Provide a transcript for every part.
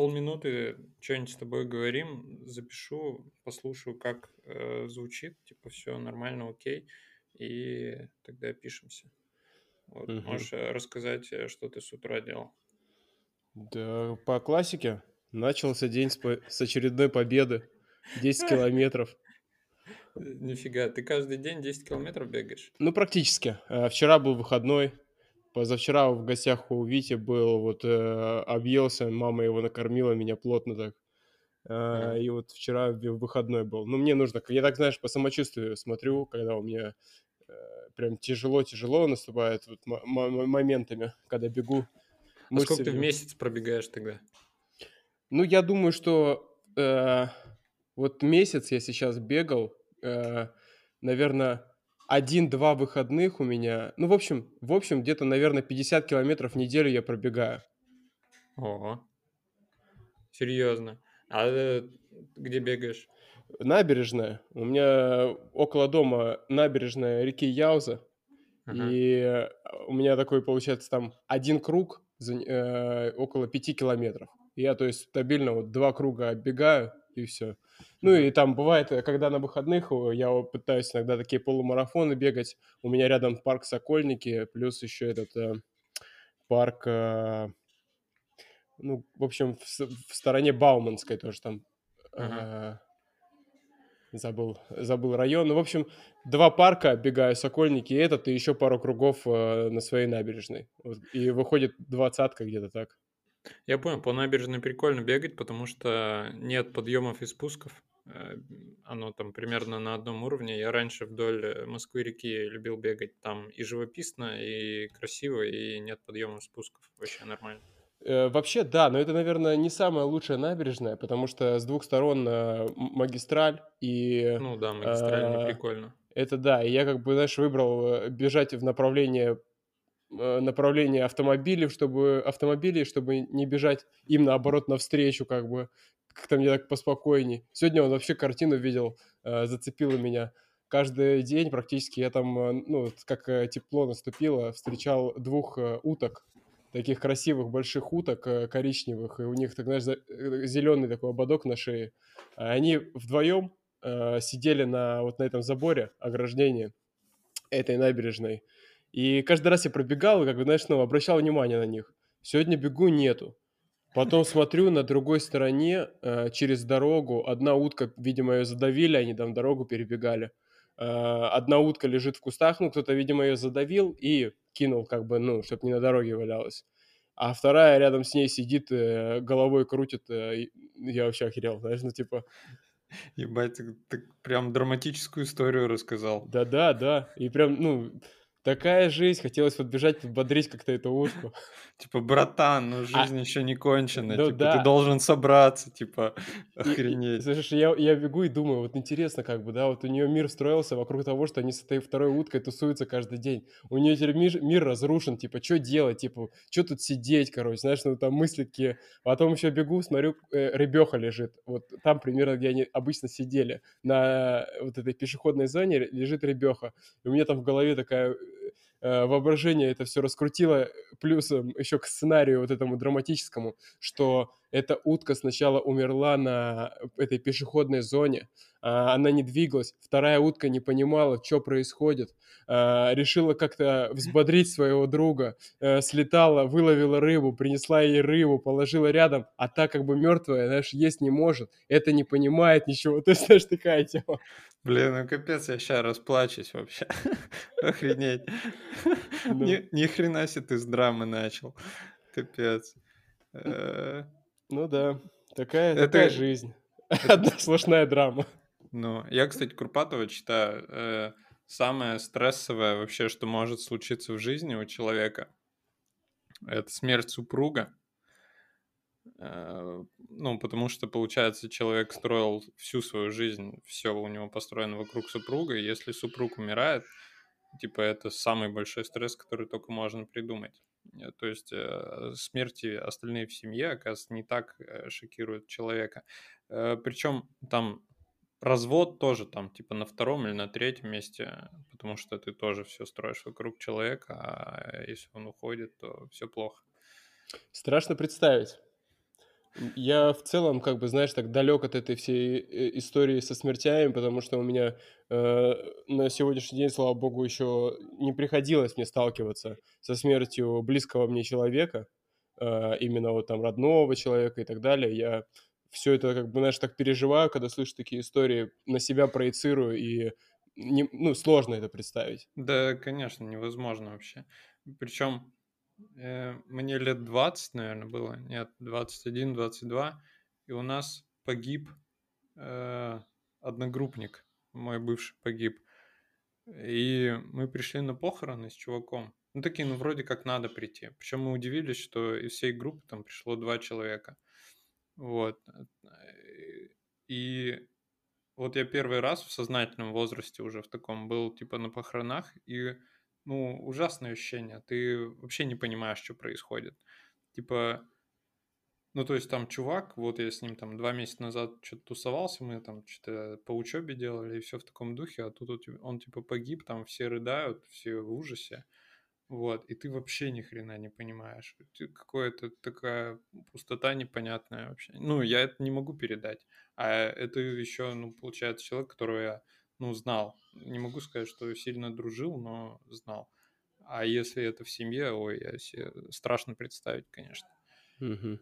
полминуты что-нибудь с тобой говорим, запишу, послушаю, как э, звучит, типа все нормально, окей, и тогда пишемся. Вот, Мгм. Можешь э, рассказать, э, что ты с утра делал? Да, по классике. Начался день с, по- с очередной победы. 10 километров. Э, Нифига, ты каждый день 10 километров бегаешь? Ну, практически. Вчера был выходной. Позавчера в гостях у Вити был, вот э, объелся, мама его накормила, меня плотно так. Э. И вот вчера в- выходной был. Ну, мне нужно, я так, знаешь, по самочувствию смотрю, когда у меня э, прям тяжело-тяжело наступает вот мо- мо- моментами, когда бегу. А сколько ты в месяц пробегаешь тогда? Ну, я думаю, что э, вот месяц я сейчас бегал, наверное, один-два выходных у меня. Ну, в общем, в общем, где-то, наверное, 50 километров в неделю я пробегаю. Ого. Серьезно. А э, где бегаешь? Набережная. У меня около дома набережная реки Яуза. Ага. И э, у меня такой, получается, там один круг за- э, около пяти километров. Я, то есть, стабильно вот два круга отбегаю, и все. Ну, и там бывает, когда на выходных э, я пытаюсь иногда такие полумарафоны бегать. У меня рядом парк Сокольники, плюс еще этот э, парк, э, ну, в общем, в, в стороне Бауманской тоже там. Э, Забыл, забыл район. Ну, в общем, два парка бегаю, Сокольники и этот, и еще пару кругов э, на своей набережной. Вот, и выходит двадцатка где-то так. Я понял, по набережной прикольно бегать, потому что нет подъемов и спусков. Э, Оно там примерно на одном уровне. Я раньше вдоль Москвы-реки любил бегать. Там и живописно, и красиво, и нет подъемов и спусков. Вообще нормально. Э, Вообще, да, но это, наверное, не самая лучшая набережная, потому что с двух сторон э, м- магистраль, и Ну да, магистрально э, прикольно. это да, и я как бы, знаешь, выбрал э, бежать в направлении направление автомобилей, чтобы автомобилей, чтобы не бежать им наоборот навстречу, как бы как-то мне так поспокойней. Сегодня он вообще картину видел, э, зацепила меня. Каждый день практически я там, э, ну, как э, тепло наступило, встречал двух э, уток, таких красивых больших уток э, коричневых, и у них, так знаешь, зеленый такой ободок на шее. А Они вдвоем э, сидели на вот на этом заборе ограждения этой набережной. И каждый раз я пробегал, и, как бы, знаешь, ну, обращал внимание на них. Сегодня бегу, нету. Потом смотрю, на другой стороне, э, через дорогу, одна утка, видимо, ее задавили, они там дорогу перебегали. Э, одна утка лежит в кустах, ну, кто-то, видимо, ее задавил и кинул, как бы, ну, чтобы не на дороге валялась. А вторая рядом с ней сидит, э, головой крутит. э, я вообще охерел, знаешь, ну, типа, Ебать, ты, ты прям драматическую историю рассказал. да-да, да. И прям, ну, такая жизнь, хотелось вот бежать, подбодрить как-то эту утку. Типа, братан, ну А, жизнь еще не кончена. ну Типа, ты да. должен собраться, типа, И, и, охренеть. слышишь, я, я бегу и думаю, вот интересно, как бы, да, вот у нее мир строился вокруг того, что они с этой второй уткой тусуются каждый день. У нее теперь мир, мир разрушен, типа, что делать, типа, что тут сидеть, короче, знаешь, ну там мысли такие. Потом еще бегу, смотрю, э, рыбеха лежит. Вот там примерно, где они обычно сидели. На вот этой пешеходной зоне лежит рыбеха. И у меня там в голове такая э, воображение это все раскрутило плюсом еще к сценарию вот этому драматическому, что эта утка сначала умерла на этой пешеходной зоне, а, она не двигалась, вторая утка не понимала, что происходит, а, решила как-то взбодрить своего друга, э, слетала, выловила рыбу, принесла ей рыбу, положила рядом, а та как бы мертвая, знаешь, есть не может, это не понимает ничего, ты знаешь, такая тема. Блин, ну капец, я сейчас расплачусь вообще. Охренеть. Ни, ни хрена себе ты с драмы начал. Капец. Ну да, такая, Это- такая жизнь. Одна сплошная драма. Ну, я, кстати, Курпатова считаю э, самое стрессовое вообще, что может случиться в жизни у человека. Это смерть супруга. Э, Ну, потому что, получается, человек строил всю свою жизнь, все у него построено вокруг супруга, и если супруг умирает, типа, это самый большой стресс, который только можно придумать. Э, То есть э, смерти остальные в семье, оказывается, не так э, шокируют человека. Причем там развод тоже там типа на втором или на третьем месте, потому что ты тоже все строишь вокруг человека, а если он уходит, то все плохо. Страшно представить. Я в целом, как бы, знаешь, так далек от этой всей э, истории со смертями, потому что у меня э, на сегодняшний день, слава богу, еще не приходилось мне сталкиваться со смертью близкого мне человека, э, именно вот там родного человека и так далее. Я все это, как бы, знаешь, так переживаю, когда слышу такие истории, на себя проецирую, и не, ну, сложно это представить. Да, конечно, невозможно вообще. Причем мне лет 20, наверное, было, нет, 21-22, и у нас погиб э, одногруппник, мой бывший погиб. И мы пришли на похороны с чуваком. Ну, такие, ну, вроде как надо прийти. Причем мы удивились, что из всей группы там пришло два человека. Вот. И вот я первый раз в сознательном возрасте уже в таком был, типа, на похоронах, и, ну, ужасное ощущение. Ты вообще не понимаешь, что происходит. Типа, ну, то есть там чувак, вот я с ним там два месяца назад что-то тусовался, мы там что-то по учебе делали, и все в таком духе, а тут он, типа, погиб, там все рыдают, все в ужасе. Вот, и ты вообще ни хрена не понимаешь. Какая-то такая пустота непонятная вообще. Ну, я это не могу передать. А это еще, ну, получается, человек, которого я, ну, знал. Не могу сказать, что сильно дружил, но знал. А если это в семье, ой, я себе страшно представить, конечно. Угу.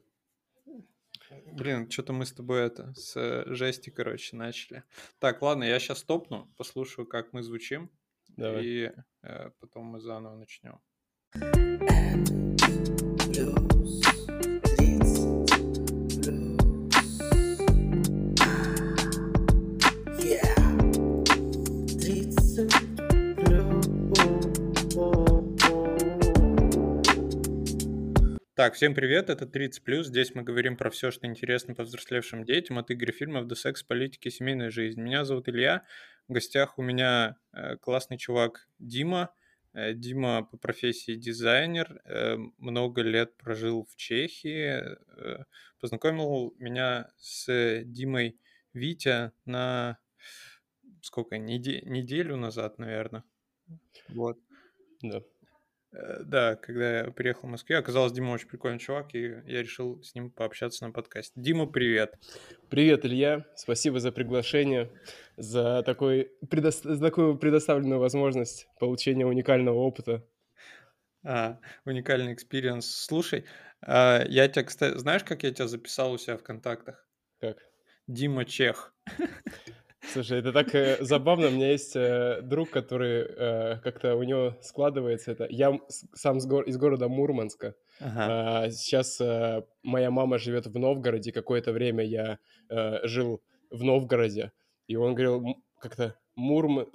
Блин, что-то мы с тобой это, с жести, короче, начали. Так, ладно, я сейчас топну, послушаю, как мы звучим. Давай. И э, потом мы заново начнем. Так, всем привет, это 30+. Здесь мы говорим про все, что интересно повзрослевшим детям, от игры фильмов до секс, политики, семейной жизни. Меня зовут Илья, в гостях у меня э, классный чувак Дима. Э, Дима по профессии дизайнер, э, много лет прожил в Чехии. Познакомил меня с Димой Витя на сколько, неделю назад, наверное. Вот. Да. Э, да, когда я приехал в Москве, оказалось, Дима очень прикольный чувак, и я решил с ним пообщаться на подкасте. Дима, привет. Привет, Илья. Спасибо за приглашение, за, такой, предо... за такую предоставленную возможность получения уникального опыта. А, уникальный experience. Слушай, а, я тебя, кстати, знаешь, как я тебя записал у себя в контактах? Как? Дима Чех. Слушай, это так э, забавно. У меня есть э, друг, который э, как-то у него складывается это. Я сам гор- из города Мурманска. Ага. А, сейчас э, моя мама живет в Новгороде. Какое-то время я жил в Новгороде. И он говорил как-то Мурм...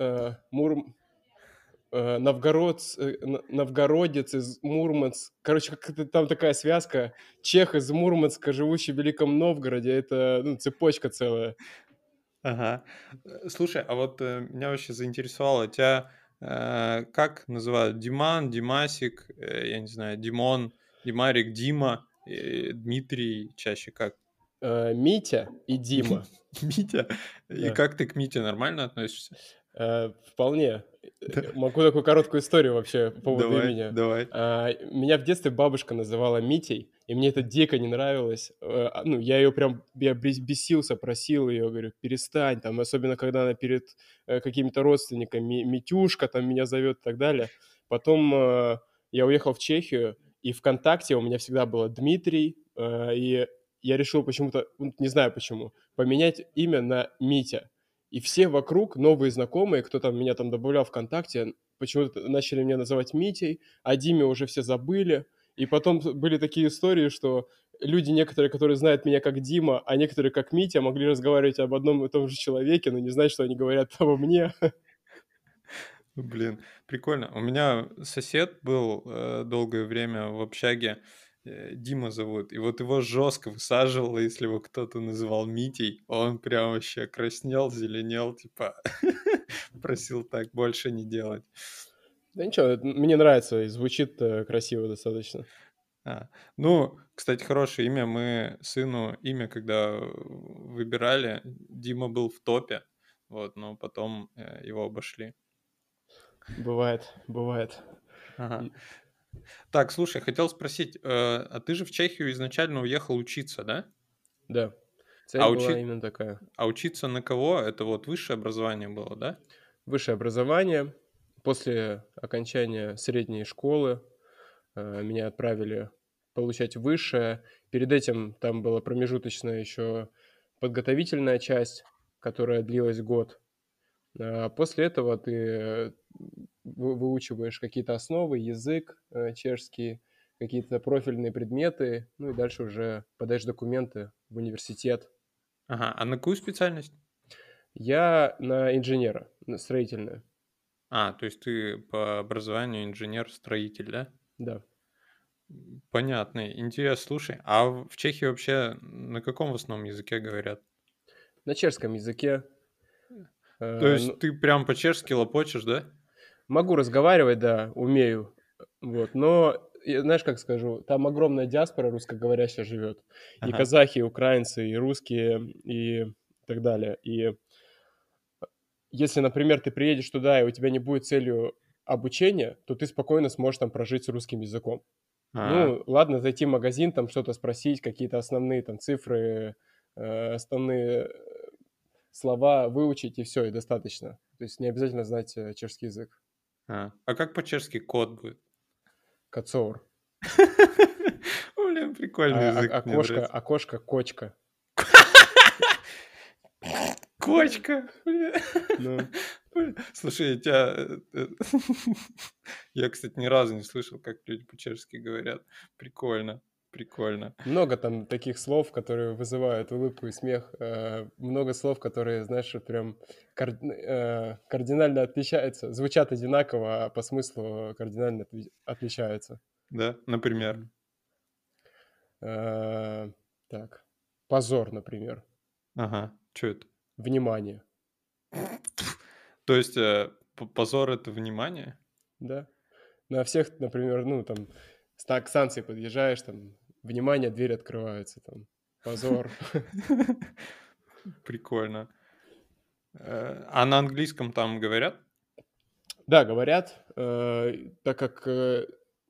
Мурм... Новгород, Новгородец из Мурманск. Короче, как-то там такая связка. Чех из Мурманска, живущий в Великом Новгороде. Это ну, цепочка целая. Ага. Э, слушай, а вот э, меня вообще заинтересовало, тебя э, как называют? Диман, Димасик, э, я не знаю, Димон, Димарик, Дима, э, Дмитрий чаще как? Э, Митя и Дима. Митя? И Да. как ты к Мите нормально относишься? Э, Вполне. Э, Могу такую короткую историю вообще по поводу Давай, имени. давай. А, Меня в детстве бабушка называла Митей, и мне это дико не нравилось. Э, а, Ну, я ее прям, я бес- бесился, просил ее, говорю, перестань, там, особенно когда она перед э, какими-то родственниками, Митюшка там меня зовет и так далее. Потом э, я уехал в Чехию, и ВКонтакте у меня всегда было Дмитрий, и я решил почему-то, ну, не знаю почему, поменять имя на Митя. И все вокруг, новые знакомые, кто там меня там добавлял ВКонтакте, почему-то начали меня называть Митей, о Диме уже все забыли. И потом были такие истории, что люди некоторые, которые знают меня как Дима, а некоторые как Митя, могли разговаривать об одном и том же человеке, но не знать, что они говорят обо мне. Блин, прикольно. У меня сосед был э, долгое время в общаге, э, Дима зовут, и вот его жестко высаживало, если его кто-то называл Митей, он прям вообще краснел, зеленел, типа просил так больше не делать. Да ничего, мне нравится, и звучит э, красиво достаточно. А, ну, кстати, хорошее имя. Мы сыну имя, когда выбирали, Дима был в топе, вот, но потом э, его обошли. Бывает, бывает. Ага. Так, слушай, хотел спросить, э, а ты же в Чехию изначально уехал учиться, да? Да. Цель А, была учи... именно такая. а учиться на кого? Это вот высшее образование было, да? Высшее образование. После окончания средней школы э, меня отправили получать высшее. Перед этим там была промежуточная еще подготовительная часть, которая длилась год. А после этого ты вы- выучиваешь какие-то основы, язык э, чешский, какие-то профильные предметы, ну и дальше уже подаешь документы в университет. Ага, а на какую специальность? Я на инженера, на строительную, А, то есть ты по образованию инженер-строитель, да? да. Понятно. Интересно. Слушай, а в Чехии вообще на каком в основном языке говорят? На чешском языке. То Э, есть ну, ты прям по-чешски лопочешь, да? могу разговаривать, да, умею, вот, но, знаешь, как скажу, там огромная диаспора русскоговорящая живет, и Ага. казахи, и украинцы, и русские, и так далее, и если, например, ты приедешь туда, и у тебя не будет целью обучения, то ты спокойно сможешь там прожить с русским языком. А, Ну, ладно, зайти в магазин, там что-то спросить, какие-то основные там цифры, э, основные э, слова выучить, и все, и достаточно. То есть не обязательно знать э, чешский язык. а. А как по-чешски кот будет? Кацор. Блин, А, прикольный а- язык, мне окошко, окошко, кочка. Кочка. Слушай, я тебя... э, э, Я, кстати, ни разу не слышал, как люди по-чешски говорят. Прикольно, прикольно. много там таких слов, которые вызывают улыбку и смех. э, много слов, которые, знаешь, прям кар- кардинально отличаются. Звучат одинаково, а по смыслу кардинально отли- отличаются. Да, например. Так, позор, например. Ага, что это? Внимание, То есть э, позор — это внимание? да? На всех, например, ну, там, к станции подъезжаешь, там, внимание, дверь открывается, там, позор. Прикольно. Э, А на английском там говорят? Да, говорят, э, так как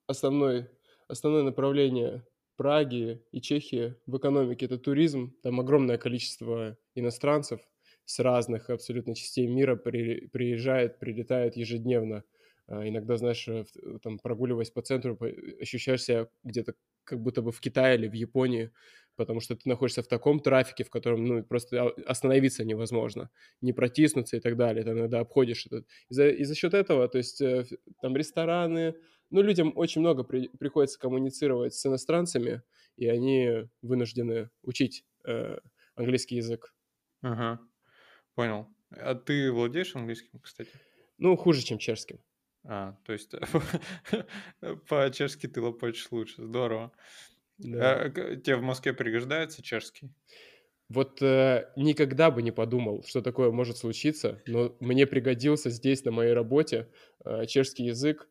основной, основное направление Праги и Чехии в экономике это туризм, там огромное количество иностранцев с разных абсолютно частей мира при- приезжает, прилетает ежедневно. А Иногда, знаешь, э, там прогуливаясь по центру, по- ощущаешь себя где-то как будто бы в Китае или в Японии, потому что ты находишься в таком трафике, в котором ну, просто а- остановиться невозможно, не протиснуться и так далее. Ты иногда обходишь этот и за, и за счет этого, то есть э, там рестораны, ну, людям очень много при- приходится коммуницировать с иностранцами, и они вынуждены учить э, английский язык. Ага, понял. А ты владеешь английским, кстати? Ну, хуже, чем чешским. А, то есть по-чешски ты лопочешь лучше. Здорово. Да. А тебе в Москве пригождается чешский? Вот э, никогда бы не подумал, что такое может случиться, но мне пригодился здесь, на моей работе, э, чешский язык.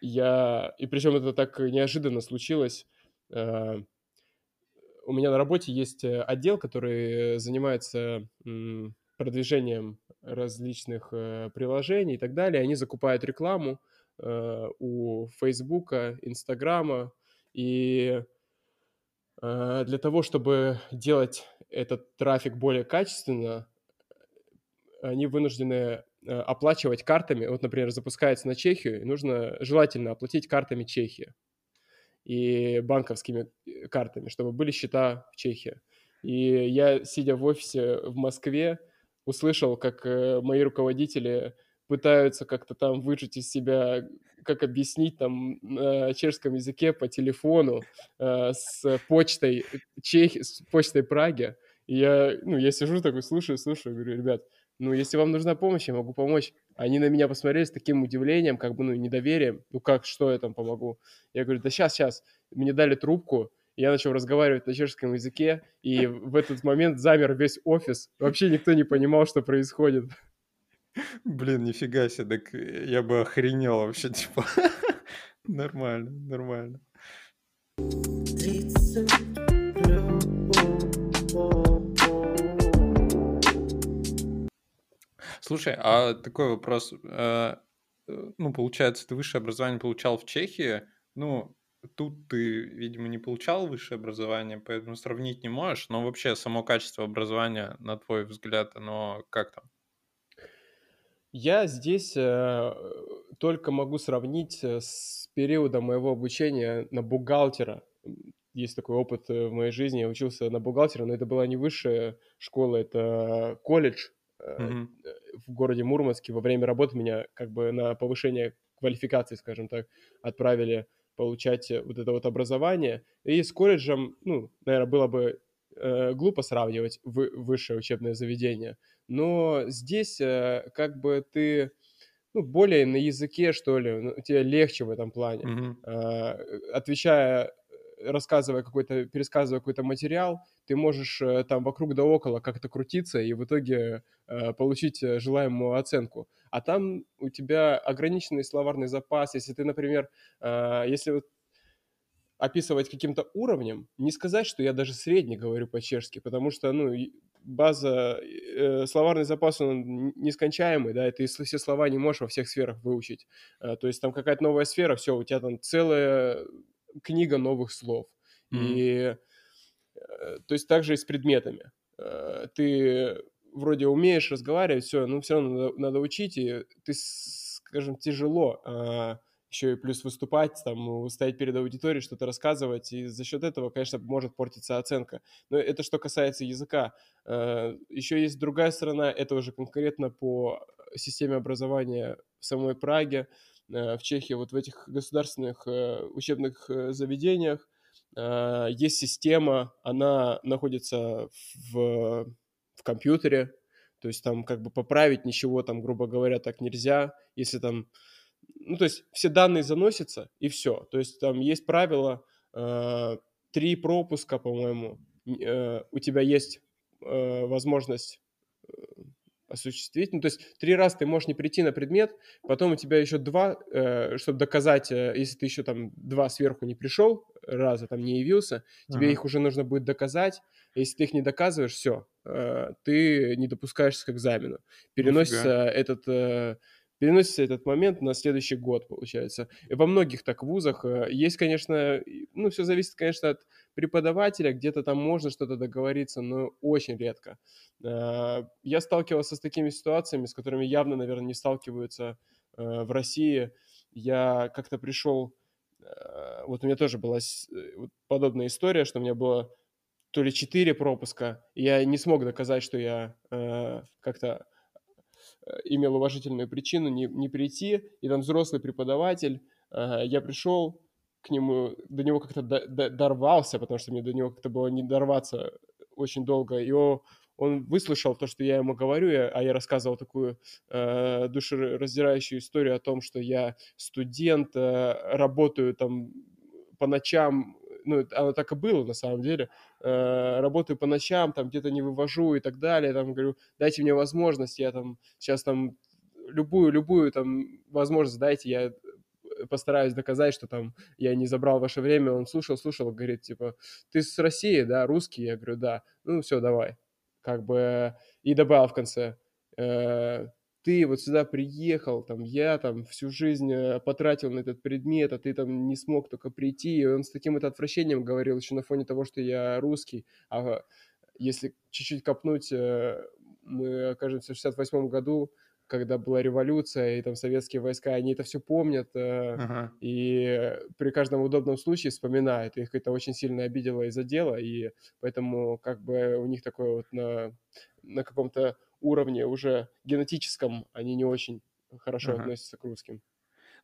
Я... И причем это так неожиданно случилось. Э, у меня на работе есть э, отдел, который занимается м, продвижением различных э, приложений и так далее. Они закупают рекламу э, у Фейсбука, Инстаграма. И э, для того, чтобы делать этот трафик более качественно, они вынуждены э, оплачивать картами. Вот, например, запускается на Чехию, и нужно желательно оплатить картами Чехии и банковскими э, картами, чтобы были счета в Чехии. И я, сидя в офисе в Москве, услышал, как э, мои руководители пытаются как-то там выжать из себя, как объяснить там на чешском языке по телефону э, с почтой Чехии, с почтой Праги. И я, ну, я сижу такой, слушаю, слушаю, говорю, ребят, ну, если вам нужна помощь, я могу помочь. Они на меня посмотрели с таким удивлением, как бы, ну, недоверием. Ну, как, что я там помогу? Я говорю, да сейчас, сейчас. Мне дали трубку, я начал разговаривать на чешском языке, и в этот момент замер весь офис. Вообще никто не понимал, что происходит. Блин, нифига себе, так я бы охренел вообще, типа. Нормально, нормально. Слушай, а такой вопрос. э, э, Ну, получается, ты высшее образование получал в Чехии. Ну, тут ты, видимо, не получал высшее образование, поэтому сравнить не можешь, но вообще само качество образования, на твой взгляд, оно как там? Я здесь, э, только могу сравнить, э, с периодом моего обучения на бухгалтера. Есть такой опыт, э, в моей жизни. Я учился на бухгалтера, но это была не высшая школа, это колледж, э, э, в городе Мурманске. Во время работы меня как бы на повышение квалификации, скажем так, отправили получать, э, вот это вот образование. И с колледжем, ну, наверно, было бы, э, глупо сравнивать вы высшее учебное заведение. Но здесь, э, как бы ты, ну, более на языке, что ли, ну, тебе легче в этом плане. А, э, отвечая, э, рассказывая какой-то, пересказывая какой-то материал, ты можешь, э, там вокруг да около как-то крутиться и в итоге, э, получить, э, желаемую оценку. А там у тебя ограниченный словарный запас. Если ты, например, если вот описывать каким-то уровнем, не сказать, что я даже средний говорю по-чешски, потому что, ну, база, э, словарный запас, он нескончаемый, да, и ты все слова не можешь во всех сферах выучить. Э, то есть там какая-то новая сфера, всё, у тебя там целая книга новых слов. Мгм. И, то есть так же и с предметами. Э, ты вроде умеешь разговаривать, всё, но всё равно надо надо учить, и ты, скажем, тяжело, а, еще и плюс выступать, там, стоять перед аудиторией, что-то рассказывать, и за счет этого, конечно, может портиться оценка. Но это что касается языка. Э, еще есть другая сторона, это уже конкретно по системе образования в самой Праге, э, в Чехии. Вот в этих государственных, э, учебных, э, заведениях, есть система, она находится в в компьютере, то есть там как бы поправить ничего там, грубо говоря, так нельзя. Если там ну, то есть все данные заносятся и всё. То есть там есть правило, а, 3 пропуска, по-моему, э, у тебя есть, э, возможность, осуществить. Ну, то есть 3 раза ты можешь не прийти на предмет, потом у тебя еще 2, э, чтобы доказать, э, если ты еще там 2 сверху не пришел раза, там не явился, тебе Ага. их уже нужно будет доказать. Если ты их не доказываешь, всё, э, ты не допускаешься к экзамену. Нифига. Переносится этот, э, переносится этот момент на следующий год, получается. И во многих так вузах, э, есть, конечно, ну, всё зависит, конечно, от преподавателя, где-то там можно что-то договориться, но очень редко. А, я сталкивался с такими ситуациями, с которыми явно, наверно, не сталкиваются, э, в России. Я как-то пришел, э, вот у меня тоже была э, подобная история, что у меня было то ли 4 пропуска, я не смог доказать, что я, э, как-то, э, имел уважительную причину не не прийти. И там взрослый преподаватель, я пришел к нему, до него как-то до до дорвался, потому что мне до него как-то было не дорваться очень долго. И о он выслушал то, что я ему говорю, а я рассказывал такую, э, душераздирающую историю о том, что я студент, э, работаю там по ночам. Ну, оно так и было на самом деле. Э, работаю по ночам, там где-то не вывожу и так далее. Там говорю: "Дайте мне возможность, я там щас там любую любую там возможность дайте, я, постараюсь доказать, что там я не забрал ваше время". Он слушал слушал, говорит типа: "Ты с России, да, русский?" Я говорю: "Да". "Ну, всё, давай". Как бы и добавил в конце: "Э, ты вот сюда приехал, там, я там всю жизнь, э, потратил на этот предмет, а ты там не смог тока прийти". И он с таким вот отвращением говорил еще на фоне того, что я русский. А если чуть-чуть копнуть, э, мы окажемся в 68 году, когда была революция, и там советские войска, они это всё помнят, э, Ага. и при каждом удобном случае вспоминают. Их это очень сильно обидело и задело, и поэтому как бы у них такое вот на на каком-то уровне уже генетическом они не очень хорошо Ага. относятся к русским.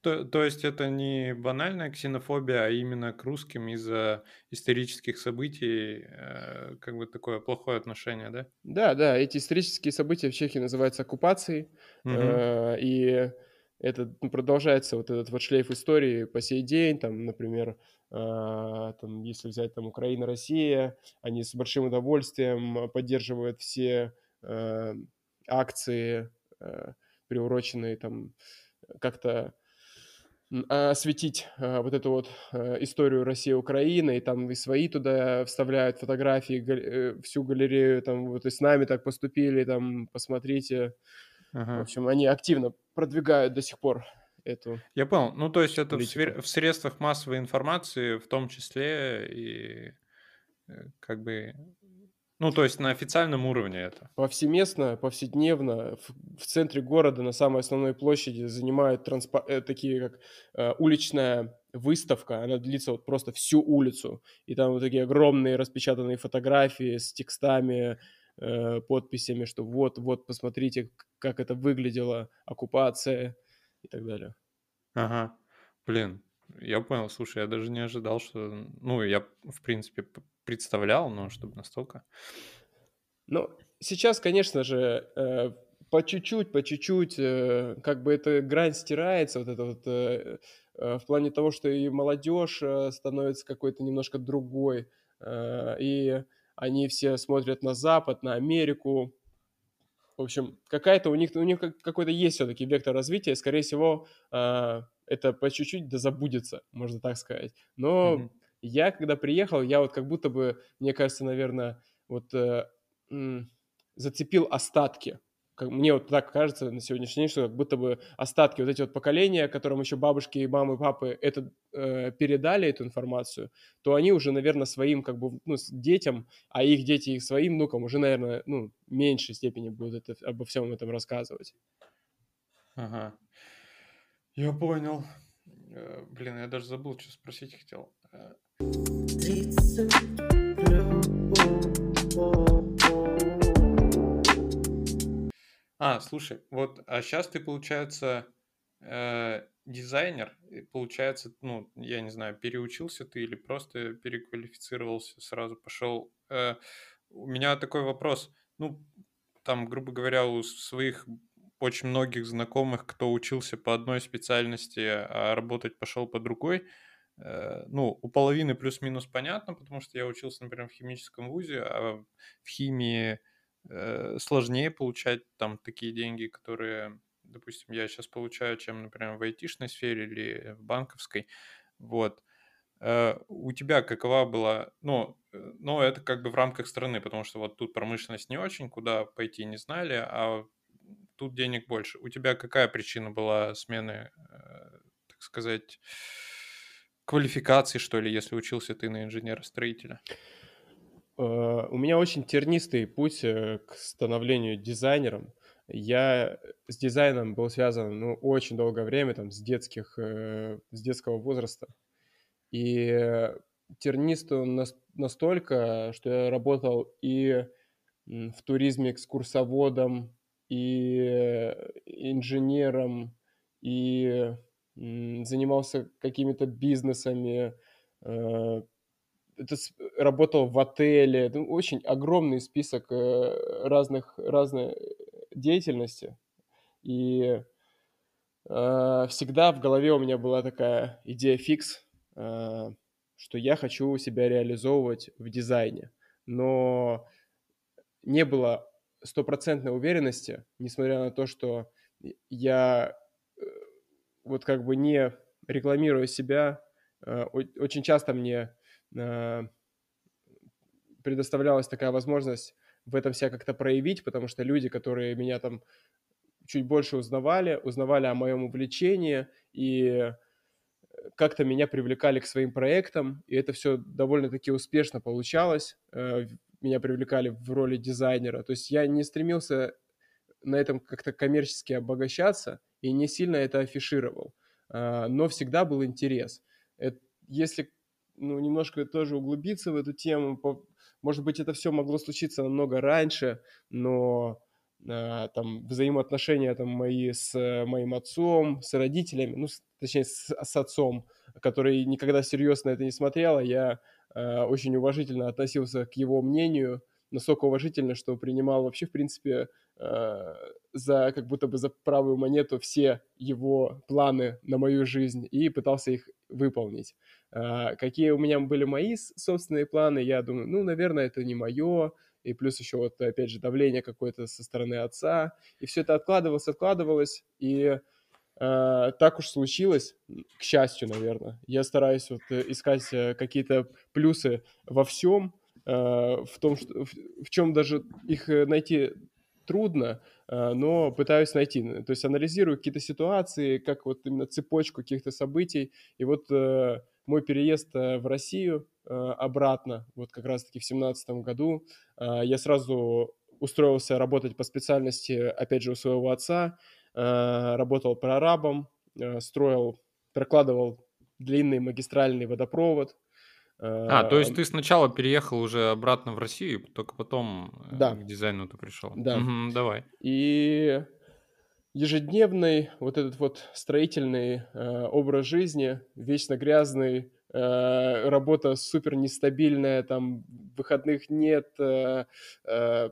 То то есть это не банальная ксенофобия, а именно к русским из-за исторических событий, э, как бы такое плохое отношение, да? Да, да, эти исторические события в Чехии называются оккупацией, Мгм. э, и этот, ну, продолжается вот этот вот шлейф истории по сей день. Там, например, а, там, если взять там Украина, Россия, они с большим удовольствием поддерживают все, э, акции, э, приуроченные там как-то, осветить, а, вот эту вот, э, историю Россия-Украина, и там и свои туда вставляют фотографии, э, всю галерею, там вот: "И с нами так поступили", там, "Посмотрите". В Ага. общем, они активно продвигают до сих пор эту Я понял. Ну, то есть это в, политику. в средствах массовой информации в том числе и э, как бы... Ну, то есть на официальном уровне это. Повсеместно, повседневно в, в центре города на самой основной площади занимают транспо- э, такие как э, уличная выставка, она длится вот просто всю улицу, и там вот такие огромные распечатанные фотографии с текстами, э, подписями, что вот, вот, посмотрите, как это выглядело, оккупация и так далее. Ага. Блин, я понял. Слушай, я даже не ожидал, что... Ну, я, в принципе, представлял, но чтобы настолько. Ну, сейчас, конечно же, э, по чуть-чуть, по чуть-чуть, э, как бы эта грань стирается, вот это вот, э, в плане того, что и молодежь становится какой-то немножко другой, и они все смотрят на Запад, на Америку. В общем, какая-то у них, у них как- какой-то есть все-таки вектор развития, скорее всего, это по чуть-чуть да забудется, можно так сказать. Но Мгм. Я, когда приехал, я вот как будто бы, мне кажется, наверное, вот э, зацепил остатки. Как, мне вот так кажется на сегодняшний день, что как будто бы остатки, вот эти вот поколения, которым еще бабушки, и мамы, папы это э, передали эту информацию, то они уже, наверное, своим как бы ну, детям, а их дети их своим внукам уже, наверное, ну, в меньшей степени будут это, обо всем этом рассказывать. Ага. Я понял. Э, Блин, я даже забыл, что спросить хотел. А, слушай, вот, а сейчас ты, получается, э, дизайнер, и получается, ну, я не знаю, переучился ты или просто переквалифицировался, сразу пошел. Э, у меня такой вопрос, ну, там, грубо говоря, у своих очень многих знакомых, кто учился по одной специальности, а работать пошел по другой, ну, у половины плюс-минус понятно, потому что я учился, например, в химическом вузе, а в химии э, сложнее получать там такие деньги, которые, допустим, я сейчас получаю, чем, например, в айтишной сфере или в банковской. Вот. Э, У тебя какова была, ну, э, ну, это как бы в рамках страны, потому что вот тут промышленность не очень, куда пойти не знали, а тут денег больше. У тебя какая причина была смены, э, так сказать, квалификации, что ли, если учился ты на инженера-строителя? Э, У меня очень тернистый путь э, к становлению дизайнером. Я с дизайном был связан, ну, очень долгое время, там, с детских, э, с детского возраста. И тернист он нас- настолько, что я работал и в туризме экскурсоводом, и инженером, и занимался какими-то бизнесами, э, работал в отеле. Ну, очень огромный список э, разных, разной деятельности. И э, всегда в голове у меня была такая идея фикс, э, что я хочу себя реализовывать в дизайне. Но не было стопроцентной уверенности, несмотря на то, что я э, вот как бы не рекламируя себя, э, очень часто мне э, предоставлялась такая возможность в этом себя как-то проявить, потому что люди, которые меня там чуть больше узнавали, узнавали о моем увлечении и как-то меня привлекали к своим проектам, и это все довольно-таки успешно получалось. Э, Меня привлекали в роли дизайнера. То есть я не стремился на этом как-то коммерчески обогащаться и не сильно это афишировал. А, Но всегда был интерес. Если ну, немножко тоже углубиться в эту тему, может быть, это все могло случиться намного раньше, но а, там взаимоотношения там мои с э, моим отцом, с родителями, ну, точнее, с, с отцом, который никогда серьезно это не смотрел, а я очень уважительно относился к его мнению, настолько уважительно, что принимал вообще, в принципе, э, за как будто бы за правую монету все его планы на мою жизнь и пытался их выполнить. А, Какие у меня были мои собственные планы, я думаю, ну, наверное, это не мое, и плюс еще вот, опять же, давление какое-то со стороны отца, и все это откладывалось, откладывалось, и э, так уж случилось, к счастью, наверное. Я стараюсь вот э, искать э, какие-то плюсы во всем, э, в том, что, в, в чем даже их э, найти трудно, а, но пытаюсь найти. То есть анализирую какие-то ситуации, как вот именно цепочку каких-то событий. И вот э, мой переезд э, в Россию э, обратно, вот как раз-таки в семнадцатом году, я сразу устроился работать по специальности, опять же, у своего отца, работал прорабом, строил, прокладывал длинный магистральный водопровод, а, то есть ты сначала переехал уже обратно в Россию, только потом э, Да, к дизайну ты пришел. да. Мгм, давай. И ежедневный вот этот вот строительный э, образ жизни, вечно грязный, э, работа супер нестабильная, там выходных нет, э, э,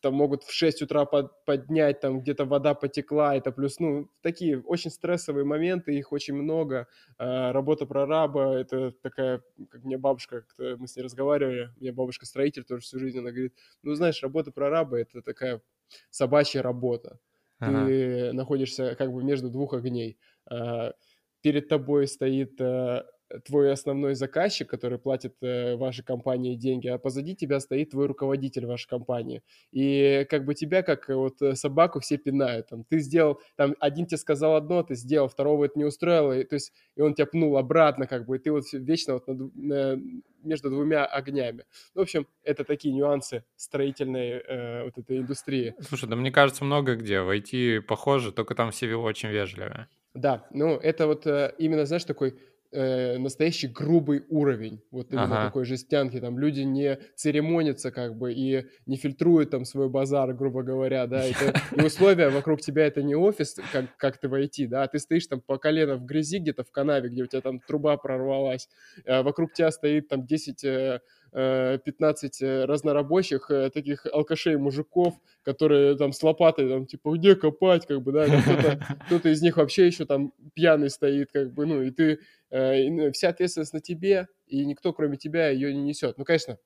там могут в 6 утра под, поднять, там где-то вода потекла, это плюс, ну, такие очень стрессовые моменты, их очень много. А, работа прораба, это такая, как мне бабушка, как мы с ней разговаривали, у меня бабушка строитель тоже всю жизнь, она говорит, ну, знаешь, работа прораба, это такая собачья работа. Ага. Ты находишься как бы между двух огней. А, перед тобой стоит а, твой основной заказчик, который платит э, вашей компании деньги, а позади тебя стоит твой руководитель вашей компании. И как бы тебя, как э, вот э, собаку, все пинают. Там, ты сделал, там, один тебе сказал одно, ты сделал, второго это не устроило, и, то есть, и он тебя пнул обратно, как бы, и ты вот вечно вот на, на, между двумя огнями. Ну, в общем, это такие нюансы строительной э, вот этой индустрии. Слушай, да мне кажется, много где в IT похоже, только там все очень вежливые. Да, ну это вот э, именно, знаешь, такой э, настоящий грубый уровень, вот именно Ага. такой жестянки, там люди не церемонятся как бы и не фильтруют там свой базар, грубо говоря, да, это, и условия вокруг тебя это не офис, как, как ты войти, да, а ты стоишь там по колено в грязи где-то в канаве, где у тебя там труба прорвалась, а вокруг тебя стоит там 10 15 э, разнорабочих, э, таких алкашей-мужиков, которые там с лопатой, там, типа, где копать, как бы, да, кто-то, кто-то из них вообще еще там пьяный стоит, как бы, ну, и ты, э, ну, вся ответственность на тебе, и никто, кроме тебя, ее не несет. Ну, конечно,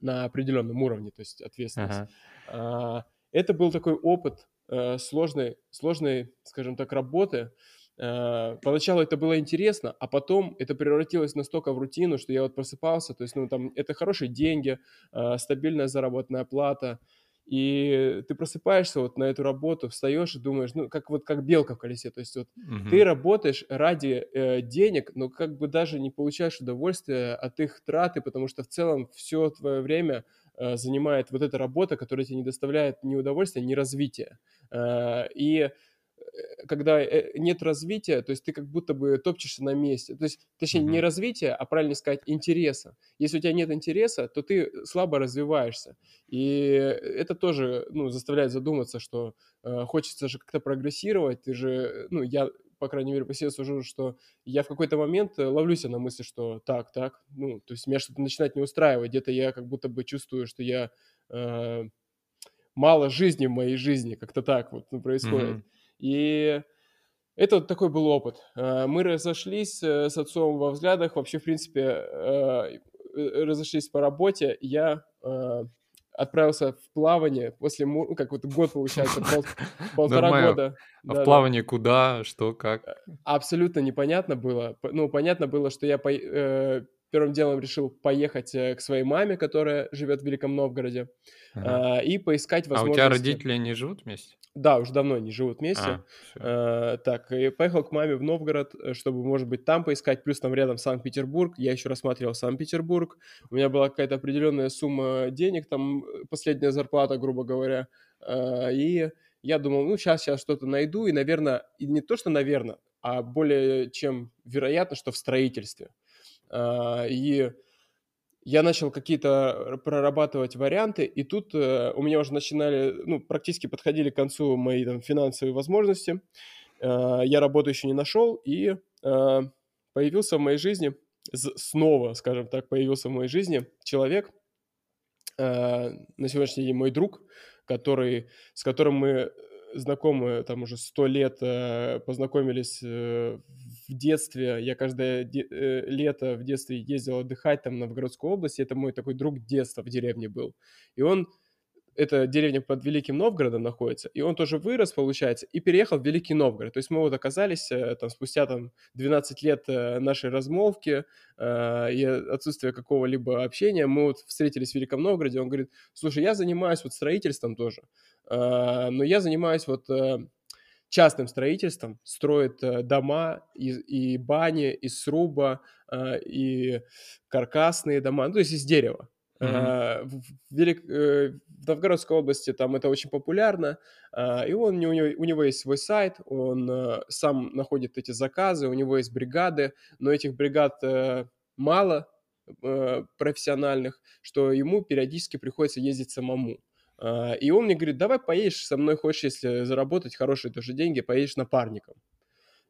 на определенном уровне, то есть ответственность. Ага. Это был такой опыт сложной, сложной, скажем так, работы, Э, поначалу это было интересно, а потом это превратилось настолько в рутину, что я вот просыпался, то есть, ну, там, это хорошие деньги, э, стабильная заработная плата, и ты просыпаешься вот на эту работу, встаешь и думаешь, ну, как вот как белка в колесе, то есть вот угу. ты работаешь ради э, денег, но как бы даже не получаешь удовольствия от их траты, потому что в целом все твое время э, занимает вот эта работа, которая тебе не доставляет ни удовольствия, ни развития. Э, и Э, когда э, нет развития, то есть ты как будто бы топчешься на месте. То есть, точнее, mm-hmm. не развития, а правильно сказать, интереса. Если у тебя нет интереса, то ты слабо развиваешься. И это тоже ну, заставляет задуматься, что э, хочется же как-то прогрессировать. Ты же, ну, я, по крайней мере, по себе сужу, что я в какой-то момент ловлюсь на мысли, что так, так, ну, то есть меня что-то начинает не устраивать. Где-то я как будто бы чувствую, что я... Э, мало жизни в моей жизни, как-то так вот ну, происходит. Mm-hmm. И это вот такой был опыт. Э, мы разошлись э, с отцом во взглядах, вообще, в принципе, э, разошлись по работе. Я отправился в плавание после, ну, как вот год, получается, пол, полтора Нормально. года. А да, в плавание да. куда, что, как? Абсолютно непонятно было. Ну, понятно было, что я по, э, первым делом решил поехать к своей маме, которая живет в Великом Новгороде, ага. э, и поискать возможности. А у тебя родители не живут вместе? Да, уже давно не живут вместе. А, э, так, и поехал к маме в Новгород, э, чтобы, может быть, там поискать. Плюс там рядом Санкт-Петербург. Я еще рассматривал Санкт-Петербург. У меня была какая-то определенная сумма денег, там э, последняя зарплата, грубо говоря. Э, и я думал, ну, сейчас, сейчас что-то найду. И, наверное, и не то, что, наверное, а более чем вероятно, что в строительстве. Э, и я начал какие-то прорабатывать варианты, и тут э, у меня уже начинали, ну, практически подходили к концу мои там финансовые возможности. Э, я работу еще не нашел, и э, появился в моей жизни, снова, скажем так, появился в моей жизни человек, э, на сегодняшний день мой друг, который, с которым мы знакомы там уже сто лет, э, познакомились э, в детстве. Я каждое э, лето в детстве ездил отдыхать там на Новгородскую область. Это мой такой друг детства в деревне был. И он эта деревня под Великим Новгородом находится, и он тоже вырос, получается, и переехал в Великий Новгород. То есть мы вот оказались э, там спустя там 12 лет э, нашей размолвки э, и отсутствия какого-либо общения, мы вот встретились в Великом Новгороде, он говорит, слушай, я занимаюсь вот строительством тоже, но я занимаюсь вот частным строительством, строит дома и, и бани из сруба, и каркасные дома, ну, то есть из дерева. Uh-huh. В, Велик... Э, в Новгородской области там это очень популярно, и он, у, него, у него есть свой сайт, он э, сам находит эти заказы, у него есть бригады, но этих бригад э, мало профессиональных, что ему периодически приходится ездить самому. А, и он мне говорит, давай поедешь со мной, хочешь, если заработать хорошие тоже деньги, поедешь напарником.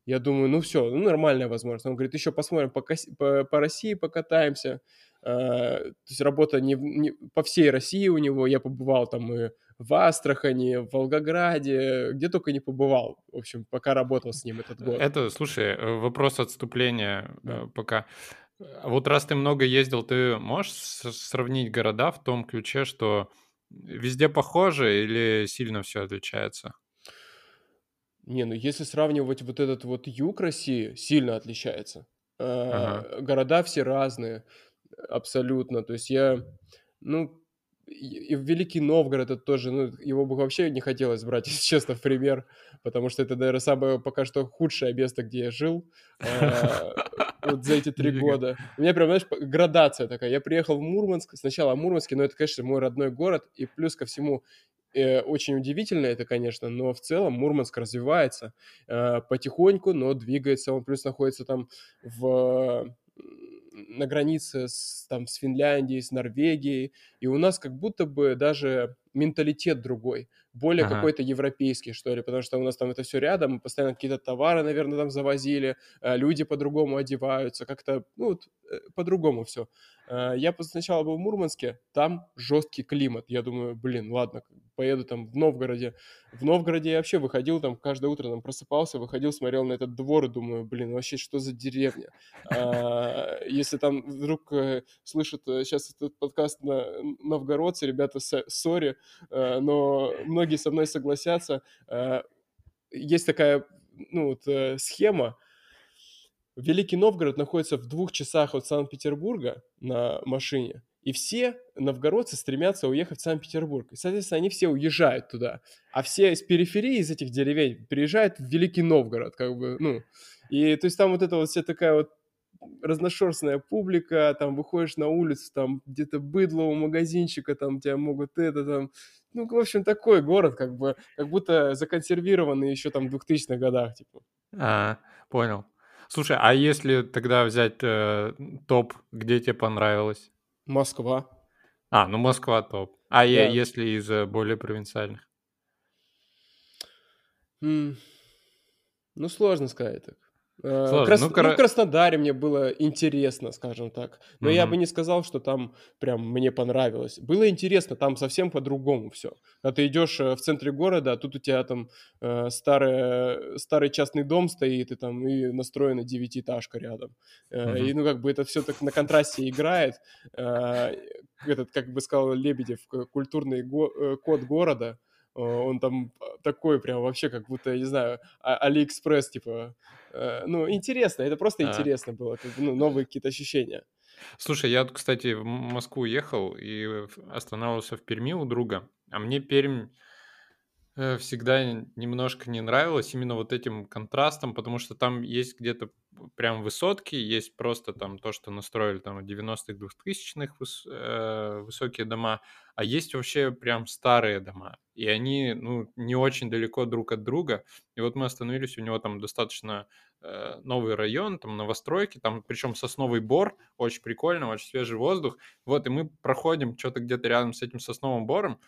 Я думаю, ну все, ну нормальная возможность. Он говорит, еще посмотрим по, по, по России покатаемся. А, то есть работа не, не по всей России у него. Я побывал там и в Астрахани, в Волгограде, где только не побывал. В общем, пока работал с ним этот год. Это, слушай, э, вопрос отступления да. Э, пока. Вот раз ты много ездил, ты можешь сравнить города в том ключе, что везде похоже или сильно все отличается? Не, ну если сравнивать вот этот вот юг России, сильно отличается. Ага. А, города все разные абсолютно. То есть я, ну, и в Великий Новгород это тоже, ну, его бы вообще не хотелось брать, если честно, в пример, потому что это, наверное, самое пока что худшее место, где я жил а, вот за эти три года. У меня прям, знаешь, градация такая. Я приехал в Мурманск, сначала в Мурманске, но это, конечно, мой родной город, и плюс ко всему э, очень удивительно это, конечно, но в целом Мурманск развивается э, потихоньку, но двигается. Он плюс находится там в на границе с, там, с Финляндией, с Норвегией, и у нас как будто бы даже менталитет другой, более ага. какой-то европейский, что ли, потому что у нас там это все рядом, мы постоянно какие-то товары, наверное, там завозили, э, люди по-другому одеваются, как-то, ну, вот, э, по-другому все. Э, я сначала был в Мурманске, там жесткий климат. Я думаю, блин, ладно, поеду там в Новгороде. В Новгороде я вообще выходил там каждое утро, там просыпался, выходил, смотрел на этот двор и думаю, блин, вообще что за деревня? А, если там вдруг э, слышат сейчас этот подкаст на новгородцы, ребята, сори, но многие со мной согласятся. Есть такая ну, вот, схема, Великий Новгород находится в двух часах от Санкт-Петербурга на машине, и все новгородцы стремятся уехать в Санкт-Петербург. И, соответственно, они все уезжают туда. А все из периферии, из этих деревень, приезжают в Великий Новгород, как бы, ну. И то есть там вот это вот вся такая вот разношерстная публика, там выходишь на улицу, там где-то быдло у магазинчика, там тебя могут это там... Ну, в общем, такой город, как бы, как будто законсервированный еще там в 2000-х годах, типа. А, понял. Слушай, а если тогда взять э, топ, где тебе понравилось? Москва. А, ну Москва топ. А я, если из э, более провинциальных? М, Ну, сложно сказать так. Э, Сложно. Крас... Ну, ну, кор... в Краснодаре мне было интересно, скажем так. Но угу. я бы не сказал, что там прям мне понравилось. Было интересно, там совсем по-другому все. Когда ты идешь э, в центре города, а тут у тебя там э, старый, старый частный дом стоит, и там и настроена девятиэтажка рядом. Э, угу. И ну как бы это все так на контрасте играет. Э, этот, как бы сказал Лебедев, культурный го- код города он там такой прям вообще как будто, я не знаю, а, Алиэкспресс, типа, Э, ну, интересно, это просто а. интересно было, ну, новые какие-то ощущения. Слушай, я, кстати, в Москву ехал и останавливался в Перми у друга, а мне Пермь э, всегда немножко не нравилось именно вот этим контрастом, потому что там есть где-то прям высотки, есть просто там то, что настроили там в 90-х, 2000-х выс, э, высокие дома, а есть вообще прям старые дома, и они, ну, не очень далеко друг от друга, и вот мы остановились, у него там достаточно э, новый район, там новостройки, там причем сосновый бор, очень прикольно, очень свежий воздух, вот, и мы проходим что-то где-то рядом с этим сосновым бором,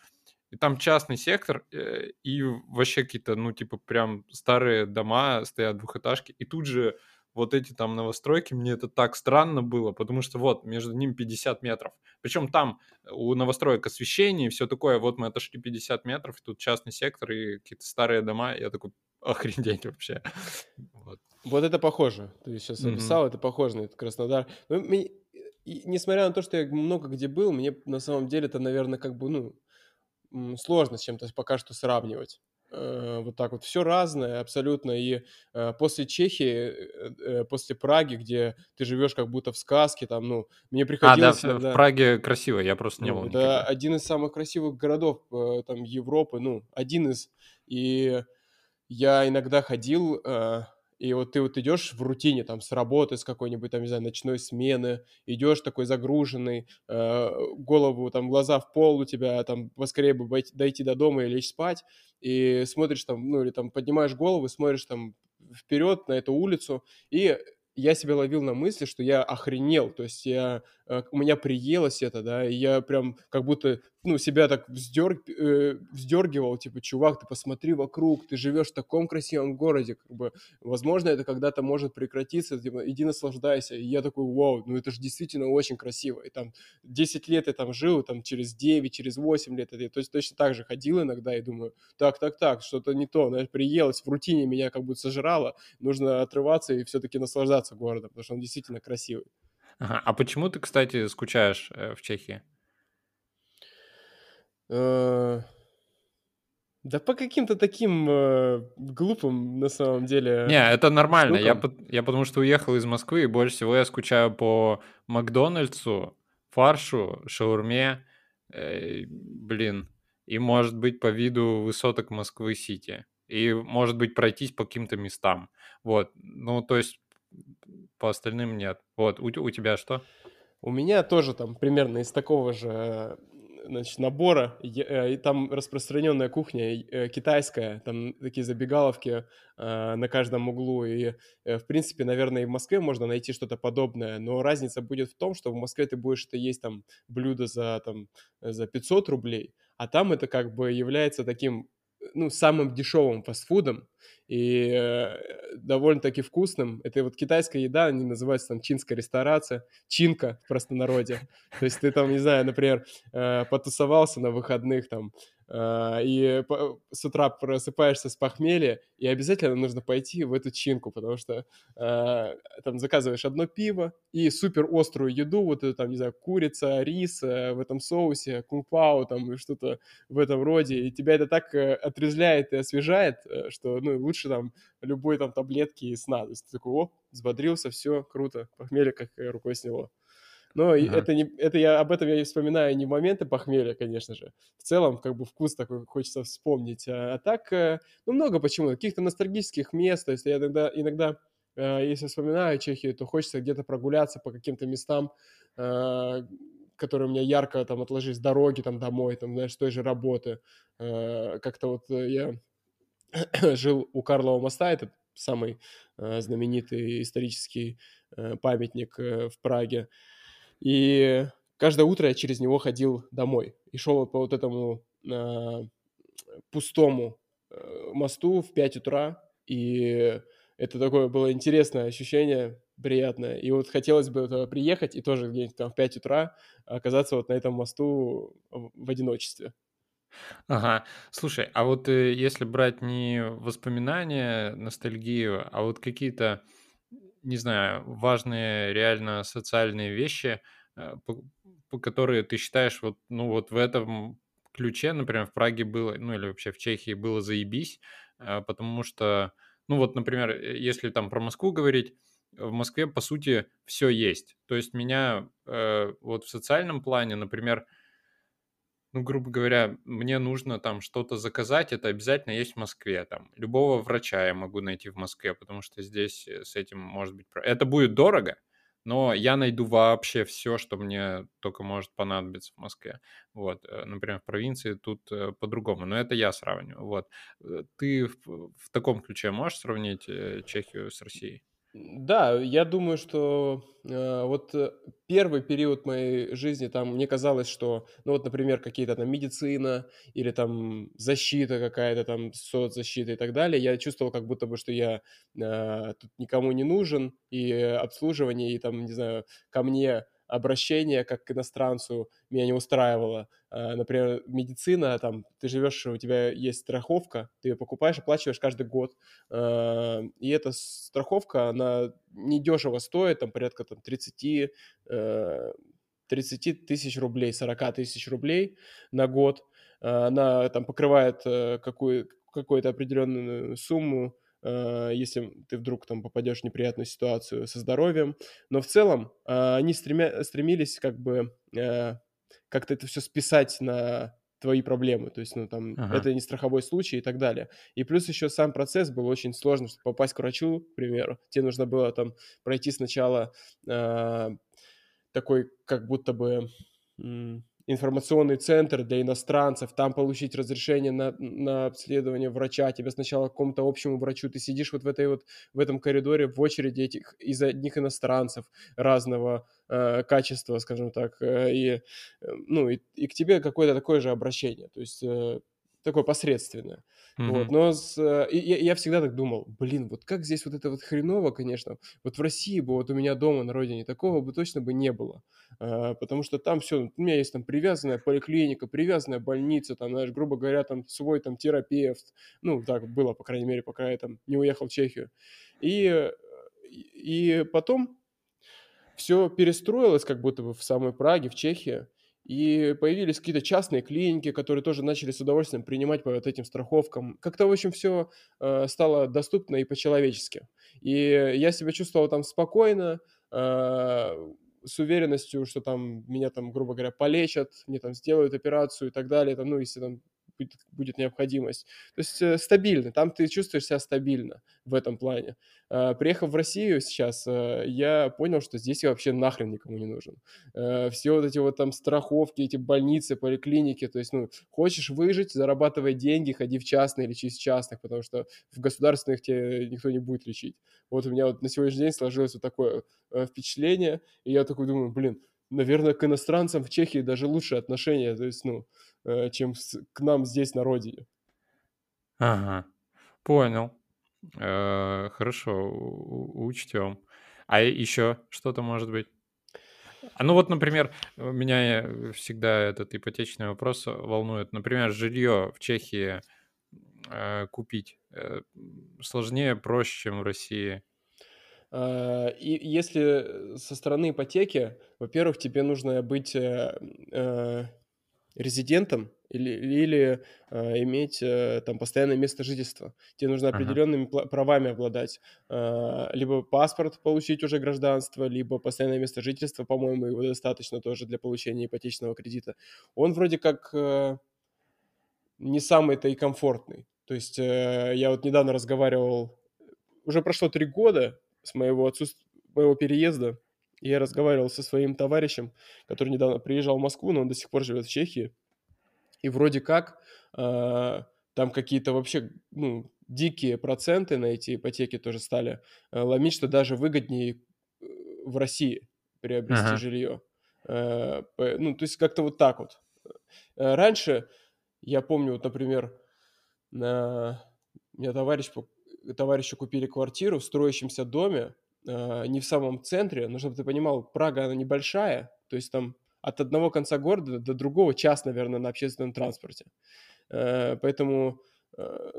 и там частный сектор, э, и вообще какие-то, ну, типа, прям старые дома стоят, двухэтажки, и тут же вот эти там новостройки, мне это так странно было, потому что вот между ними 50 метров. Причем там у новостроек освещение и все такое, вот мы отошли 50 метров, и тут частный сектор и какие-то старые дома, я такой, охренеть вообще. Вот, вот это похоже. Ты сейчас описал, mm-hmm. это похоже на этот Краснодар. Ну, мне, и, несмотря на то, что я много где был, мне на самом деле это, наверное, как бы, ну, сложно с чем-то пока что сравнивать. Э, вот так вот. Все разное абсолютно. И э, после Чехии, э, после Праги, где ты живешь как будто в сказке, там, ну, мне приходилось... А, да, в, в Праге красиво, я просто не ну, был никогда. один из самых красивых городов там Европы, ну, один из. И я иногда ходил и вот ты вот идешь в рутине там с работы, с какой-нибудь там, не знаю, ночной смены, идешь такой загруженный, э, голову там, глаза в пол у тебя, там, поскорее бы дойти до дома и лечь спать, и смотришь там, ну или там поднимаешь голову, смотришь там вперед на эту улицу, и я себя ловил на мысли, что я охренел, то есть я, э, у меня приелось это, да, и я прям как будто, ну, себя так вздерг, э, вздергивал, типа, чувак, ты посмотри вокруг, ты живешь в таком красивом городе, как бы, возможно, это когда-то может прекратиться, типа, иди наслаждайся, и я такой, вау, ну это же действительно очень красиво, и там 10 лет я там жил, там через 9, через 8 лет, я то есть точно так же ходил иногда и думаю, так, так, так, что-то не то, знаешь, приелось, в рутине меня как будто сожрало, нужно отрываться и все-таки наслаждаться городом, потому что он действительно красивый. Ага. А почему ты, кстати, скучаешь э, в Чехии? Э, да по каким-то таким э, глупым, на самом деле. Не, это нормально. Я, я потому что уехал из Москвы, и больше всего я скучаю по Макдональдсу, фаршу, шаурме, э, блин, и, может быть, по виду высоток Москвы-Сити. И, может быть, пройтись по каким-то местам. Вот. Ну, то есть по остальным нет. Вот, у, у тебя что? У меня тоже там примерно из такого же значит, набора, э, и там распространенная кухня э, китайская, там такие забегаловки э, на каждом углу, и, в принципе, наверное, и в Москве можно найти что-то подобное, но разница будет в том, что в Москве ты будешь это есть там блюдо за, там, за 500 рублей, а там это как бы является таким ну, самым дешевым фастфудом и э, довольно-таки вкусным. Это вот китайская еда, они называются там чинская ресторация, чинка в простонародье. То есть ты там, не знаю, например, э, потусовался на выходных там, и с утра просыпаешься с похмелья, и обязательно нужно пойти в эту чинку, потому что э, там заказываешь одно пиво и супер острую еду, вот это там, не знаю, курица, рис э, в этом соусе, кунг-пау там и что-то в этом роде, и тебя это так э, отрезляет и освежает, э, что, ну, лучше там любой там таблетки и сна, то есть ты такой, о, взбодрился, все, круто, похмелье как рукой сняло. Но ага. это, не, это я об этом я не вспоминаю не в моменты похмелья, конечно же. В целом, как бы вкус такой хочется вспомнить. А, а так, э, ну, много почему. Каких-то ностальгических мест. То есть я иногда, иногда э, если вспоминаю Чехию, то хочется где-то прогуляться по каким-то местам, э, которые у меня ярко там отложились, дороги там домой, там, знаешь, той же работы. Как-то вот я жил у Карлова моста, это самый знаменитый исторический памятник в Праге. И каждое утро я через него ходил домой и шел по вот этому э, пустому э, мосту в 5 утра. И это такое было интересное ощущение, приятное. И вот хотелось бы туда приехать и тоже где-нибудь там в 5 утра оказаться вот на этом мосту в одиночестве. Ага. Слушай, а вот э, если брать не воспоминания, ностальгию, а вот какие-то не знаю, важные реально социальные вещи, э, по, по которые ты считаешь, вот, ну вот в этом ключе, например, в Праге было, ну или вообще в Чехии было заебись, э, потому что, ну вот, например, э, если там про Москву говорить, в Москве, по сути, все есть. То есть меня э, вот в социальном плане, например, ну, грубо говоря, мне нужно там что-то заказать, это обязательно есть в Москве. Там любого врача я могу найти в Москве, потому что здесь э, с этим может быть... Это будет дорого, но я найду вообще все, что мне только может понадобиться в Москве. Вот, э, например, в провинции тут э, по-другому, но это я сравниваю. Вот, ты в, в таком ключе можешь сравнить Чехию с Россией? Да, я думаю, что э, вот э, первый период моей жизни там мне казалось, что, ну вот, например, какие-то там медицина или там защита какая-то там соцзащита и так далее, я чувствовал как будто бы, что я э, тут никому не нужен и обслуживание и там не знаю ко мне обращение как к иностранцу меня не устраивало. А, например, медицина, там, ты живешь, у тебя есть страховка, ты ее покупаешь, оплачиваешь каждый год, а, и эта страховка, она недешево стоит, там, порядка там, 30, 30 э, тысяч рублей, 40 тысяч рублей на год, она там покрывает э, какую, какую-то определенную сумму, э, если ты вдруг там попадешь в неприятную ситуацию со здоровьем. Но в целом э, они стремя, стремились как бы э, как-то это все списать на твои проблемы, то есть, ну, там, Ага. это не страховой случай и так далее. И плюс еще сам процесс был очень сложным, чтобы попасть к врачу, к примеру. Тебе нужно было там пройти сначала э, такой, как будто бы информационный центр для иностранцев, там получить разрешение на, на обследование врача, тебе сначала к какому-то общему врачу, ты сидишь вот в этой вот, в этом коридоре в очереди этих, из одних иностранцев разного э, качества, скажем так, э, и, э, ну, и, и к тебе какое-то такое же обращение, то есть э, такое посредственное. Mm-hmm. Вот, но с, э, и, я, я всегда так думал, блин, вот как здесь вот это вот хреново, конечно, вот в России бы, вот у меня дома на родине такого бы точно бы не было, а, потому что там все, у меня есть там привязанная поликлиника, привязанная больница, там, знаешь, грубо говоря, там свой там терапевт, ну, так было, по крайней мере, пока я там не уехал в Чехию. И, и потом все перестроилось как будто бы в самой Праге, в Чехии, и появились какие-то частные клиники, которые тоже начали с удовольствием принимать по вот этим страховкам. Как-то, в общем, все э, стало доступно и по-человечески. И я себя чувствовал там спокойно, э, с уверенностью, что там меня там, грубо говоря, полечат, мне там сделают операцию и так далее, там, ну, если там будет, будет необходимость. То есть э, стабильно, там ты чувствуешь себя стабильно в этом плане. Э, приехав в Россию сейчас, э, я понял, что здесь я вообще нахрен никому не нужен. Э, все вот эти вот там страховки, эти больницы, поликлиники, то есть, ну, хочешь выжить, зарабатывай деньги, ходи в частные, лечись в частных, потому что в государственных тебе никто не будет лечить. Вот у меня вот на сегодняшний день сложилось вот такое впечатление, и я такой думаю, блин, наверное, к иностранцам в Чехии даже лучше отношения, то есть, ну, чем к нам здесь на родине. Ага, понял. Э, хорошо, учтем. А еще что-то может быть? А ну вот, например, меня всегда этот ипотечный вопрос волнует. Например, жилье в Чехии э, купить э, сложнее, проще, чем в России. А, и если со стороны ипотеки, во-первых, тебе нужно быть резидентом или, или э, иметь э, там постоянное место жительства. Тебе нужно определенными uh-huh. правами обладать. Э, либо паспорт получить уже гражданство, либо постоянное место жительства, по-моему, его достаточно тоже для получения ипотечного кредита. Он вроде как э, не самый-то и комфортный. То есть э, я вот недавно разговаривал, уже прошло три года с моего отсутствия, моего переезда, я разговаривал со своим товарищем, который недавно приезжал в Москву, но он до сих пор живет в Чехии. И вроде как э, там какие-то вообще ну, дикие проценты на эти ипотеки тоже стали э, ломить, что даже выгоднее э, в России приобрести ага. жилье. Э, ну, то есть как-то вот так вот. Э, раньше, я помню, вот, например, на... у меня товарищ, товарищи купили квартиру в строящемся доме, э, не в самом центре, но чтобы ты понимал, Прага, она небольшая, то есть там от одного конца города до другого час, наверное, на общественном транспорте. Э, поэтому э,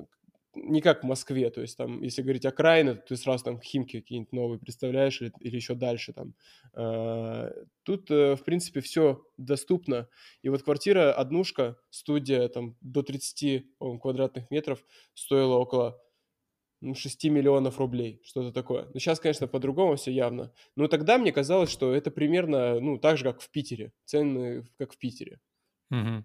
не как в Москве, то есть там, если говорить окраины, то ты сразу там Химки какие-нибудь новые представляешь или, или еще дальше там. Э, тут, в принципе, все доступно. И вот квартира, однушка, студия там до 30 квадратных метров стоила около 6 миллионов рублей, что-то такое. Но сейчас, конечно, по-другому все явно. Но тогда мне казалось, что это примерно, ну, так же, как в Питере. Цены, как в Питере. Угу.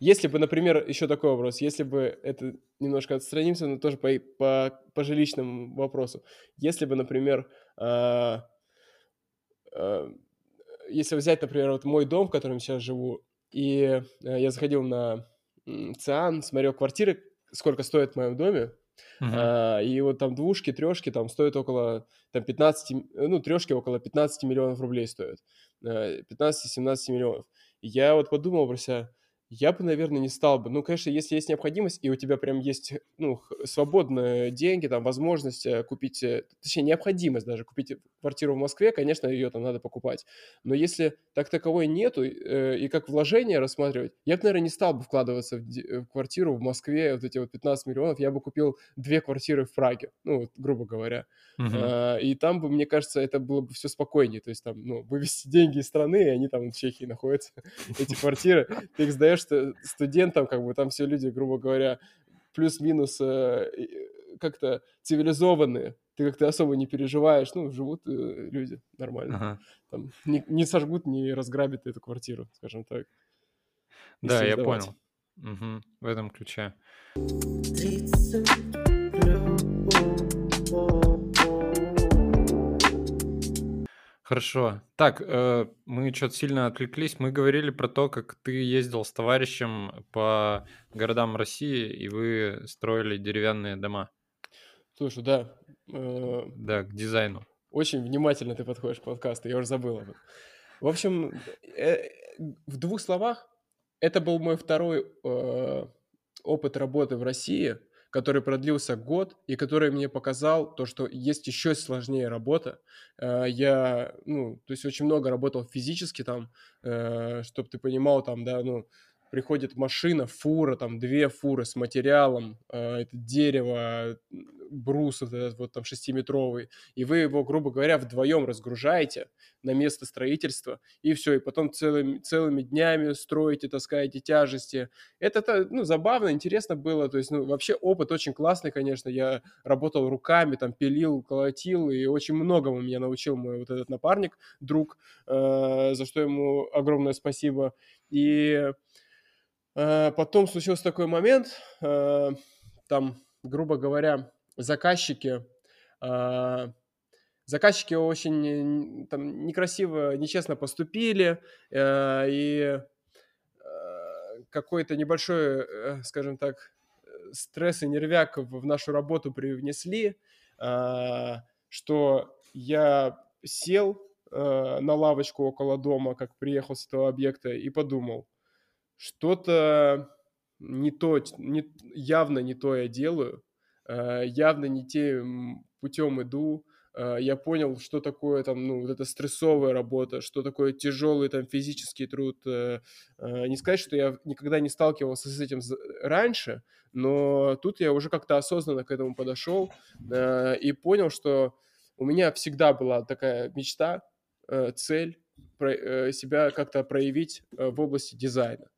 Если бы, например, еще такой вопрос, если бы это немножко отстранимся, но тоже по, по, по жилищному вопросу. Если бы, например, э, э, если взять, например, вот мой дом, в котором сейчас живу, и э, я заходил на ЦИАН, смотрел квартиры, сколько стоит в моем доме, Uh-huh. И вот там двушки, трешки там стоят около там 15, ну, трешки около 15 миллионов рублей стоят. 15-17 миллионов. И я вот подумал про себя, я бы, наверное, не стал бы. Ну, конечно, если есть необходимость, и у тебя прям есть, ну, свободные деньги, там, возможность э, купить, э, точнее, необходимость даже купить квартиру в Москве, конечно, ее там надо покупать. Но если так таковой нету, э, и как вложение рассматривать, я бы, наверное, не стал бы вкладываться в, квартиру в Москве, вот эти вот 15 миллионов, я бы купил две квартиры в Праге, ну, вот, грубо говоря. Uh-huh. И там бы, мне кажется, это было бы все спокойнее. То есть там, ну, вывести деньги из страны, и они там в Чехии находятся, эти квартиры, ты их сдаешь что студентам, как бы там все люди, грубо говоря, плюс-минус э, как-то цивилизованные, ты как-то особо не переживаешь, ну, живут э, люди нормально. Ага. Там не, не сожгут, не разграбят эту квартиру, скажем так. Да, я понял. Мгм, В этом ключе. Хорошо. Так, э, мы что-то сильно отвлеклись. Мы говорили про то, как ты ездил с товарищем по городам России, и вы строили деревянные дома. Слушай, да, э, Да, к дизайну. очень внимательно ты подходишь к подкасту, я уже забыл об этом. В общем, э, в двух словах, это был мой второй э, опыт работы в России, который продлился год и который мне показал то, что есть еще сложнее работа. Э, Я, ну, то есть очень много работал физически там, чтобы ты понимал, там, да, ну, приходит машина, фура, там, две фуры с материалом, э, это дерево, брус вот этот вот там шестиметровый, и вы его, грубо говоря, вдвоем разгружаете на место строительства, и все, и потом целыми, целыми днями строите, таскаете тяжести. Это, то, ну, забавно, интересно было, то есть, ну, вообще опыт очень классный, конечно, я работал руками, там, пилил, колотил, и очень многому меня научил мой вот этот напарник, друг, э, за что ему огромное спасибо. И потом случился такой момент, э, там, грубо говоря, заказчики, э, заказчики очень там некрасиво, нечестно поступили, э, и э, какой-то небольшой, э, скажем так, стресс и нервяк в нашу работу привнесли, э, что я сел э, на лавочку около дома, как приехал с этого объекта, и подумал, что-то не то, не, явно не то я делаю, э, явно не тем путем иду, э, я понял, что такое там, ну, вот эта стрессовая работа, что такое тяжелый там физический труд. Э, не сказать, что я никогда не сталкивался с этим раньше, но тут я уже как-то осознанно к этому подошел и понял, что у меня всегда была такая мечта, цель себя как-то проявить в области дизайна.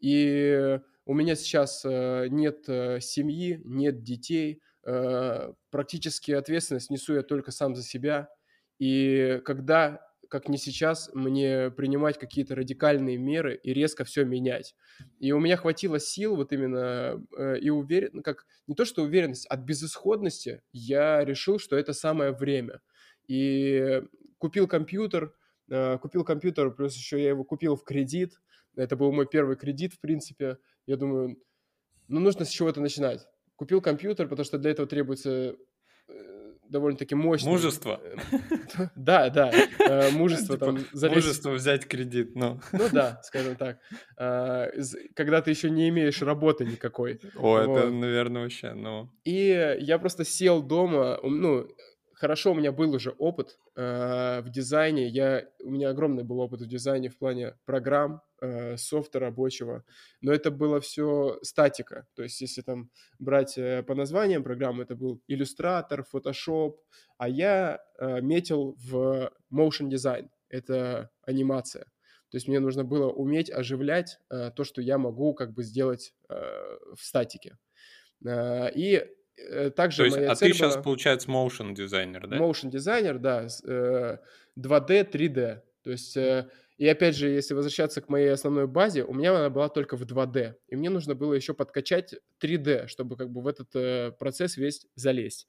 И у меня сейчас э, нет э, семьи, нет детей, э, практически ответственность несу я только сам за себя. И когда, как не сейчас, мне принимать какие-то радикальные меры и резко все менять. И у меня хватило сил вот именно и уверен, ну, как не то что уверенность, от безысходности я решил, что это самое время. И купил компьютер, купил компьютер, плюс еще я его купил в кредит, это был мой первый кредит, в принципе. Я думаю, ну, нужно с чего-то начинать. Купил компьютер, потому что для этого требуется э, довольно-таки мощный... Мужество. Э, да, да, э, мужество типа, там залезть... Мужество взять кредит, ну. Ну да, скажем так. Когда ты еще не имеешь работы никакой. О, это, наверное, вообще, ну... И я просто сел дома, ну, хорошо у меня был уже опыт в дизайне. Я, у меня огромный был опыт в дизайне в плане программ, э, софта рабочего. Но это было все статика. То есть если там брать э, по названиям программы, это был иллюстратор, Photoshop. А я э, метил в motion design. Это анимация. То есть мне нужно было уметь оживлять э, то, что я могу как бы сделать э, в статике. Э, и Э, также То есть, а ты сейчас, была получается, motion дизайнер, да? motion дизайнер, да, с, э, 2D, 3D. То есть, э, и опять же, если возвращаться к моей основной базе, у меня она была только в 2D. И мне нужно было еще подкачать 3D, чтобы как бы в этот э, процесс весь залезть.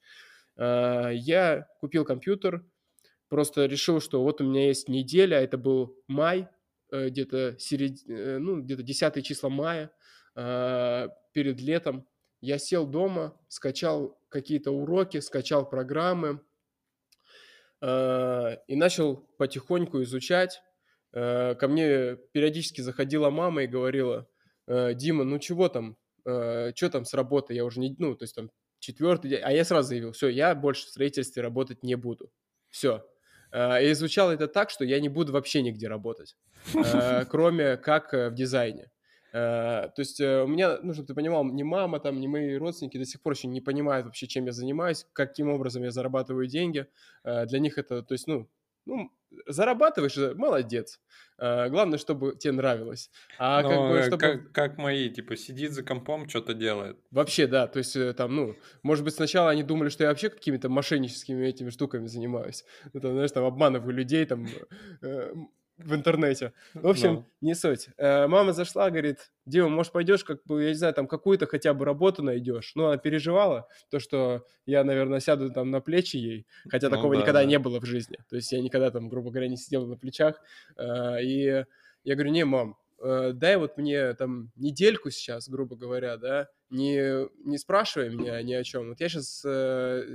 Э, я купил компьютер, просто решил, что вот у меня есть неделя, это был май, э, где-то серед... э, ну, где-то 10 числа мая, э, перед летом. Я сел дома, скачал какие-то уроки, скачал программы э, и начал потихоньку изучать. Э, ко мне периодически заходила мама и говорила, э, Дима, ну чего там, э, что там с работой? Я уже не, ну, то есть там четвертый день, а я сразу заявил, все, я больше в строительстве работать не буду. Все. И изучал это так, что я не буду вообще нигде работать, кроме как в дизайне. То есть у меня, ну, чтобы ты понимал, ни мама там, ни мои родственники до сих пор еще не понимают вообще, чем я занимаюсь, каким образом я зарабатываю деньги. Для них это, то есть, ну, ну, зарабатываешь, э, молодец. А, главное, чтобы тебе нравилось. А как Но бы, э, чтобы... как, как мои, типа, сидит за компом, что-то делает. Вообще, да, то есть э, там, ну, может быть, сначала они думали, что я вообще какими-то мошенническими этими штуками занимаюсь. Ну, там, знаешь, там обманываю людей, там, э, в интернете. В общем, Ну. не суть. Э, Мама зашла, говорит, Дима, может, пойдешь, как бы, я не знаю, там какую-то хотя бы работу найдешь. Ну, она переживала, то, что я, наверное, сяду там на плечи ей, хотя Ну такого да, никогда да. не было в жизни. То есть я никогда там, грубо говоря, не сидел на плечах. Э, И я говорю, не, мам, э, дай вот мне там недельку сейчас, грубо говоря, да, не, не спрашивай меня ни о чем. Вот я сейчас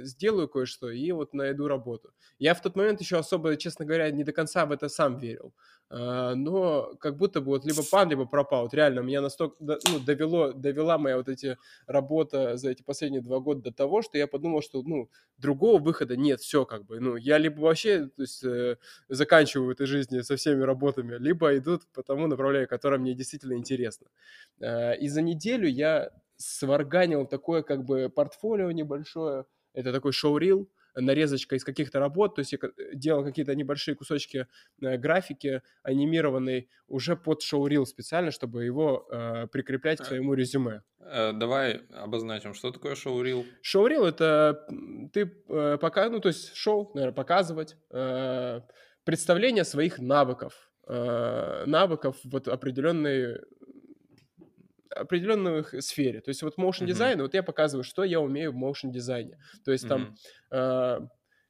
сделаю кое-что и вот найду работу. Я в тот момент еще особо, честно говоря, не до конца в это сам верил. А, но как будто бы вот либо пан, либо пропал. Вот реально меня настолько ну, довело, довела моя вот эти работа за эти последние два года до того, что я подумал, что ну другого выхода нет, все как бы. Ну я либо вообще то есть, э, заканчиваю в этой жизни со всеми работами, либо идут по тому направлению, которое мне действительно интересно. А, И за неделю я сварганил такое как бы портфолио небольшое. Это такой шоу-рил, нарезочка из каких-то работ, то есть я ка- делал какие-то небольшие кусочки э, графики анимированной уже под шоу-рил специально, чтобы его э, прикреплять к А. своему резюме. Э, Давай обозначим, что такое шоу-рил. Шоу-рил — это ты э, пока, ну, то есть шоу, наверное, показывать, э, представление своих навыков, э, навыков вот определенной определенных сфере. То есть вот motion дизайн, вот я показываю, что я умею в motion дизайне. То есть там Мгм. э,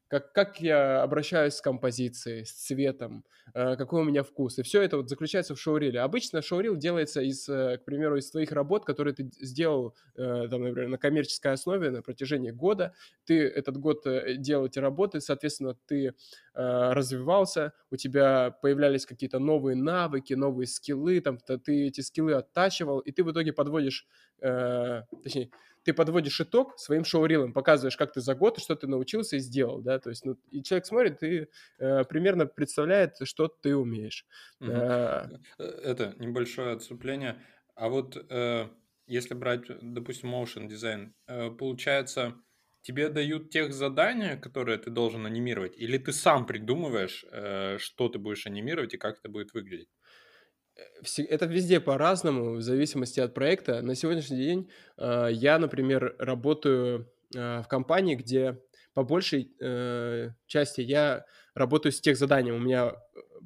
как, как я обращаюсь с композицией, с цветом, э, какой у меня вкус. И все это вот заключается в шоуриле. Обычно шоурил делается из, э, к примеру, из твоих работ, которые ты сделал, э, там, например, на коммерческой основе на протяжении года. Ты этот год э, делал эти работы, соответственно, ты э, развивался, у тебя появлялись какие-то новые навыки, новые скиллы, там, ты эти скиллы оттачивал, и ты в итоге подводишь, точнее, ты подводишь итог своим шоурилом, показываешь, как ты за год, что ты научился и сделал, да, то есть, ну, и человек смотрит и э, примерно представляет, что ты умеешь. Э, Э, Это небольшое отступление. А вот э, если брать, допустим, motion дизайн, э, получается, тебе дают тех задания, которые ты должен анимировать, или ты сам придумываешь, э, что ты будешь анимировать и как это будет выглядеть? Это везде по-разному, в зависимости от проекта. На сегодняшний день э, я, например, работаю э, в компании, где по большей э, части я работаю с тех заданием. У меня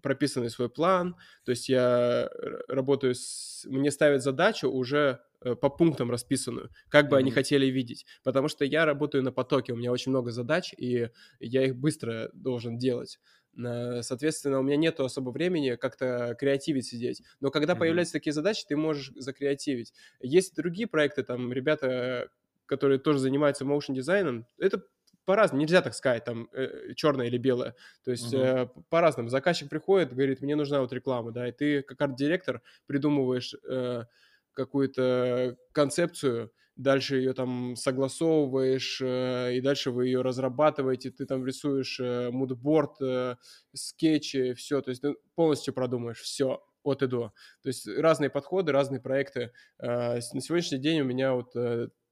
прописанный свой план, то есть я работаю с... Мне ставят задачу уже по пунктам расписанную, как бы они Мгм. хотели видеть. Потому что я работаю на потоке, у меня очень много задач, и я их быстро должен делать. Соответственно, у меня нет особо времени как-то креативить сидеть. Но когда Мгм. появляются такие задачи, ты можешь закреативить. Есть другие проекты, там ребята, которые тоже занимаются motion дизайном, это по-разному, нельзя так сказать, там э, черное или белое. То есть Мгм. э, по-разному. Заказчик приходит, говорит, мне нужна вот реклама, да, и ты как арт-директор придумываешь э, какую-то концепцию, дальше ее там согласовываешь, э, и дальше вы ее разрабатываете, ты там рисуешь э, мудборд, э, скетчи, все, то есть ты полностью продумаешь все от и до. То есть разные подходы, разные проекты. На сегодняшний день у меня вот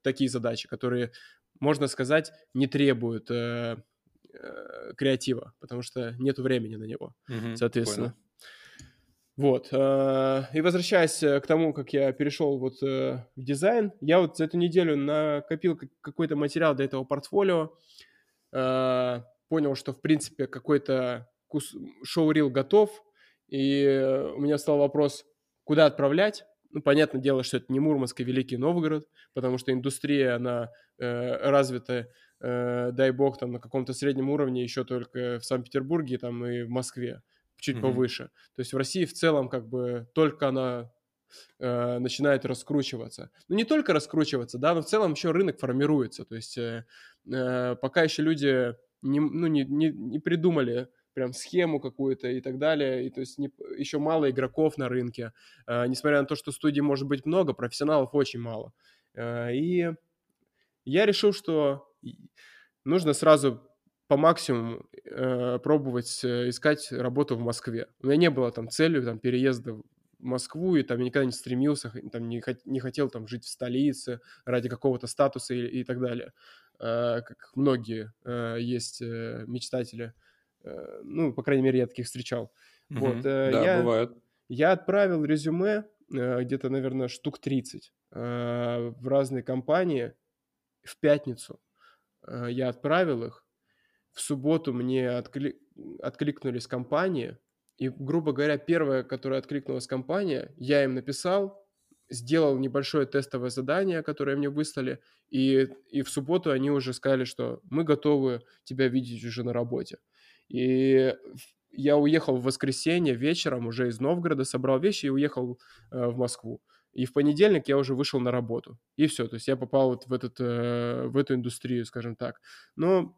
такие задачи, которые, можно сказать, не требуют креатива, потому что нет времени на него, Мгм. соответственно. Понял. Вот. э, И возвращаясь э, к тому, как я перешел вот э, в дизайн, я вот за эту неделю накопил как- какой-то материал для этого портфолио, понял, что, в принципе, какой-то шоу-рил готов, и у меня стал вопрос, куда отправлять. Ну, понятное дело, что это не Мурманск и Великий Новгород, потому что индустрия, она развита, дай бог, там на каком-то среднем уровне еще только в Санкт-Петербурге там и в Москве, чуть Мгм. повыше. То есть в России в целом как бы только она э, начинает раскручиваться. Ну, не только раскручиваться, да, но в целом еще рынок формируется. То есть э, э, пока еще люди не, ну, не, не, не придумали прям схему какую-то и так далее, и то есть не, еще мало игроков на рынке, Э, несмотря на то, что студий может быть много, профессионалов очень мало. Э, и я решил, что нужно сразу по максимуму э, пробовать э, искать работу в Москве. У меня не было там цели там, переезда в Москву, и там я никогда не стремился, там, не, хот- не хотел там жить в столице ради какого-то статуса и, и так далее, Э, как многие э, есть э, мечтатели. Э, ну, по крайней мере, я таких встречал. Вот, Мгм. э, Да, я бывает. я отправил резюме, э, где-то, наверно, штук 30, э, в разные компании в пятницу. Э, я отправил их. В субботу мне откли откликнулись компании. И, грубо говоря, первая, которая откликнулась компания, я им написал, сделал небольшое тестовое задание, которое мне выслали, и и в субботу они уже сказали, что мы готовы тебя видеть уже на работе. И я уехал в воскресенье вечером уже из Новгорода, собрал вещи и уехал, э, в Москву. И в понедельник я уже вышел на работу. И всё. То есть я попал вот в этот, э, в эту индустрию, скажем так. Но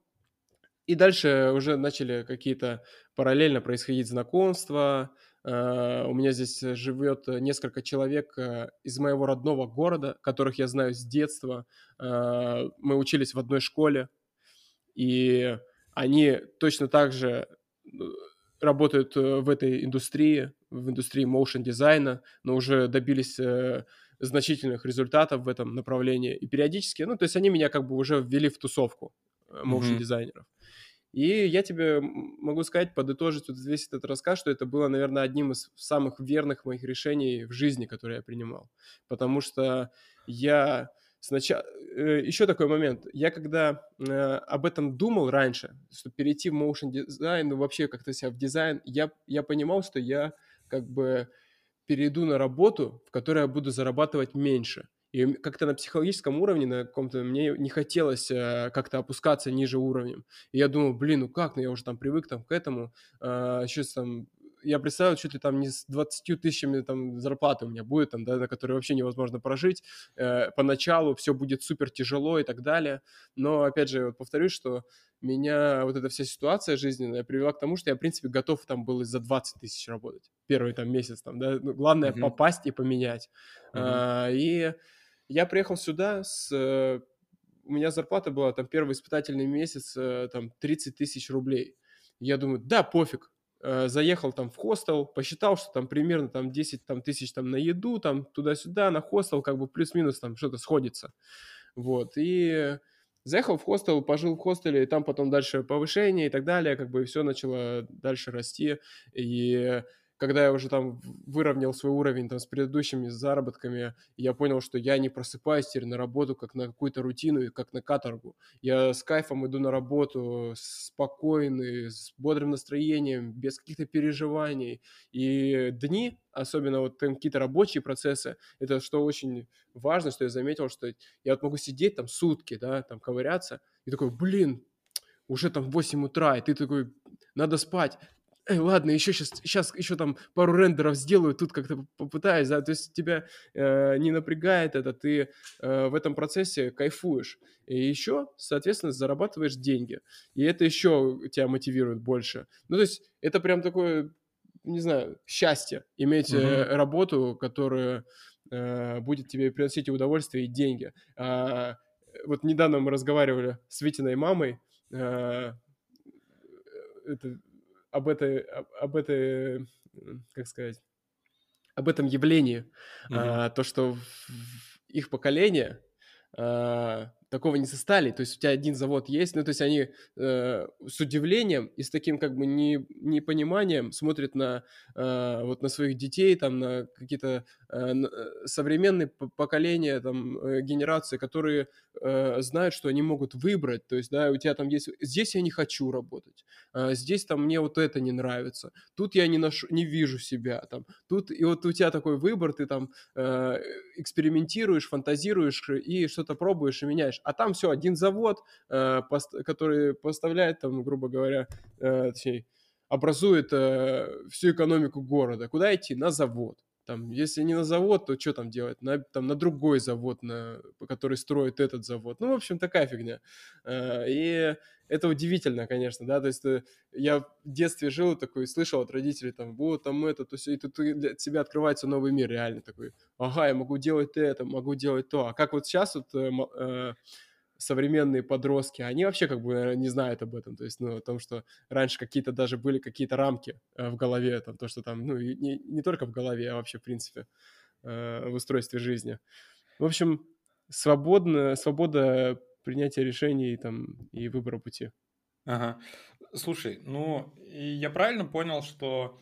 и дальше уже начали какие-то параллельно происходить знакомства. Э, у меня здесь живет несколько человек, э, из моего родного города, которых я знаю с детства. Э, мы учились в одной школе, и они точно так же, работают, в этой индустрии, в индустрии motion -дизайна, но уже добились, значительных результатов в этом направлении. И периодически, ну, то есть они меня как бы уже ввели в тусовку, э, Мгм. И я тебе могу сказать, подытожить вот весь этот рассказ, что это было, наверно, одним из самых верных моих решений в жизни, которые я принимал. Потому что я снача э, еще такой момент. Я когда, э, об этом думал раньше, чтобы перейти в motion -дизайн, ну, вообще как-то себя в дизайн, я я понимал, что я как бы перейду на работу, в которой я буду зарабатывать меньше. И как-то на психологическом уровне на каком-то мне не хотелось, э, как-то опускаться ниже уровнем. И я думал: "Блин, ну как? Ну я уже там привык там к этому". А, щас там я представил, чуть ли там не с 20 тысячами там зарплаты у меня будет там, да, на которые вообще невозможно прожить. Э, поначалу всё будет супер тяжело и так далее. Но опять же, вот повторюсь, что меня вот эта вся ситуация жизненная привела к тому, что я, в принципе, готов там был за 20 тысяч работать первый там месяц там, да. Ну, главное Мгм. попасть и поменять. Мгм. А, и я приехал сюда с э, у меня зарплата была там первый испытательный месяц, э, там 30 тысяч рублей. Я думаю: "Да пофиг". Э, заехал там в хостел, посчитал, что там примерно там 10 там тысяч там на еду, там туда-сюда, на хостел, как бы плюс-минус там что-то сходится. Вот. И заехал в хостел, пожил в хостеле, и там потом дальше повышение и так далее, как бы и всё начало дальше расти. И когда я уже там в выровнял свой уровень там с предыдущими заработками, я понял, что я не просыпаюсь теперь на работу как на какую-то рутину и как на каторгу. Я с кайфом иду на работу, спокойный, с бодрым настроением, без каких-то переживаний. И дни, особенно вот там какие-то рабочие процессы, это что очень важно, что я заметил, что я вот могу сидеть там сутки, да, там ковыряться и такой: "Блин, уже там 8 утра". И ты такой: "Надо спать". Эй, ладно, еще щас щас еще там пару рендеров сделаю, тут как-то попытаюсь, да. То есть тебя, э, не напрягает это, ты, э, в этом процессе кайфуешь. И еще, соответственно, зарабатываешь деньги. И это еще тя мотивирует больше. Ну, то есть это прям такое, не знаю, счастье иметь, э, Мгм. работу, которая, э, будет тебе приносить и удовольствие, и деньги. А, вот недавно мы разговаривали с Витиной мамой, э, это об этой об об этой, как сказать, об этом явлении. Мгм. А, то, что их поколение, а, такого не застали. То есть у тя 1 завод есть, ну, то есть они, э, с удивлением и с таким как бы не непониманием смотрят на, а, вот на своих детей, там, на какие-то, э, э, современные поколения, там, э, генерации, которые, э, знают, что они могут выбрать. То есть, да, у тя там есть: здесь я не хочу работать, а здесь там мне вот это не нравится, тут я не нашу не вижу себя там, тут И вот у тя такой выбор, ты там, э, экспериментируешь, фантазируешь и что-то пробуешь и меняешь. А там всё, 1 завод, э, пост который поставляет там, грубо говоря, э, точнее, образует, э, всю экономику города. Куда идти? На завод. Там, если не на завод, то чё там делать? На там на другой завод, на который строит этот завод. Ну, в общем, такая фигня. Э, и это удивительно, конечно, да. То есть, э, я в детстве жил такой, слышал от родителей там: "Вот там это, то сё". И тут для тебя открывается новый мир реально такой: "Ага, я могу делать это, могу делать то". А как вот щас вот, э, э, современные подростки, они вообще как бы, наверно, не знают об этом. То есть, ну, о том, что раньше какие-то даже были какие-то рамки, э, в голове, там, то, что там, ну, не не только в голове, а вообще в принципе, э, в устройстве жизни. В общем, свободно свобода принятия решений там и выбора пути. Ага. Слушай, ну, я правильно понял, что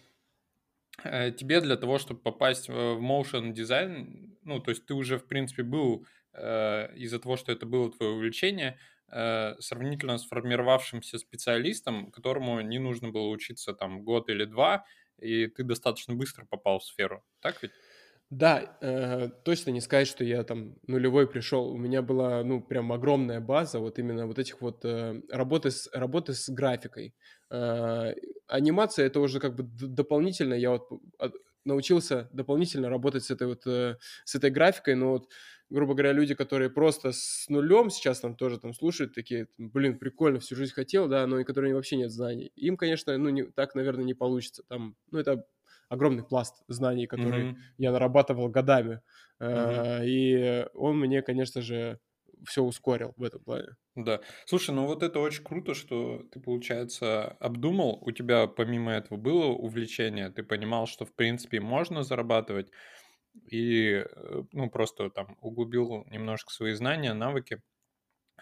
э, тебе для того, чтобы попасть в motion дизайн, ну, то есть ты уже, в принципе, был э, из-за того, что это было твое увлечение, э, сравнительно сформировавшимся специалистом, которому не нужно было учиться там год или два, и ты достаточно быстро попал в сферу. Так ведь? Да, э, точно не сказать, что я там нулевой пришел. У меня была, ну, прям огромная база вот именно вот этих вот э, работы с работы с графикой. Э, анимация это уже как бы дополнительно. Я вот научился дополнительно работать с этой вот э, с этой графикой, но вот грубо говоря, люди, которые просто с нулем сейчас там тоже там слушают, такие, блин, прикольно, всю жизнь хотел, да, но и которые вообще нет знаний. Им, конечно, ну, не, так, наверное, не получится. Там, ну, это огромный пласт знаний, который mm-hmm. я нарабатывал годами. Mm-hmm. И он мне, конечно же, все ускорил в этом плане. Да. Слушай, ну вот это очень круто, что ты, получается, обдумал, у тебя помимо этого было увлечение, ты понимал, что в принципе можно зарабатывать, и э, ну просто там углубил немножко свои знания, навыки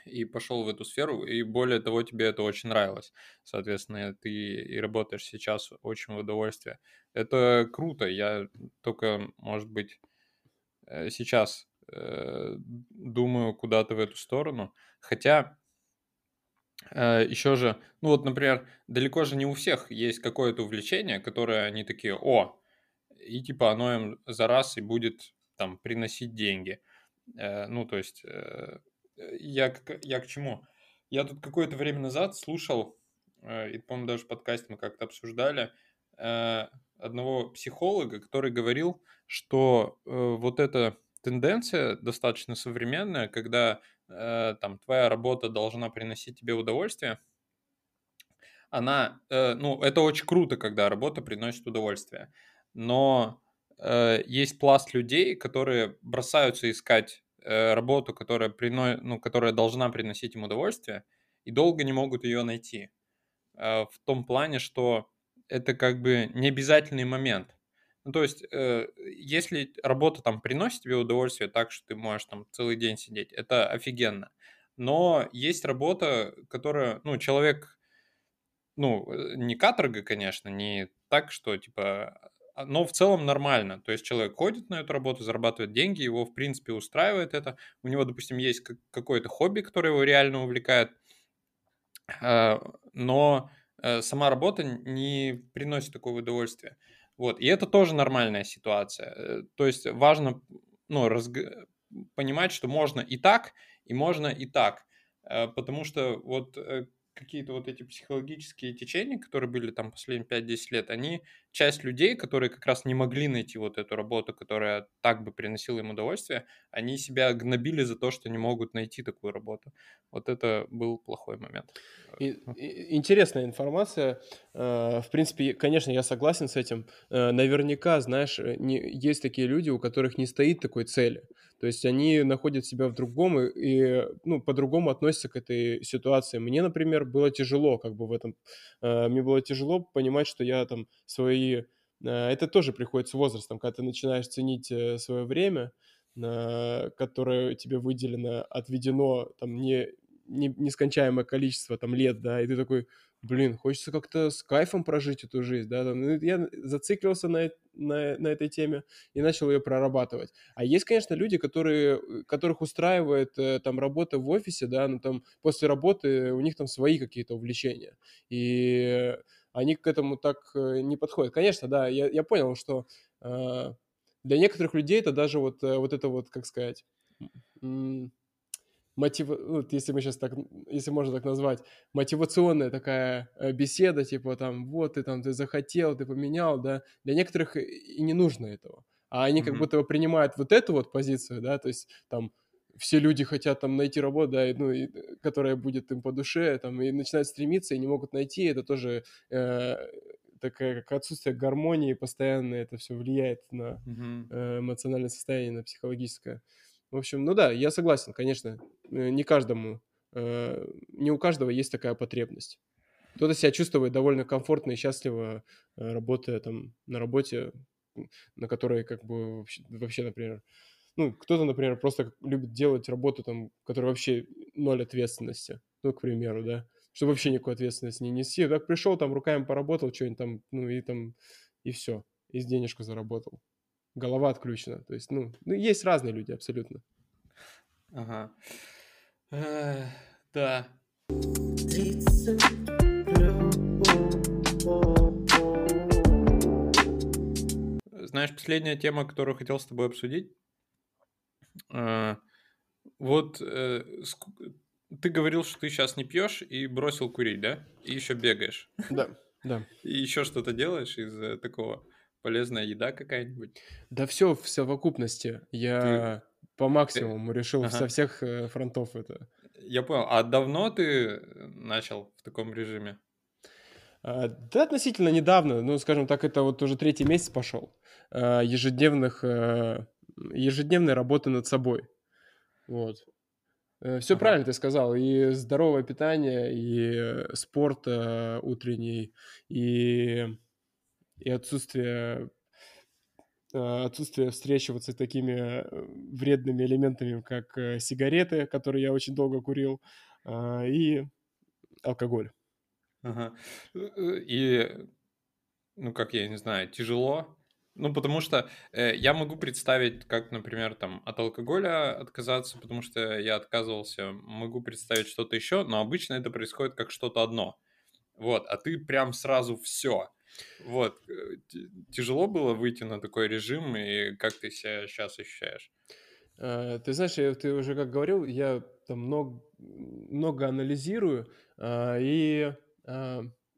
и пошел в эту сферу, и более того, тебе это очень нравилось. Соответственно, ты и работаешь сейчас очень в удовольствие. Это круто. Я только, может быть, э, сейчас э, думаю куда-то в эту сторону. Хотя э, еще же, ну вот, например, далеко же не у всех есть какое-то увлечение, которое они такие, о, и типа оно им за раз и будет там приносить деньги. Э, ну, то есть э, я, я к чему? Я тут какое-то время назад слушал, э, и, по-моему, даже в подкасте мы как-то обсуждали, э, одного психолога, который говорил, что э, вот эта тенденция достаточно современная, когда там твоя работа должна приносить тебе удовольствие, она, ну, это очень круто, когда работа приносит удовольствие, но есть пласт людей, которые бросаются искать Э, работу, которая, прино... ну, которая должна приносить им удовольствие, и долго не могут ее найти. Э, в том плане, что это как бы не обязательный момент. Ну, то есть, э, если работа там приносит тебе удовольствие так, что ты можешь там целый день сидеть, это офигенно. Но есть работа, которая, ну, человек, ну, не каторга, конечно, не так, что, типа, но в целом нормально. То есть человек ходит на эту работу, зарабатывает деньги, его в принципе устраивает это. У него, допустим, есть какое-то хобби, которое его реально увлекает, а, но э, сама работа не приносит такого удовольствия. Вот. И это тоже нормальная ситуация. Э, то есть важно ну, разг... понимать, что можно и так, и можно и так. Э, потому что вот какие-то вот эти психологические течения, которые были там последние 5-10 лет, они часть людей, которые как раз не могли найти вот эту работу, которая так бы приносила им удовольствие, они себя гнобили за то, что не могут найти такую работу. Вот это был плохой момент. И, и, интересная информация. Э, в принципе, конечно, я согласен с этим. Э, наверняка, знаешь, э, не, есть такие люди, у которых не стоит такой цели. То есть они находят себя в другом и, и ну, по-другому относятся к этой ситуации. Мне, например, было тяжело как бы в этом. Э, мне было тяжело понимать, что я там свои... Э, это тоже приходит с возрастом, когда ты начинаешь ценить э, свое время, которое тебе выделено, отведено там не, не, нескончаемое количество там лет, да, и ты такой, блин, хочется как-то с кайфом прожить эту жизнь, да, там, ну, я зациклился на, на, на этой теме и начал ее прорабатывать. А есть, конечно, люди, которые, которых устраивает э, там работа в офисе, да, ну там после работы у них там свои какие-то увлечения, и они к этому так э, не подходят. Конечно, да, я, я понял, что э, для некоторых людей это даже вот, э, вот это вот, как сказать, мотив... ну, если мы сейчас так, если можно так назвать, мотивационная такая э, беседа, типа там, вот ты там, ты захотел, ты поменял, да, для некоторых и не нужно этого. А они mm-hmm. как будто бы принимают вот эту вот позицию, да, то есть там все люди хотят там найти работу, да, и, ну, и, которая будет им по душе, там, и начинают стремиться, и не могут найти, это тоже э, такая как отсутствие гармонии постоянно, это все влияет на mm-hmm. э, эмоциональное состояние, на психологическое. В общем, ну да, я согласен, конечно, э, не каждому, э, не у каждого есть такая потребность. Кто-то себя чувствует довольно комфортно и счастливо, э, работая там на работе, на которой как бы вообще, вообще например, ну, кто-то, например, просто любит делать работу там, которая вообще ноль ответственности, ну, к примеру, да, чтобы вообще никакой ответственности не нести. Так пришел, там руками поработал, что-нибудь там, ну и там, и все, и денежку заработал. Голова отключена. То есть, ну, ну есть разные люди абсолютно. Ага. Э, да. Знаешь, последняя тема, которую хотел с тобой обсудить. Э, вот э, ты говорил, что ты сейчас не пьешь и бросил курить, да? И еще бегаешь. Да, да. И еще что-то делаешь из такого полезная еда какая-нибудь? Да все в совокупности. Я ты... по максимуму ты... решил ага. со всех э, фронтов это. Я понял. А давно ты начал в таком режиме? А, да, относительно недавно. Ну, скажем так, это вот уже третий месяц пошел. А, ежедневных, э, ежедневной работы над собой. Вот. Э, Все ага. правильно ты сказал. И здоровое питание, и спорт утренний, и, и отсутствие э, отсутствие встречи вот с такими вредными элементами, как сигареты, которые я очень долго курил, и алкоголь. Ага. И, ну, как я не знаю, тяжело ну, потому что э, я могу представить, как, например, там от алкоголя отказаться, потому что я отказывался, могу представить что-то еще, но обычно это происходит как что-то одно. Вот, а ты прям сразу все. Вот, э, тяжело было выйти на такой режим, и как ты себя сейчас ощущаешь? Э, ты знаешь, я, ты уже как говорил, я там много, много анализирую, э, и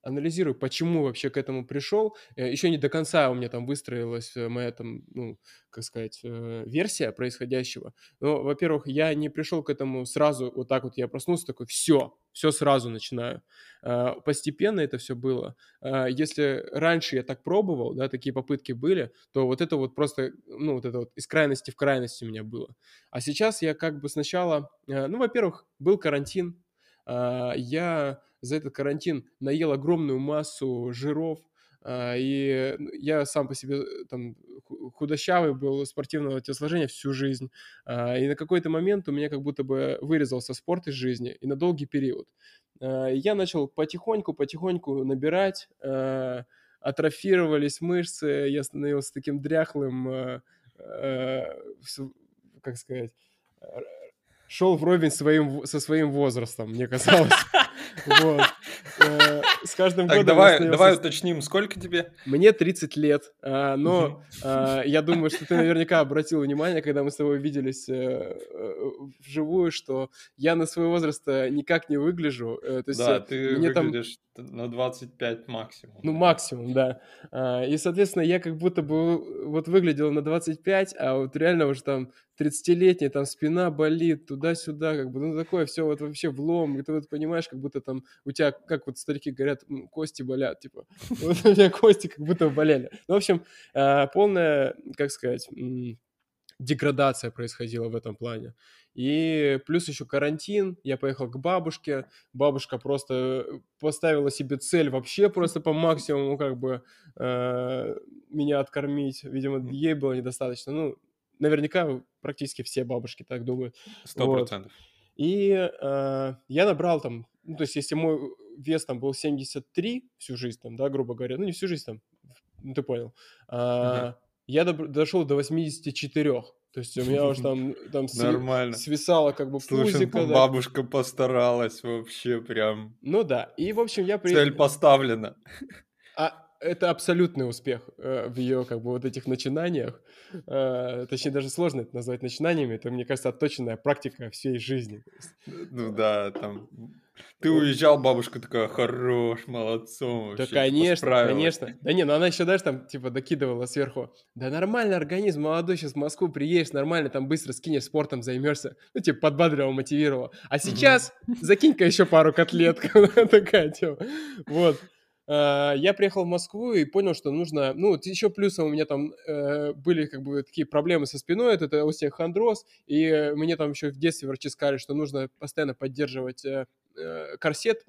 анализирую, почему вообще к этому пришел. Э, Еще не до конца у меня там выстроилась э, моя там, ну, как сказать, э, версия происходящего. Но, во-первых, я не пришел к этому сразу, вот так вот я проснулся, такой, все, все сразу начинаю. Постепенно это все было. Если раньше я так пробовал, да, такие попытки были, то вот это вот просто, ну, вот это вот из крайности в крайность у меня было. А сейчас я как бы сначала, ну, во-первых, был карантин, я за этот карантин наел огромную массу жиров, а, и я сам по себе э, там худощавый был спортивного телосложения всю жизнь. А, и на какой-то момент у меня как будто бы вырезался спорт из жизни, и на долгий период. А, я начал потихоньку-потихоньку набирать, атрофировались мышцы, я становился таким дряхлым, как сказать, шел вровень своим, со своим возрастом, мне казалось. Вот. Э, с каждым так, годом... давай, давай уточним, сколько тебе? Мне 30 лет, а, но а, я думаю, что ты наверняка обратил внимание, когда мы с тобой виделись э, э, вживую, что я на свой возраст никак не выгляжу. То есть да, ты мне выглядишь там... на 25 максимум. Ну, максимум, да. И, соответственно, я как будто бы вот выглядел на 25, а вот реально уже там 30-летний, там спина болит, туда-сюда, как бы, ну, такое все вот вообще влом, и ты вот понимаешь, как будто там у тебя, как вот старики говорят, кости болят, типа, вот у меня кости как будто болели. Ну, в общем, а, полная, как сказать, деградация происходила в этом плане. И плюс еще карантин, я поехал к бабушке, бабушка просто поставила себе цель вообще просто по максимуму как бы э, меня откормить, видимо, ей было недостаточно, ну, наверняка практически все бабушки так думают. Сто процентов. Вот. И э, я набрал там, ну, то есть если мой вес там был 73 всю жизнь, там, да, грубо говоря, ну, не всю жизнь там, ну, ты понял, э, uh-huh. я до, дошел до 84. То есть у меня уже там, там Нормально. свисало как бы Слушай, пузико. Да. бабушка постаралась вообще прям. Ну да, и в общем я... При... Цель поставлена. А это абсолютный успех э, в ее как бы вот этих начинаниях. Э, точнее, даже сложно это назвать начинаниями. Это, мне кажется, отточенная практика всей жизни. Ну да, там... Ты уезжал, бабушка такая, хорош, молодцом. Да, конечно, конечно. Да не, ну она еще, даже там, типа, докидывала сверху. Да нормальный организм, молодой, сейчас в Москву приедешь, нормально, там быстро скинешь, спортом займешься. Ну, типа, подбадривал, мотивировал. А сейчас закинь-ка еще пару котлет. Такая тема. Вот. Э, я приехал в Москву и понял, что нужно, ну, еще плюсом у меня там э, были как бы такие проблемы со спиной, это, остеохондроз, и мне там еще в детстве врачи сказали, что нужно постоянно поддерживать э, э корсет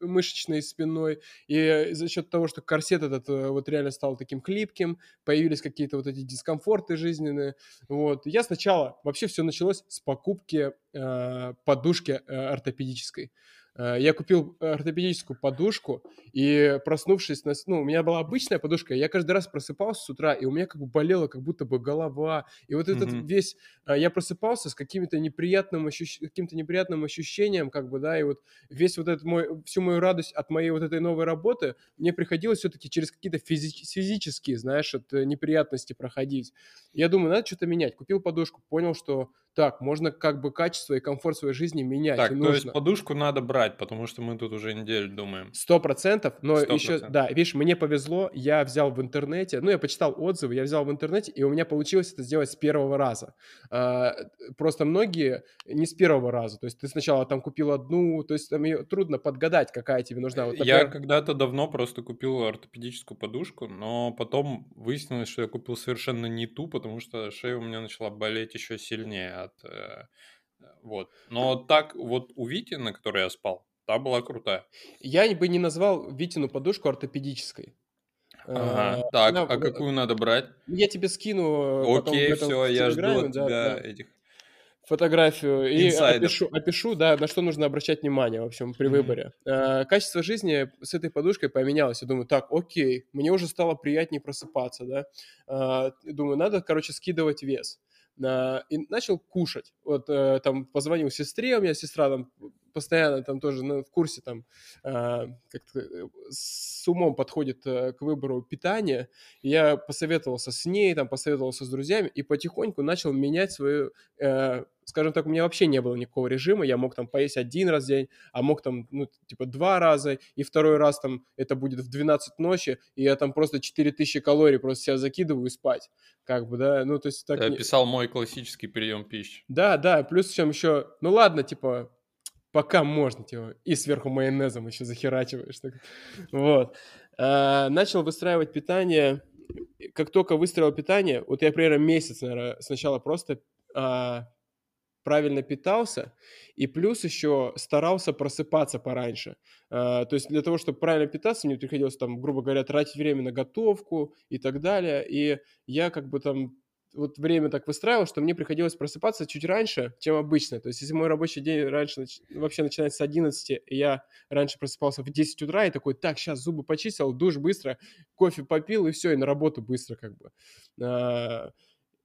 мышечной спиной, и за счет того, что корсет этот э, вот реально стал таким хлипким, появились какие-то вот эти дискомфорты жизненные, вот. Я сначала, вообще все началось с покупки э, подушки э, ортопедической. Э, я купил ортопедическую подушку, и проснувшись, на, ну, у меня была обычная подушка, я каждый раз просыпался с утра, и у меня как бы болела как будто бы голова, и вот этот Мгм. весь, э, я просыпался с каким-то неприятным, ощущ... каким-то неприятным ощущением, как бы, да, и вот весь вот этот мой, всю мою радость от моей вот этой новой работы мне приходилось все-таки через какие-то физи- физические, знаешь, от э, неприятности проходить. Я думаю, надо что-то менять. Купил подушку, понял, что так, можно как бы качество и комфорт своей жизни менять, Так, то есть подушку надо брать, потому что мы тут уже неделю думаем. Сто процентов, но Сто еще, процентов. да, видишь, мне повезло, я взял в интернете, ну, я почитал отзывы, я взял в интернете, и у меня получилось это сделать с первого раза. А, Просто многие не с первого раза, то есть ты сначала там купил одну, то есть там ее трудно подгадать, какая тебе нужна. Вот, Я например, когда-то давно просто купил ортопедическую подушку, но потом выяснилось, что я купил совершенно не ту, потому что шея у меня начала болеть еще сильнее от... э, Вот. Но так вот у Вити, на которой я спал, та была крутая. я бы не назвал Витину подушку ортопедической. Ага. А, Так, она- а какую надо брать? Я тебе скину э, потом Окей, этом все, я жду от тебя да. этих... фотографию и опишу, опишу, да, на что нужно обращать внимание, в общем, при выборе. Э, качество жизни с этой подушкой поменялось. Я думаю, так, окей, мне уже стало приятнее просыпаться, да. Э, думаю, надо, короче, скидывать вес. И начал кушать. Вот э, там позвонил сестре, у меня сестра там постоянно там тоже ну, в курсе там э, как-то э, с умом подходит э, к выбору питания. Я посоветовался с ней, там посоветовался с друзьями и потихоньку начал менять свою э, скажем так, у меня вообще не было никакого режима, я мог там поесть один раз в день, а мог там, ну, типа, два раза, и второй раз там это будет в 12 ночи, и я там просто 4000 калорий просто себя закидываю и спать, как бы, да, ну, то есть так... Ты не- описал мой классический прием пищи. Да, да, плюс чем еще, ну, ладно, типа, пока можно, типа, и сверху майонезом еще захерачиваешь, так. вот. А, начал выстраивать питание, как только выстроил питание, вот я примерно месяц, наверное, сначала просто а, правильно питался, и плюс еще старался просыпаться пораньше. А, то есть для того, чтобы правильно питаться, мне приходилось там, грубо говоря, тратить время на готовку и так далее. И я как бы там вот время так выстраивал, что мне приходилось просыпаться чуть раньше, чем обычно. То есть если мой рабочий день раньше нач- вообще начинается с 11, и я раньше просыпался в 10 утра и такой, так, сейчас зубы почистил, душ быстро, кофе попил, и все, и на работу быстро как бы.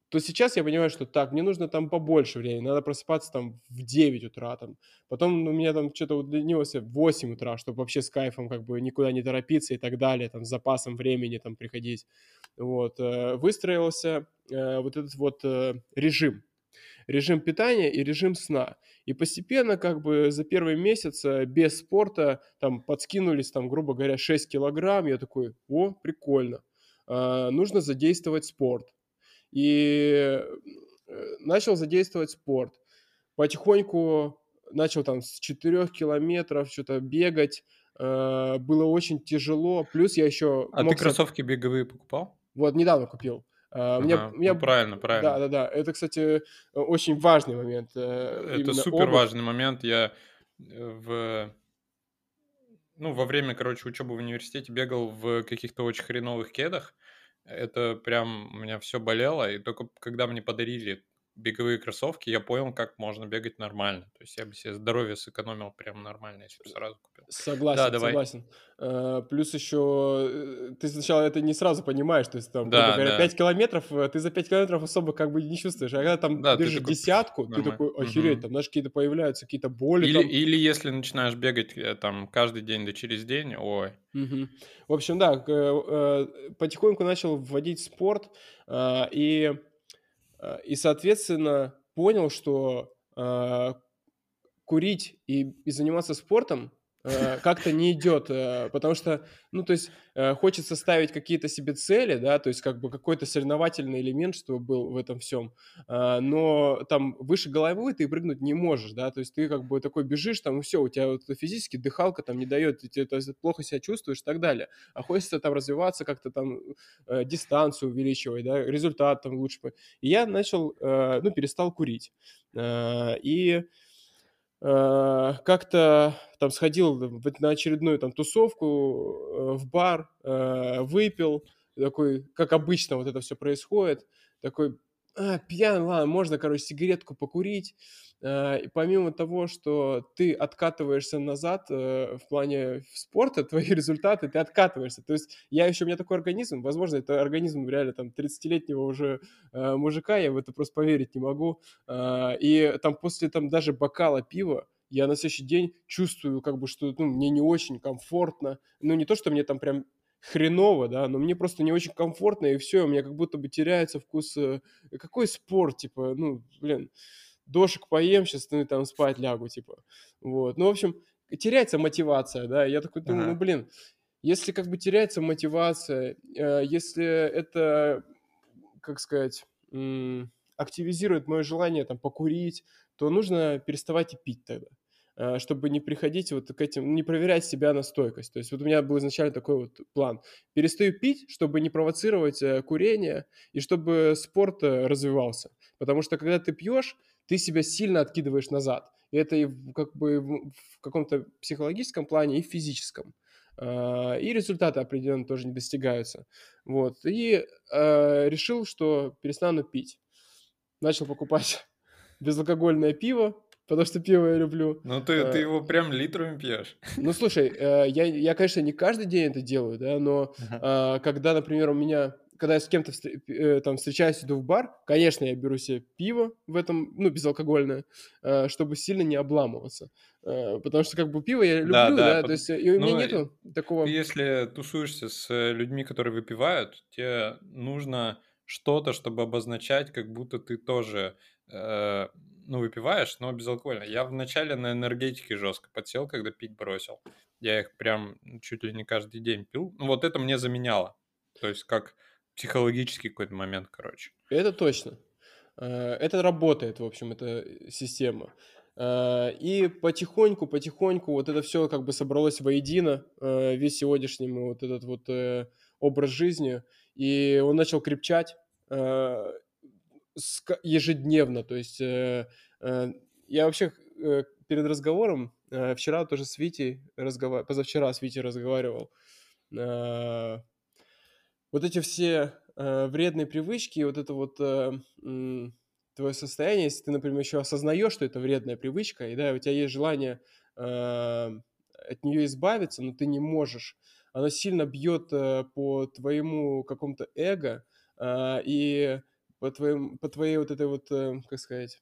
То сейчас я понимаю, что так, мне нужно там побольше времени, надо просыпаться там в 9 утра там. Потом у меня там что-то удлинилось в 8 утра, чтобы вообще с кайфом как бы никуда не торопиться и так далее, там с запасом времени там приходить. Вот, э, выстроился э, вот этот вот э, режим. Режим питания и режим сна. И постепенно как бы за первый месяц без спорта там подскинулись там, грубо говоря, 6 килограмм. Я такой, о, прикольно. Нужно задействовать спорт и э, начал задействовать спорт. Потихоньку начал там с 4 километров что-то бегать. Э, Было очень тяжело. Плюс я еще... А ты кроссовки беговые покупал? Вот, недавно купил. У меня, Ага, меня ну, правильно, правильно. Да, да, да. Это, кстати, очень важный момент. Это супер обувь. важный момент. Я в ну, во время, короче, учебы в университете бегал в каких-то очень хреновых кедах. Это прям у меня все болело. И только когда мне подарили беговые кроссовки, я понял, как можно бегать нормально. То есть я бы себе здоровье сэкономил прям нормально, если бы сразу купил. Согласен, давай. согласен. Э, Плюс еще э, ты сначала это не сразу понимаешь, то есть там, Да, говоря, да. 5 километров, э, ты за 5 километров особо как бы не чувствуешь, а когда там Да, ты бежишь такой, десятку, ты нормально. такой, охереть, Мгм. там, знаешь, какие-то появляются какие-то боли Или, там. или если начинаешь бегать там каждый день да через день, ой, Мгм. В общем, да, потихоньку начал вводить спорт, а, и, а, и, соответственно, понял, что а, курить и, и заниматься спортом э, как-то не идет, э, потому что, ну, то есть э, хочется ставить какие-то себе цели, да, то есть как бы какой-то соревновательный элемент, чтобы был в этом всем, но там выше головы ты прыгнуть не можешь, да, то есть ты как бы такой бежишь, там, и все, у тебя вот физически дыхалка там не дает, ты, есть плохо себя чувствуешь и так далее, а хочется там развиваться, как-то там э, дистанцию увеличивать, да, результат там лучше. И я начал, э, ну, перестал курить. Э, И э, как-то там сходил на очередную там тусовку э, в бар, э, выпил, такой, как обычно вот это все происходит, такой, а, пьяный, ладно, можно, короче, сигаретку покурить. А, и помимо того, что ты откатываешься назад э, в плане спорта, твои результаты, ты откатываешься. То есть я еще, у меня такой организм, возможно, это организм реально там 30-летнего уже э, мужика, я в это просто поверить не могу. А, и там после там даже бокала пива, я на следующий день чувствую, как бы, что ну, мне не очень комфортно. Ну, не то, что мне там прям хреново, да, но мне просто не очень комфортно, и все, у меня как будто бы теряется вкус. Э, какой спорт, типа, ну, блин, дошек поем, сейчас ну, там спать лягу, типа. Вот. Ну, в общем, теряется мотивация, да. Я такой думаю, ага. ну, блин, если как бы теряется мотивация, э, если это, как сказать, активизирует мое желание там покурить, то нужно переставать и пить тогда. Э, чтобы не приходить вот к этим, не проверять себя на стойкость. То есть вот у меня был изначально такой вот план. Перестаю пить, чтобы не провоцировать э, курение и чтобы спорт э, развивался. Потому что когда ты пьешь, ты себя сильно откидываешь назад. И это и как бы в каком-то психологическом плане, и в физическом. И результаты определенно тоже не достигаются. Вот. И решил, что перестану пить. Начал покупать безалкогольное пиво, потому что пиво я люблю. Ну, ты, ты э, его прям литрами пьешь. Ну, слушай, э, я, я, конечно, не каждый день это делаю, да, но ага. когда, например, у меня когда я с кем-то э, там встречаюсь, иду в бар, конечно, я беру себе пиво в этом, ну, безалкогольное, чтобы сильно не обламываться. Потому что как бы пиво я люблю, да, да, да то есть и у меня ну, нету такого... Если тусуешься с людьми, которые выпивают, тебе нужно что-то, чтобы обозначать, как будто ты тоже ну, выпиваешь, но безалкогольно. Я вначале на энергетике жестко подсел, когда пить бросил. Я их прям чуть ли не каждый день пил. Ну, вот это мне заменяло. То есть как психологический какой-то момент, короче. Это точно. Э, это работает, в общем, эта система. Э, и потихоньку, потихоньку вот это все как бы собралось воедино, э, весь сегодняшний вот этот вот образ жизни, и он начал крепчать, ежедневно. То есть э, э, я вообще э, перед разговором вчера тоже с Витей разговаривал, позавчера с Витей разговаривал. Вот эти все вредные привычки, вот это вот твое состояние, если ты, например, еще осознаешь, что это вредная привычка, и да, у тебя есть желание от нее избавиться, но ты не можешь, оно сильно бьет по твоему какому-то эго, и по, твоим, по твоей вот этой вот, э, как сказать,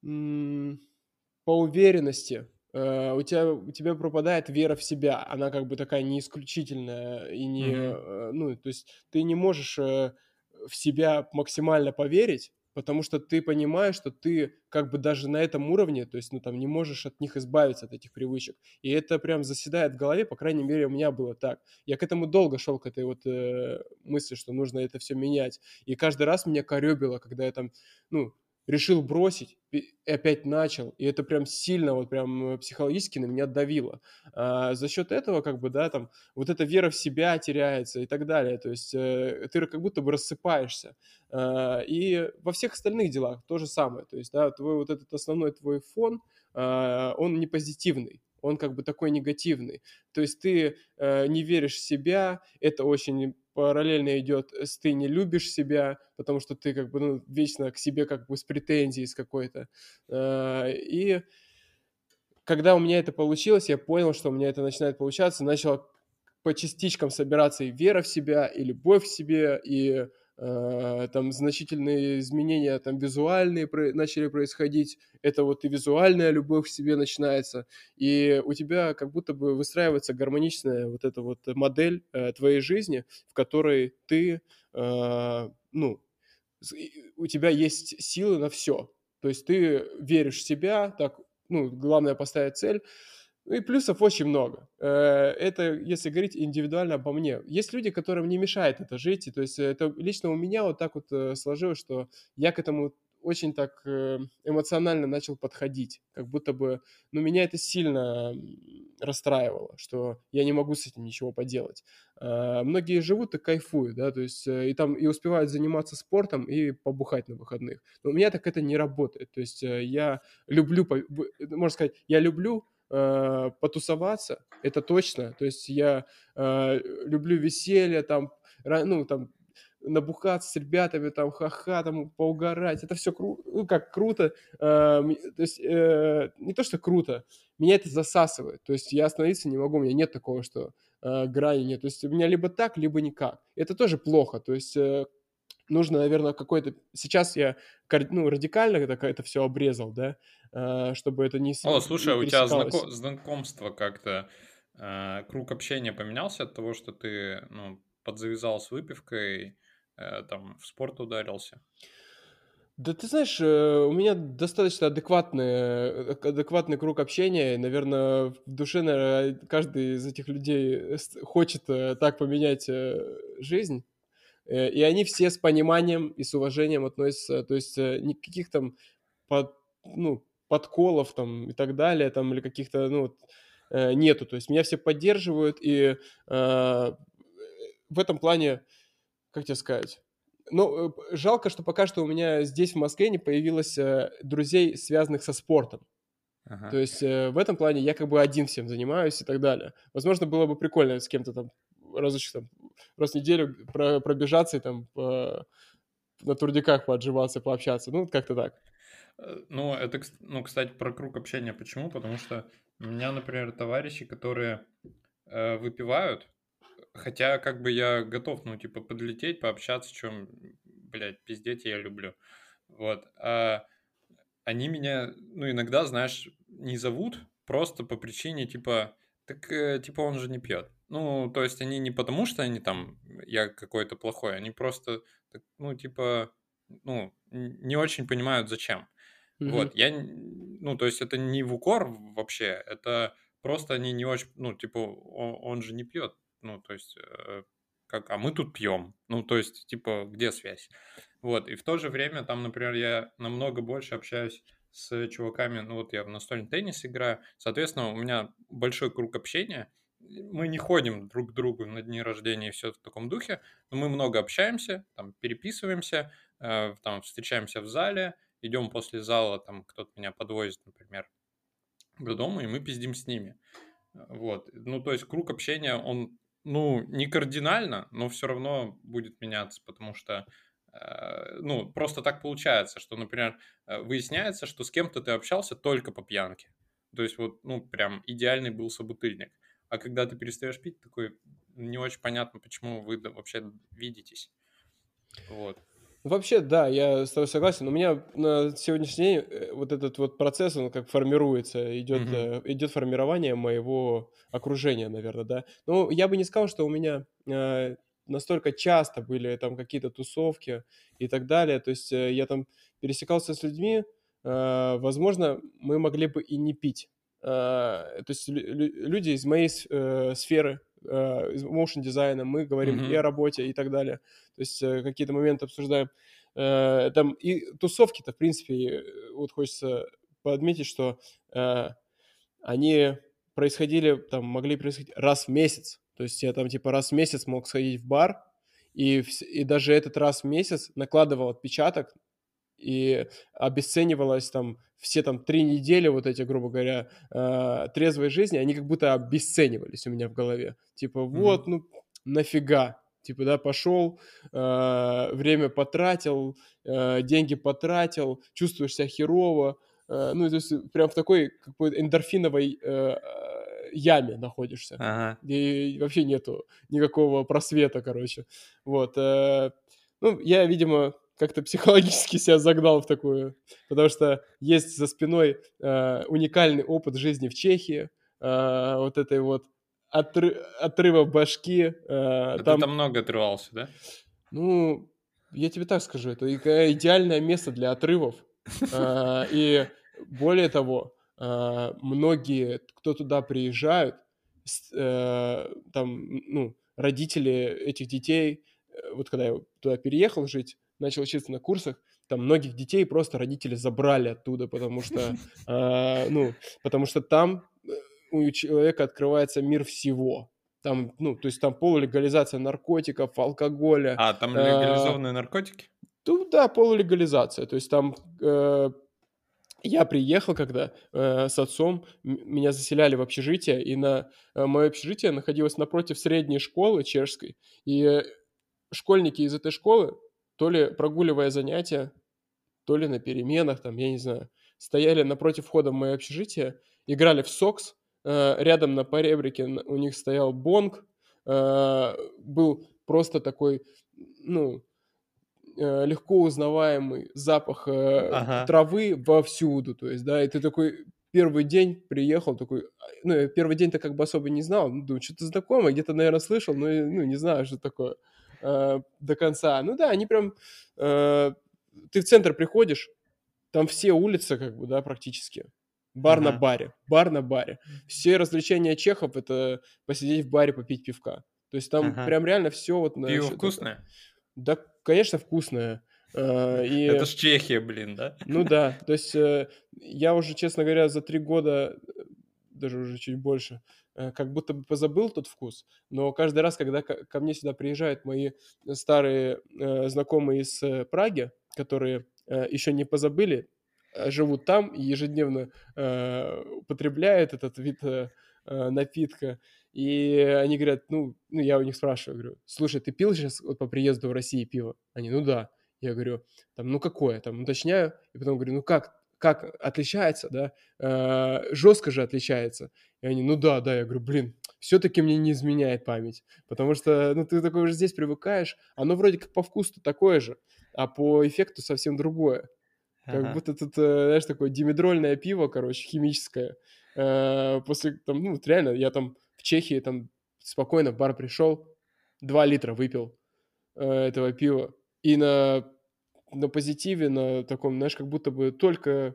по уверенности, э, у тебя, у тебя пропадает вера в себя. Она как бы такая не исключительная и не, mm-hmm. ну, то есть ты не можешь в себя максимально поверить, потому что ты понимаешь, что ты как бы даже на этом уровне, то есть, ну, там, не можешь от них избавиться, от этих привычек. И это прям заседает в голове, по крайней мере, у меня было так. Я к этому долго шел, к этой вот э, мысли, что нужно это все менять. И каждый раз меня коребило, когда я там, ну, решил бросить, и опять начал, и это прям сильно, вот прям э, психологически на меня давило. А за счет этого, как бы, да, там, вот эта вера в себя теряется и так далее, то есть э, ты как будто бы рассыпаешься. А, и во всех остальных делах то же самое, то есть, да, твой вот этот основной твой фон, а, он не позитивный, он как бы такой негативный. То есть ты э, не веришь в себя, это очень параллельно идет, э, ты не любишь себя, потому что ты как бы ну, вечно к себе как бы с претензией с какой-то. Э, и когда у меня это получилось, я понял, что у меня это начинает получаться, начала по частичкам собираться и вера в себя, и любовь к себе, и там значительные изменения там визуальные про- начали происходить, это вот и визуальная любовь к себе начинается, и у тебя как будто бы выстраивается гармоничная вот эта вот модель э, твоей жизни, в которой ты, э, ну, у тебя есть силы на все, то есть ты веришь в себя, так, ну, главное поставить цель, ну и плюсов очень много. Э, это, если говорить индивидуально обо мне. Есть люди, которым не мешает это жить. То есть это лично у меня вот так вот э, сложилось, что я к этому очень так э, эмоционально начал подходить. Как будто бы, ну, меня это сильно расстраивало, что я не могу с этим ничего поделать. Многие живут и кайфуют, да, то есть и там и успевают заниматься спортом и побухать на выходных. Но у меня так это не работает. То есть я люблю, можно сказать, я люблю э, потусоваться, это точно. То есть я э, люблю веселье, там, ну, там, набухаться с ребятами, там, ха-ха, там, поугарать. Это все круто, ну, как круто. Э, то есть, э, не то, что круто, меня это засасывает. То есть я остановиться не могу, у меня нет такого, что э, грани нет. То есть у меня либо так, либо никак. Это тоже плохо. То есть э, нужно, наверное, какой-то... Сейчас я ну, радикально это, это все обрезал, да, э, чтобы это не О, слушай, не у тебя знако... знакомство как-то, э, круг общения поменялся от того, что ты ну, подзавязал с выпивкой, э, там, в спорт ударился? Да ты знаешь, э, у меня достаточно адекватный, э, адекватный круг общения. Наверное, в душе, наверное, каждый из этих людей хочет так поменять жизнь. И они все с пониманием и с уважением относятся. То есть никаких там под, ну, подколов там и так далее, там, или каких-то, ну, нету. То есть меня все поддерживают, и э, в этом плане, как тебе сказать, ну, э, жалко, что пока что у меня здесь, в Москве, не появилось э, друзей, связанных со спортом. Ага. То есть э, в этом плане я как бы один всем занимаюсь и так далее. Возможно, было бы прикольно с кем-то там разочек там раз в неделю про, пробежаться и там по, на турдиках поотживаться, пообщаться. Ну, как-то так. Ну, это, ну, кстати, про круг общения. Почему? Потому что у меня, например, товарищи, которые э, выпивают, Хотя, как бы я готов, ну, типа, подлететь, пообщаться, чем, блядь, пиздеть я люблю. Вот. А они меня, ну, иногда, знаешь, не зовут просто по причине, типа, так, э, типа, он же не пьет. Ну, то есть они не потому, что они там, я какой-то плохой, они просто, ну, типа, ну, не очень понимают, зачем. Mm-hmm. Вот, я, ну, то есть это не в укор вообще, это просто они не очень, ну, типа, он, он же не пьет. Ну, то есть, э, как, а мы тут пьем. Ну, то есть, типа, где связь? Вот, и в то же время там, например, я намного больше общаюсь с чуваками, ну, вот я в настольный теннис играю, соответственно, у меня большой круг общения, мы не ходим друг к другу на дни рождения и все в таком духе, но мы много общаемся, там, переписываемся, э, там, встречаемся в зале, идем после зала, там, кто-то меня подвозит, например, до дома, и мы пиздим с ними. Вот. Ну, то есть круг общения, он ну, не кардинально, но все равно будет меняться, потому что, э, ну, просто так получается, что, например, э, выясняется, что с кем-то ты общался только по пьянке. То есть вот, ну, прям идеальный был собутыльник. А когда ты перестаешь пить, такой не очень понятно, почему вы вообще видитесь. Вот. Вообще, да, я с тобой согласен. У меня на сегодняшний день э, вот этот вот процесс, он как формируется, идет, mm-hmm. идет формирование моего окружения, наверное, да. Ну, я бы не сказал, что у меня э, настолько часто были там какие-то тусовки и так далее. То есть э, я там пересекался с людьми, э, возможно, мы могли бы и не пить. Э, то есть люди из моей э, сферы э, motion дизайна, мы говорим mm-hmm. и о работе и так далее. То есть какие-то моменты обсуждаем. Там и тусовки-то, в принципе, вот хочется подметить, что они происходили, там, могли происходить раз в месяц. То есть я там типа раз в месяц мог сходить в бар, и, и даже этот раз в месяц накладывал отпечаток и обесценивалось там все там три недели вот эти, грубо говоря, э, трезвой жизни, они как будто обесценивались у меня в голове. Типа, вот, mm-hmm. ну, нафига? Типа, да, пошел, э, время потратил, э, деньги потратил, чувствуешь себя херово. Э, ну, то есть прям в такой какой-то эндорфиновой э, яме находишься. Ага. И вообще нету никакого просвета, короче. Вот. Э, ну, я, видимо, как-то психологически себя загнал в такую, потому что есть за спиной э, уникальный опыт жизни в Чехии, э, вот этой вот отры- отрыва башки. Э, а там... Ты там много отрывался, да? Ну, я тебе так скажу, это идеальное место для отрывов. Э, и более того, э, многие, кто туда приезжают, э, там, ну, родители этих детей, вот когда я туда переехал жить, начал учиться на курсах, там многих детей просто родители забрали оттуда, потому что, э, ну, потому что там э, у человека открывается мир всего. Там, ну, то есть там полулегализация наркотиков, алкоголя. А, там а, легализованные э, наркотики? Ну, да, полулегализация. То есть там э, я приехал, когда э, с отцом меня заселяли в общежитие, и на э, мое общежитие находилось напротив средней школы чешской, и школьники из этой школы, то ли прогуливая занятия, то ли на переменах, там, я не знаю, стояли напротив входа в мое общежитие, играли в сокс, э, рядом на поребрике у них стоял бонг, э, был просто такой, ну, э, легко узнаваемый запах Ага. травы вовсюду, то есть, да, и ты такой первый день приехал, такой, ну, я первый день-то как бы особо не знал, ну, думаю, что-то знакомое, где-то, наверное, слышал, но, ну, не знаю, что такое до конца. Ну да, они прям, ты в центр приходишь, там все улицы, как бы, да, практически. Бар ага. на баре, бар на баре. Все развлечения чехов — это посидеть в баре, попить пивка. То есть там ага. прям реально все вот... Пиво вкусное? Да, конечно, вкусное. А, и... Это ж Чехия, блин, да? Ну да, то есть э, я уже, честно говоря, за три года, даже уже чуть больше, э, как будто бы позабыл тот вкус, но каждый раз, когда ко мне сюда приезжают мои старые э, знакомые из Праги, которые еще не позабыли, живут там и ежедневно употребляют этот вид напитка, и они говорят, ну, ну, я у них спрашиваю, говорю, слушай, ты пил сейчас вот по приезду в Россию пиво? Они, ну да. Я говорю, там, ну какое? Там уточняю, и потом говорю, ну как, как отличается, да? Э, жестко же отличается. И они, ну да, да. Я говорю, блин, все-таки мне не изменяет память, потому что, ну ты такой уже здесь привыкаешь, оно вроде как по вкусу такое же, а по эффекту совсем другое. Как ага. будто тут, э, знаешь, такое димедрольное пиво, короче, химическое. Э, после, там, ну, вот реально, я там в Чехии там спокойно в бар пришел, два литра выпил э, этого пива, и на, на позитиве, на таком, знаешь, как будто бы только,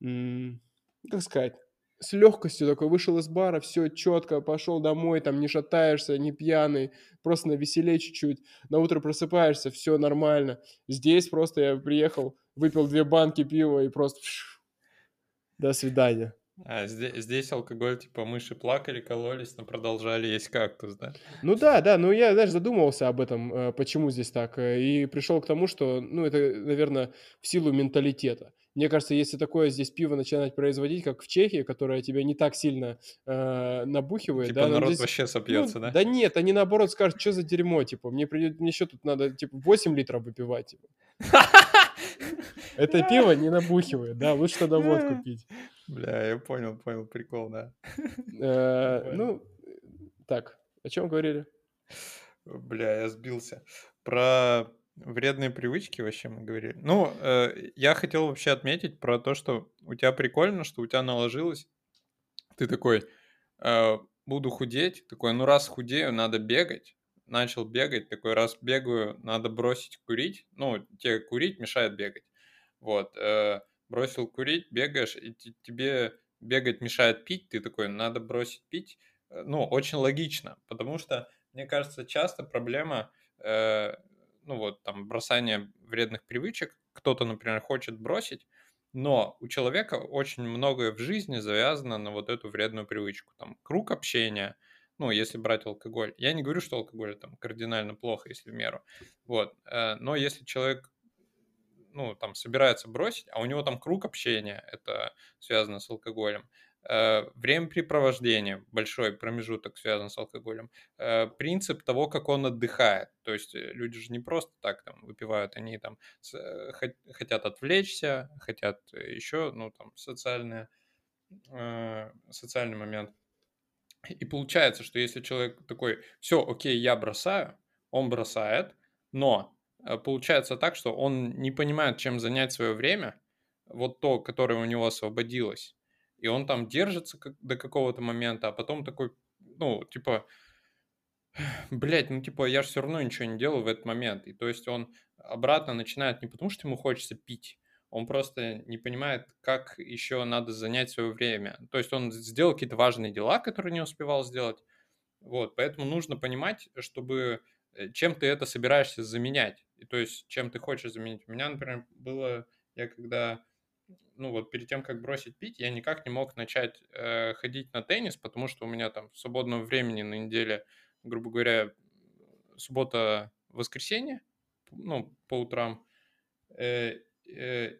как сказать, с легкостью такой вышел из бара, все четко, пошел домой, там не шатаешься, не пьяный, просто на веселее чуть-чуть. На утро просыпаешься, все нормально. Здесь просто я приехал, выпил две банки пива и просто до свидания. А здесь, здесь алкоголь, типа мыши плакали, кололись, но продолжали есть кактус, да? Ну да, да, ну я, знаешь, задумывался об этом, э, почему здесь так, э, и пришел к тому, что, ну это, наверное, в силу менталитета. Мне кажется, если такое здесь пиво начинать производить, как в Чехии, которое тебя не так сильно э, набухивает, типа да, народ здесь, вообще сопьется, ну, да? Да нет, они наоборот скажут, что за дерьмо, типа, мне придет, мне еще тут надо, типа, 8 литров выпивать, типа. Это пиво не набухивает, да, лучше тогда водку пить. Бля, я понял, понял, прикол, да. Э, ну, так, о чем говорили? Бля, я сбился. Про вредные привычки вообще мы говорили. Ну, э, я хотел вообще отметить про то, что у тебя прикольно, что у тебя наложилось. Ты такой, э, буду худеть, такой, ну раз худею, надо бегать. Начал бегать, такой, раз бегаю, надо бросить курить. Ну, тебе курить мешает бегать. Вот бросил курить, бегаешь, и тебе бегать мешает пить, ты такой, надо бросить пить. Э, ну, очень логично, потому что, мне кажется, часто проблема, э, ну вот, там, бросания вредных привычек, кто-то, например, хочет бросить, но у человека очень многое в жизни завязано на вот эту вредную привычку. Там круг общения, ну, если брать алкоголь. Я не говорю, что алкоголь там кардинально плохо, если в меру. Вот. Э, но если человек ну, там, собирается бросить, а у него там круг общения, это связано с алкоголем, э, времяпрепровождение, большой промежуток связан с алкоголем, э, принцип того, как он отдыхает. То есть э, люди же не просто так там выпивают, они там хотят отвлечься, хотят еще, ну, там, социальное, социальный момент. И получается, что если человек такой, все, окей, я бросаю, он бросает, но получается так, что он не понимает, чем занять свое время, вот то, которое у него освободилось. И он там держится до какого-то момента, а потом такой, ну, типа, блядь, ну, типа, я же все равно ничего не делаю в этот момент. И то есть он обратно начинает не потому, что ему хочется пить, он просто не понимает, как еще надо занять свое время. То есть он сделал какие-то важные дела, которые не успевал сделать. Вот, поэтому нужно понимать, чтобы Э, чем ты это собираешься заменять. И то есть, чем ты хочешь заменить. У меня, например, было, я когда, ну вот перед тем, как бросить пить, я никак не мог начать э, ходить на теннис, потому что у меня там свободного времени на неделе, грубо говоря, суббота, воскресенье, ну, по утрам. Э, э,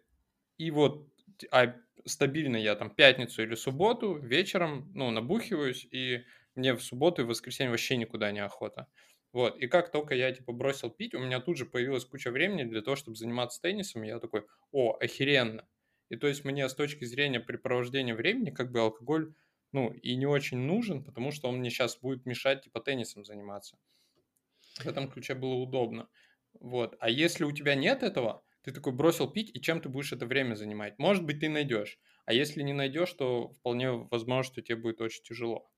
и вот, а стабильно я там пятницу или субботу вечером, ну, набухиваюсь, и мне в субботу и воскресенье вообще никуда не охота. Вот, и как только я, типа, бросил пить, у меня тут же появилась куча времени для того, чтобы заниматься теннисом. Я такой, о, охеренно. И то есть мне с точки зрения препровождения времени, как бы алкоголь, ну, и не очень нужен, потому что он мне сейчас будет мешать, типа, теннисом заниматься. В этом ключе было удобно. Вот. А если у тебя нет этого, ты такой бросил пить, и чем ты будешь это время занимать? Может быть, ты найдешь. А если не найдешь, то вполне возможно, что тебе будет очень тяжело.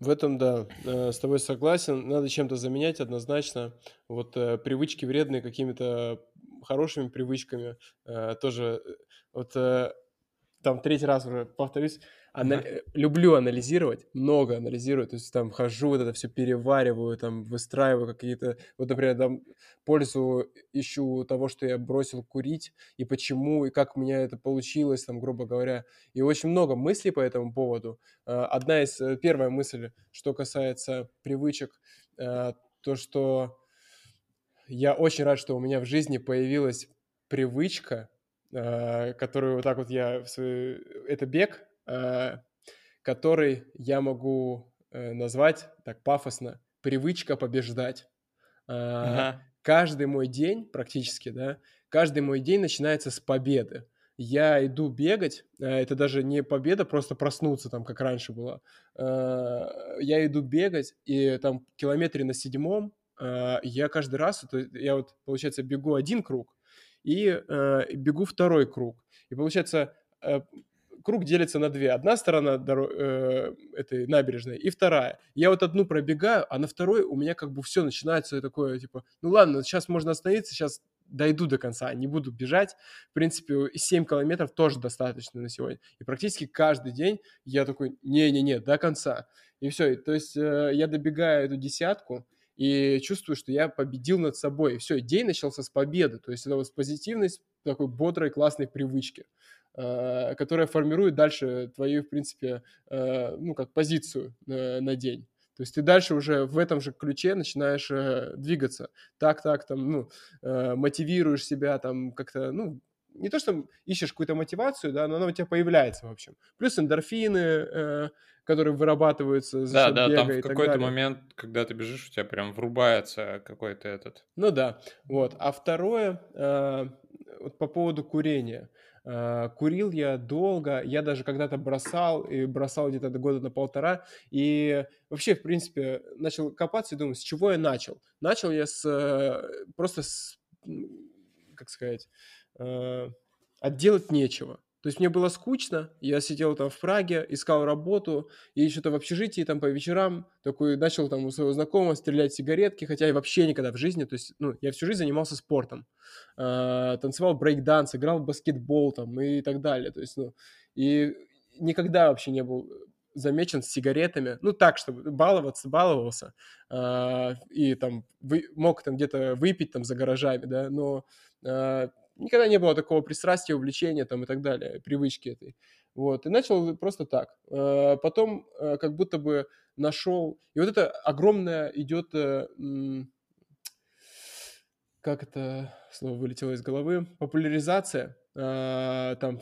В этом, да, э, с тобой согласен. Надо чем-то заменять однозначно. Вот э, привычки вредные какими-то хорошими привычками э, тоже. Вот там третий раз уже повторюсь, ана- Ага. люблю анализировать, много анализирую, то есть там хожу, вот это все перевариваю, там выстраиваю какие-то, вот, например, там пользу ищу того, что я бросил курить, и почему, и как у меня это получилось, там, грубо говоря, и очень много мыслей по этому поводу. Э, Одна из, э, первая мысль, что касается привычек, э, то, что я очень рад, что у меня в жизни появилась привычка, которую вот так вот я... Это бег, э, который я могу э, назвать так пафосно «привычка побеждать». Ага. Каждый мой день практически, да, каждый мой день начинается с победы. Я иду бегать, э, это даже не победа, просто проснуться там, как раньше было. Э, Я иду бегать, и там километре на седьмом э, я каждый раз, я вот, получается, бегу один круг и э, бегу второй круг. И получается, э, круг делится на две. Одна сторона доро- э, этой набережной и вторая. Я вот одну пробегаю, а на второй у меня как бы все начинается такое, типа, ну ладно, сейчас можно остановиться, сейчас дойду до конца, не буду бежать. В принципе, 7 километров тоже достаточно на сегодня. И практически каждый день я такой, не-не-не, до конца. И все, то есть э, я добегаю эту десятку, и чувствую, что я победил над собой. Все, день начался с победы. То есть это вот позитивность такой бодрой, классной привычки, э, которая формирует дальше твою, в принципе, э, ну, как позицию на день. То есть ты дальше уже в этом же ключе начинаешь э, двигаться. Так, так, там, ну, э, мотивируешь себя там как-то, ну, не то, что ищешь какую-то мотивацию, да, но она у тебя появляется, в общем. Плюс эндорфины, э, которые вырабатываются за Да, счет да, бега там в какой-то момент, когда ты бежишь, у тебя прям врубается какой-то этот... Ну да, вот. А второе, э, вот по поводу курения. Э, Курил я долго, я даже когда-то бросал, и бросал где-то года на полтора, и вообще, в принципе, начал копаться и думаю, с чего я начал? Начал я с, э, просто с, как сказать, отделать нечего. То есть мне было скучно, я сидел там в Праге, искал работу, и что-то в общежитии там по вечерам такой начал там у своего знакомого стрелять сигаретки, хотя я вообще никогда в жизни, то есть, ну, я всю жизнь занимался спортом, А, танцевал брейк-данс, играл в баскетбол там и так далее, то есть, ну, и никогда вообще не был замечен с сигаретами, ну, так, чтобы баловаться, баловался, а, и там вы, мог там где-то выпить там за гаражами, да, но а, никогда не было такого пристрастия, увлечения там и так далее, привычки этой. Вот, и начал просто так. Э, Потом э, как будто бы нашел... И вот это огромное идет... э, Как это слово вылетело из головы? Популяризация там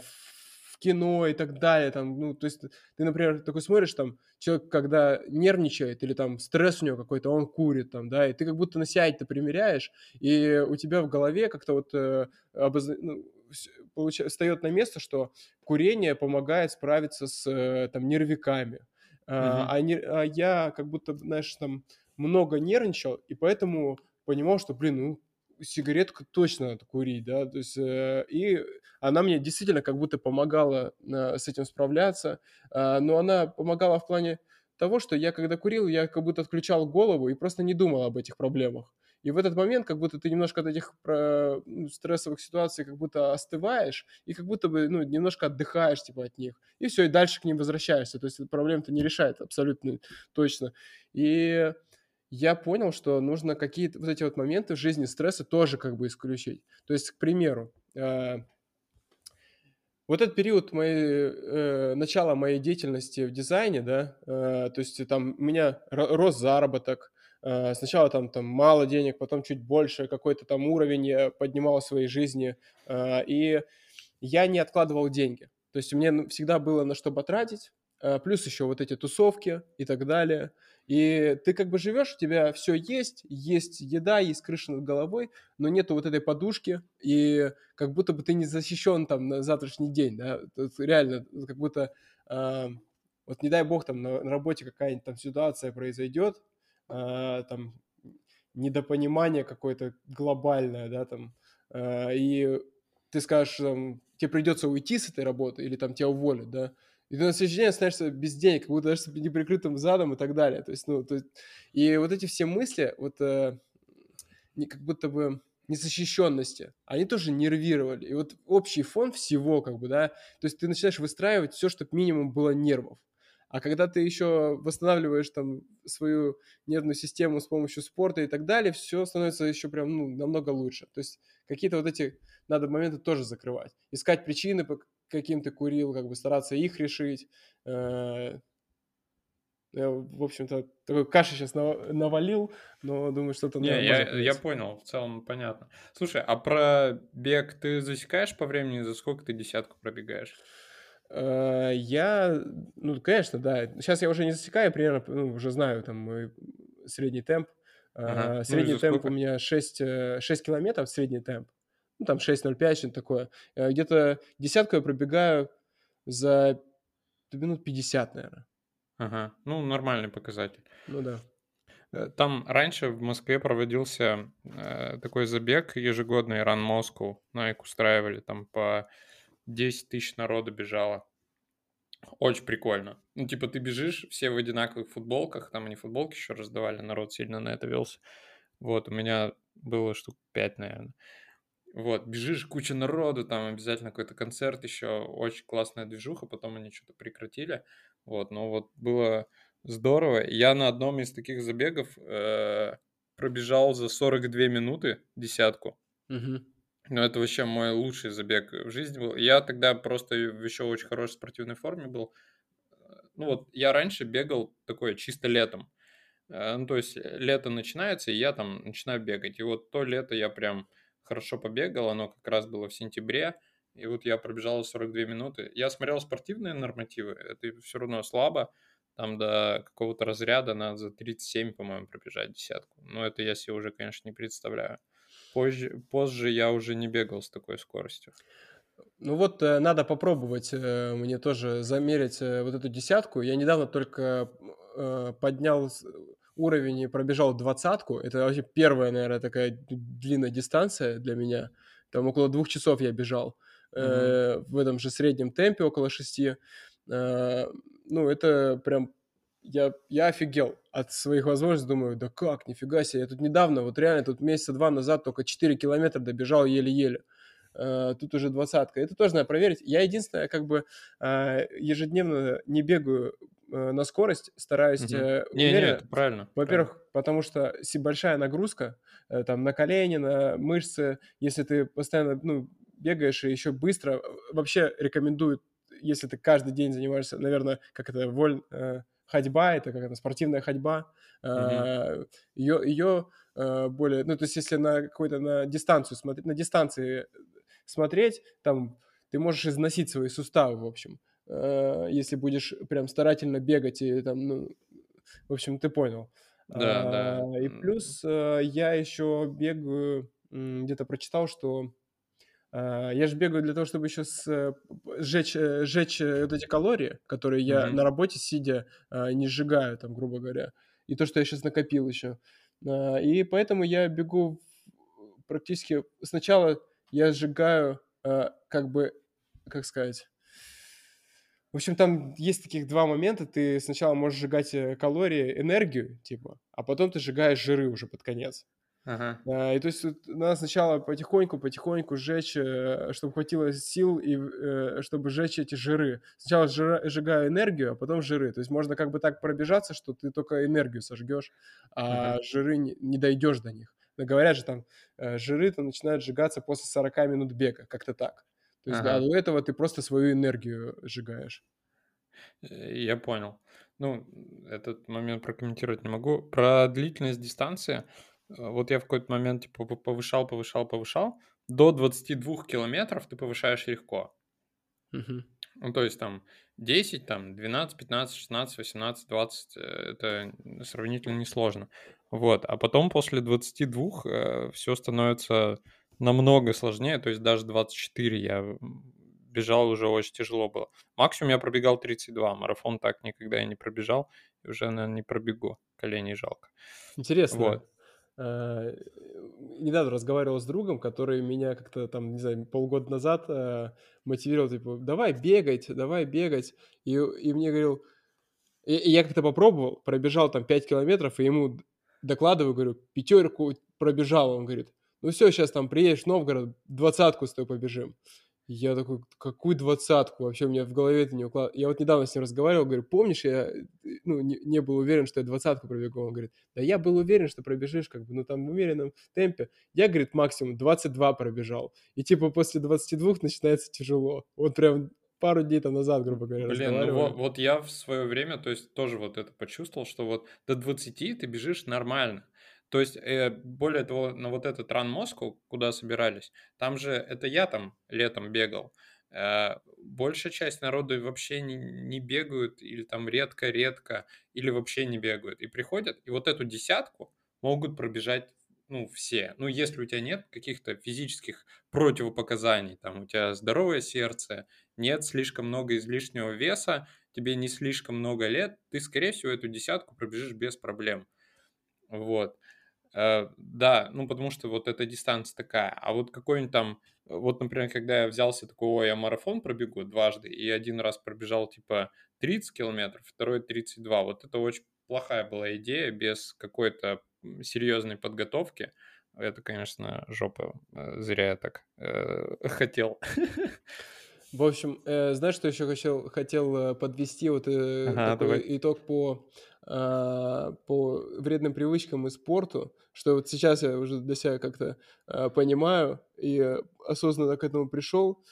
в кино и так далее. Там, ну, то есть ты, например, такой смотришь, там, человек, когда нервничает или там стресс у него какой-то, он курит там, да, и ты как будто на себя это примеряешь, и у тебя в голове как-то вот э, обозна- ну, получа- встает на место, что курение помогает справиться с э, там нервиками. А, Мгм. а не- а я как будто, знаешь, там много нервничал, и поэтому понимал, что, блин, ну, сигаретку точно надо курить, да, то есть, э, и она мне действительно как будто помогала э, с этим справляться, а, но она помогала в плане того, что я когда курил, я как будто отключал голову и просто не думал об этих проблемах. И в этот момент как будто ты немножко от этих про- ну, стрессовых ситуаций как будто остываешь и как будто бы ну, немножко отдыхаешь типа от них. И все, и дальше к ним возвращаешься. То есть эта проблема-то не решает абсолютно точно. И я понял, что нужно какие-то вот эти вот моменты в жизни стресса тоже как бы исключить. То есть, к примеру, э, вот этот период моей, э, начала моей деятельности в дизайне, да, э, то есть там у меня ро- рос заработок, э, сначала там, там мало денег, потом чуть больше, какой-то там уровень я поднимал в своей жизни, э, и я не откладывал деньги. То есть у меня всегда было на что потратить, а, плюс еще вот эти тусовки и так далее. И ты как бы живешь, у тебя все есть, есть еда, есть крыша над головой, но нету вот этой подушки, и как будто бы ты не защищен там на завтрашний день, да, Тут реально, как будто, э, вот не дай бог там на, на работе какая-нибудь там ситуация произойдет, э, там недопонимание какое-то глобальное, да, там, э, и ты скажешь, там, тебе придется уйти с этой работы или там тебя уволят, да, и ты на следующий день остаешься без денег, как будто даже с неприкрытым задом и так далее. То есть, ну, то есть, и вот эти все мысли, вот э, не, как будто бы незащищенности, они тоже нервировали. И вот общий фон всего, как бы, да, то есть ты начинаешь выстраивать все, чтобы минимум было нервов. А когда ты еще восстанавливаешь там свою нервную систему с помощью спорта и так далее, все становится еще прям ну, намного лучше. То есть какие-то вот эти надо моменты тоже закрывать. Искать причины, каким ты курил, как бы стараться их решить. Э, я, в общем-то, такой каши сейчас навалил, но думаю, что-то... Не, я, я понял, в целом понятно. Слушай, а про бег ты засекаешь по времени, за сколько ты десятку пробегаешь? Э, я, ну, конечно, да. Сейчас я уже не засекаю, примерно, ну, уже знаю там мой средний темп. Ага. Средний ну, темп сколько? у меня 6, 6 километров, средний темп. Ну, там 6.05, что-то такое. Э, где-то десятку я пробегаю за минут 50, наверное. Ага, ну, нормальный показатель. Ну, да. Э, там раньше в Москве проводился э, такой забег ежегодный Run Moscow. Nike устраивали, там по 10 тысяч народа бежало. Очень прикольно. Ну, типа, ты бежишь, все в одинаковых футболках, там они футболки еще раздавали, народ сильно на это велся. Вот, у меня было штук 5, наверное. Вот, бежишь, куча народу, там обязательно какой-то концерт еще, очень классная движуха, потом они что-то прекратили. Вот, но вот было здорово. Я на одном из таких забегов э, пробежал за 42 минуты десятку. Угу. Но это вообще мой лучший забег в жизни был. Я тогда просто в еще очень хорошей спортивной форме был. Ну вот, я раньше бегал такое чисто летом. Э, ну, то есть лето начинается, и я там начинаю бегать. И вот то лето я прям хорошо побегал, оно как раз было в сентябре, и вот я пробежал 42 минуты. Я смотрел спортивные нормативы, это все равно слабо, там до какого-то разряда надо за 37, по-моему, пробежать десятку. Но это я себе уже, конечно, не представляю. Позже, позже я уже не бегал с такой скоростью. Ну вот э, надо попробовать э, мне тоже замерить э, вот эту десятку. Я недавно только поднял уровень и пробежал двадцатку. Это вообще первая, наверное, такая длинная дистанция для меня. Там около двух часов я бежал mm-hmm. в этом же среднем темпе, около шести. ну, это прям я, я офигел от своих возможностей, думаю, да как, нифига себе, я тут недавно, вот реально тут месяца два назад только 4 километра добежал еле-еле, uh, тут уже двадцатка, это тоже надо проверить. Я единственное, как бы uh, ежедневно не бегаю на скорость, стараюсь угу. uh, не, не, это правильно. Во-первых, правильно. потому что большая нагрузка, там, на колени, на мышцы, если ты постоянно, ну, бегаешь и еще быстро, вообще рекомендуют, если ты каждый день занимаешься, наверное, как это, воль ходьба, это как это, спортивная ходьба, mm-hmm. ее, ее более, ну, то есть если на какой-то, на дистанцию смотреть, на дистанции смотреть, там, ты можешь износить свои суставы, в общем, э, если будешь прям старательно бегать и там, ну, в общем, ты понял. Да, а, да. И плюс э, я еще бегаю, где-то прочитал, что а, я же бегаю для того, чтобы еще с, э, сжечь, э, сжечь э, вот эти калории, которые я mm-hmm. на работе сидя не сжигаю, там, грубо говоря. И то, что я сейчас накопил еще. И поэтому я бегу практически... Сначала я сжигаю как бы, как сказать... В общем, там есть таких два момента. Ты сначала можешь сжигать калории, энергию, типа, а потом ты сжигаешь жиры уже под конец. Ага. А, и то есть вот, надо сначала потихоньку, потихоньку сжечь, э, чтобы хватило сил и э, чтобы сжечь эти жиры. Сначала жира, сжигаю энергию, а потом жиры. То есть можно как бы так пробежаться, что ты только энергию сожгешь, а ага. жиры не, не дойдешь до них. Но говорят же там, э, жиры-то начинают сжигаться после 40 минут бега, как-то так. То есть ага. да, до этого ты просто свою энергию сжигаешь. Я понял. Ну, этот момент прокомментировать не могу. Про длительность дистанции – Э, вот я в какой-то момент типа повышал, повышал, повышал. До 22 километров ты повышаешь легко. Угу. Ну, то есть там 10, там 12, 15, 16, 18, 20 это сравнительно несложно. Вот, а потом после 22 э, все становится намного сложнее, то есть даже 24 я бежал уже очень тяжело было. Максимум я пробегал 32, марафон так никогда я не пробежал, и уже, наверное, не пробегу, коленей жалко. Интересно. Вот. Э, недавно разговаривал с другом, который меня как-то там, не знаю, полгода назад э, мотивировал, типа, давай бегать, давай бегать. И, и мне говорил, и, и я как-то попробовал, пробежал там 5 километров, и ему докладываю, говорю, пятерку пробежал. Он говорит, ну все, сейчас там приедешь в Новгород, двадцатку с тобой побежим. Я такой, какую двадцатку? Вообще у меня в голове это не укладывается. Я вот недавно с ним разговаривал, говорю, помнишь, я ну, не, не был уверен, что я двадцатку пробегу. Он говорит, да я был уверен, что пробежишь как бы, ну там в умеренном темпе. Я, говорит, максимум 22 пробежал. И типа после 22 начинается тяжело. Вот прям пару дней там назад, грубо говоря, Блин, ну вот, вот я в свое время, то есть тоже вот это почувствовал, что вот до 20 ты бежишь нормально. То есть, э, более того, на вот этот ран Москву, куда собирались, там же, это я там летом бегал, э, большая часть народа вообще не, не бегают, или там редко-редко, или вообще не бегают. И приходят, и вот эту десятку могут пробежать ну, все. Ну, если у тебя нет каких-то физических противопоказаний, там, у тебя здоровое сердце, нет слишком много излишнего веса, тебе не слишком много лет, ты, скорее всего, эту десятку пробежишь без проблем. Вот. Э, да, ну потому что вот эта дистанция такая. А вот какой-нибудь там, вот, например, когда я взялся такой, ой, я марафон пробегу дважды, и один раз пробежал типа 30 километров, второй 32. Вот это очень плохая была идея без какой-то серьезной подготовки. Это, конечно, жопа. Э, зря я так э, хотел. В общем, э, знаешь, что еще хотел, хотел э, подвести вот э, ага, такой давай. итог по по вредным привычкам и спорту, что вот сейчас я уже для себя как-то а, понимаю и осознанно к этому пришел.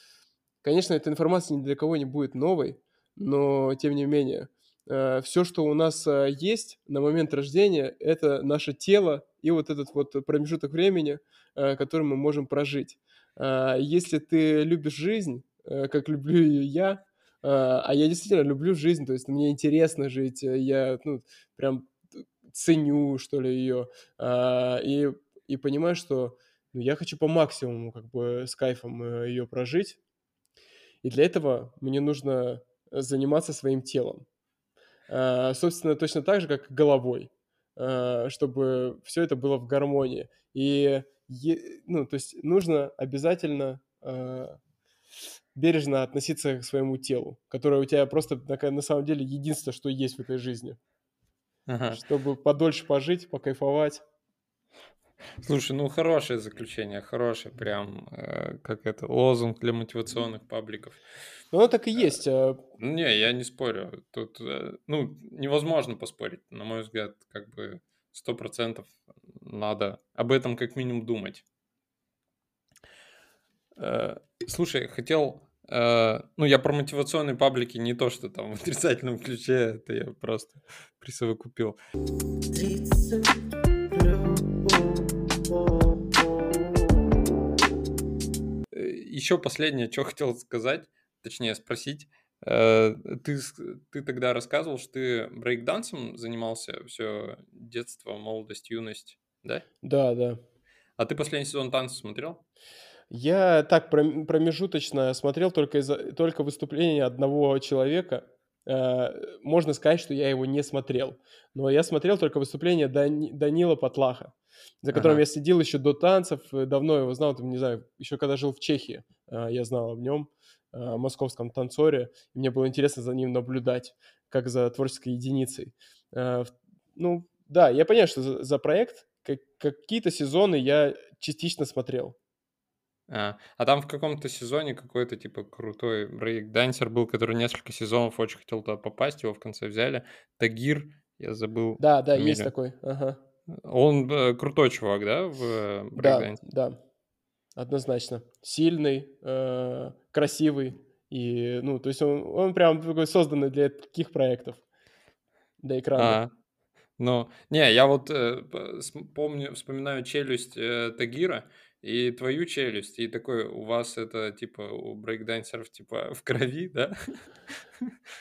Конечно, эта информация ни для кого не будет новой, но тем не менее, а, все, что у нас есть на момент рождения, это наше тело и вот этот вот промежуток времени, который мы можем прожить. Если ты любишь жизнь, как люблю ее я, а, а я действительно люблю жизнь, то есть мне интересно жить, э, я ну, прям ценю, что ли, ее, а, и, и понимаю, что ну, я хочу по максимуму как бы с кайфом э, ее прожить, и для этого мне нужно заниматься своим телом. А, собственно, точно так же, как головой, чтобы все это было в гармонии. И, ну, то есть нужно обязательно бережно относиться к своему телу, которое у тебя просто на, на самом деле единственное, что есть в этой жизни. Ага. Чтобы подольше пожить, покайфовать. Слушай, ну хорошее заключение, хорошее, прям э, как это лозунг для мотивационных пабликов. Ну, оно так и есть. А... Не, я не спорю. Тут, э, ну, невозможно поспорить. На мой взгляд, как бы сто процентов надо об этом как минимум думать. Э, слушай, хотел ну, я про мотивационные паблики не то, что там в отрицательном ключе, это я просто присовокупил. Еще последнее, что хотел сказать, точнее спросить. Uh, ты, ты тогда рассказывал, что ты брейкдансом занимался все детство, молодость, юность, да? Да, да. А ты последний сезон танцев смотрел? Я так промежуточно смотрел только, из только выступление одного человека. Э, можно сказать, что я его не смотрел. Но я смотрел только выступление Дани, Данила Патлаха, за которым ага. я следил еще до танцев. Э, давно его знал, там, не знаю, еще когда жил в Чехии, э, я знал об нем, о московском танцоре. И мне было интересно за ним наблюдать, как за творческой единицей. Ну, да, я понимаю, что за, за проект какие-то сезоны я частично смотрел. А, а там в каком-то сезоне какой-то типа крутой брейк-дансер был, который несколько сезонов очень хотел туда попасть, его в конце взяли. Тагир, я забыл. Да, да, фамилию. есть такой. Ага. Он э, крутой чувак, да, в э, брейк-дансе? Да, да, однозначно. Сильный, э, красивый. И, ну, то есть он, он прям такой созданный для таких проектов. Для экрана. А, ну, не, я вот э, помню, вспоминаю челюсть э, Тагира, и твою челюсть, и такой, у вас это, типа, у брейкдансеров, типа, в крови, да?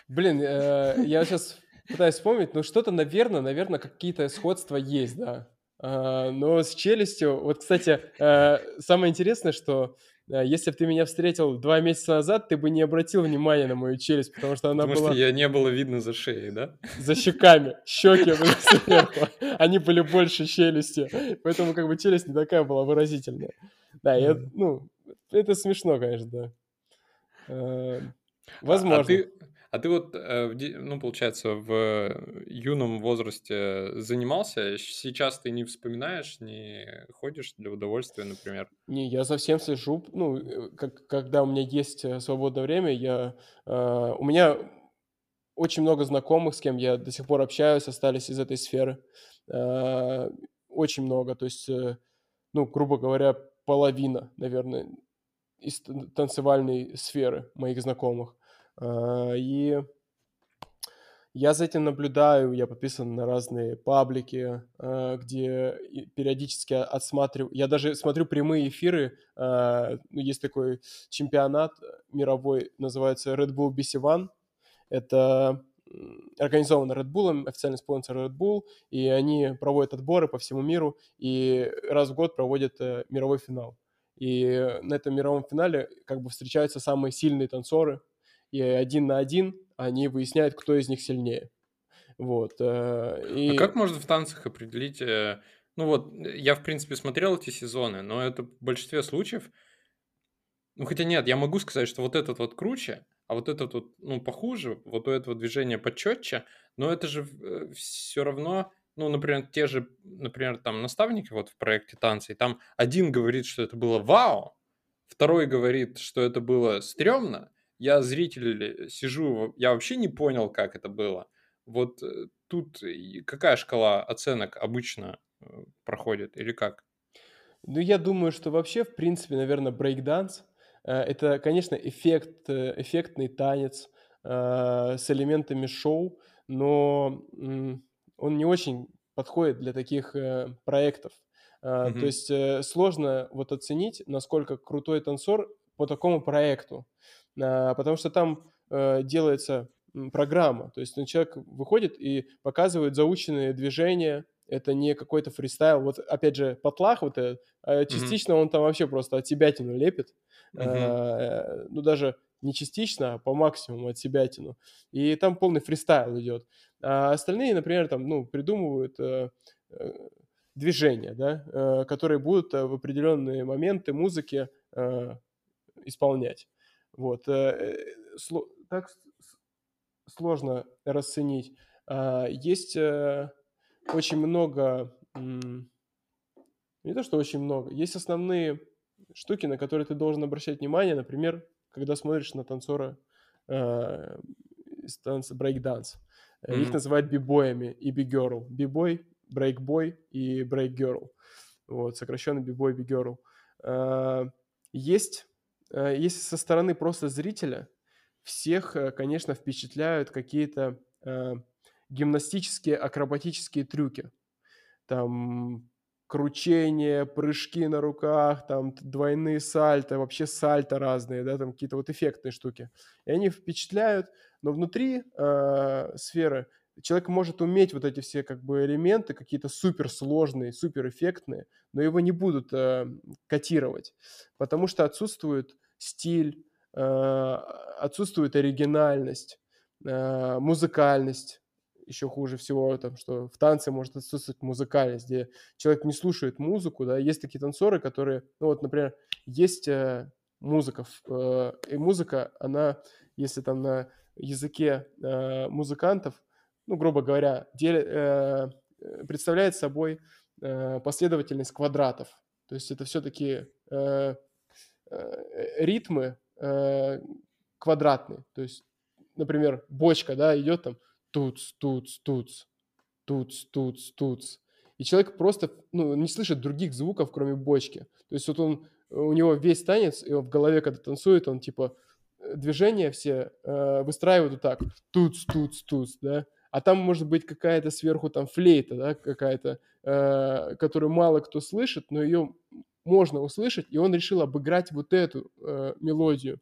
Блин, э, я сейчас пытаюсь вспомнить, ну что-то, наверное, наверное, какие-то сходства есть, да. А, но с челюстью, вот, кстати, э, самое интересное, что э, если бы ты меня встретил два месяца назад, ты бы не обратил внимания на мою челюсть, потому что она Потому была что я не было видно за шеей, да? за щеками, щеки были сверху, они были больше челюсти, поэтому как бы челюсть не такая была выразительная. Да, я, ну, это смешно, конечно, да. Э, А, а Возможно. ты, а ты вот, э, ну, получается, в юном возрасте занимался, сейчас ты не вспоминаешь, не ходишь для удовольствия, например? Не, я совсем слежу, ну, э, как, когда у меня есть э, свободное время, я, э, у меня очень много знакомых, с кем я до сих пор общаюсь, остались из этой сферы. Э, Очень много, то есть, э, ну, грубо говоря, половина, наверное, из тан- танцевальной сферы моих знакомых. А, И я за этим наблюдаю, я подписан на разные паблики, а, где периодически отсматриваю. Я даже смотрю прямые эфиры. а, ну, Есть такой чемпионат мировой, называется Red Bull BC One. Это организовано Red Bull, официальный спонсор Red Bull, и они проводят отборы по всему миру, и раз в год проводят э, мировой финал. И на этом мировом финале как бы встречаются самые сильные танцоры, и один на один они выясняют, кто из них сильнее. Вот. э, А И как можно в танцах определить... э, Ну вот, э, я, в принципе, смотрел эти сезоны, но это в большинстве случаев... Ну, хотя нет, я могу сказать, что вот этот вот круче, а вот этот вот, ну, похуже, вот у этого движения почетче, но это же все равно... Ну, например, те же, например, там наставники вот в проекте танцы, и там один говорит, что это было вау, второй говорит, что это было стрёмно, я зритель сижу, я вообще не понял, как это было. Вот э, тут какая шкала оценок обычно э, проходит или как? Ну, я думаю, что вообще, в принципе, наверное, брейкданс э, это, конечно, эффект, э, эффектный танец э, с элементами шоу, но он не очень подходит для таких э, проектов. Э, То есть э, сложно вот оценить, насколько крутой танцор по такому проекту, потому что там э, делается программа, то есть ну, человек выходит и показывает заученные движения, это не какой-то фристайл. Вот опять же, потлах вот этот, а частично он там вообще просто от себятину лепит. Мгм. Э, Ну, даже не частично, а по максимуму от себятину. И там полный фристайл идет. А остальные, например, там, ну, придумывают э, э, движения, да, которые будут в определенные моменты музыки исполнять. Вот. э, э, сло- Так сложно расценить. А, Есть э, очень много, не то что очень много, есть основные штуки, на которые ты должен обращать внимание, например, когда смотришь на танцора э, из танца брейк-данс. Э, Их называют b-boy ями и b-girl. B-boy, break boy и break girl. Вот, сокращенно бибой, бигерл. Э, Есть, если со стороны просто зрителя, всех, э, конечно, впечатляют какие-то э, гимнастические, акробатические трюки. Там кручение, прыжки на руках, там двойные сальто, вообще сальто разные, да, там какие-то вот эффектные штуки. И они впечатляют, но внутри э, сферы человек может уметь вот эти все как бы элементы, какие-то суперсложные, суперэффектные, но его не будут э, котировать, потому что отсутствует стиль, э, отсутствует оригинальность, э, музыкальность. Еще хуже всего, там, что в танце может отсутствовать музыкальность, где человек не слушает музыку, да, есть такие танцоры, которые, ну вот, например, есть э, музыка, и музыка, она, если там на языке музыкантов, ну, грубо говоря, э, представляет собой последовательность квадратов. То есть это все-таки ритмы э, квадратные. То есть, например, бочка, да, идет там туц, туц, туц, туц, туц, туц. И человек просто ну, не слышит других звуков, кроме бочки. То есть вот он, у него весь танец, и он в голове, когда танцует, он типа э, движения все э, выстраивают вот так. Туц, туц, туц, да. А там может быть какая-то сверху там флейта, да, какая-то, э, которую мало кто слышит, но ее можно услышать, и он решил обыграть вот эту э, мелодию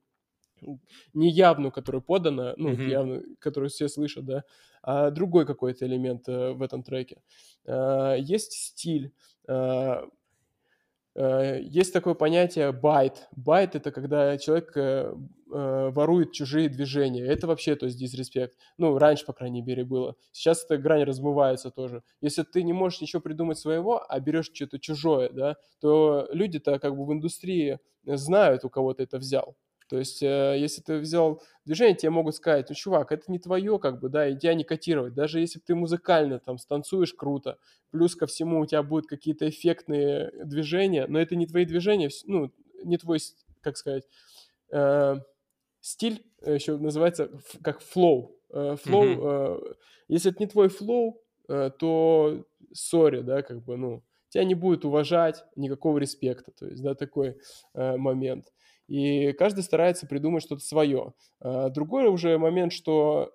неявную, которая подана, ну, Мгм. явно, которую все слышат, да, а другой какой-то элемент э, в этом треке. Э, есть стиль, э, есть такое понятие байт. Байт — это когда человек э, э, ворует чужие движения. Это вообще, то есть, дисреспект. Ну, раньше, по крайней мере, было. Сейчас эта грань размывается тоже. Если ты не можешь ничего придумать своего, а берешь что-то чужое, да, то люди-то как бы в индустрии знают, у кого ты это взял. То есть, э, если ты взял движение, тебе могут сказать, ну, чувак, это не твое, как бы, да, и тебя не котировать. Даже если ты музыкально там станцуешь круто, плюс ко всему у тебя будут какие-то эффектные движения, но это не твои движения, ну, не твой, как сказать, э, стиль э, еще называется как flow. Э, Flow, Мгм. э, если это не твой flow, э, то sorry, да, как бы, ну, тебя не будет уважать, никакого респекта, то есть, да, такой э, момент. И каждый старается придумать что-то свое. А другой уже момент, что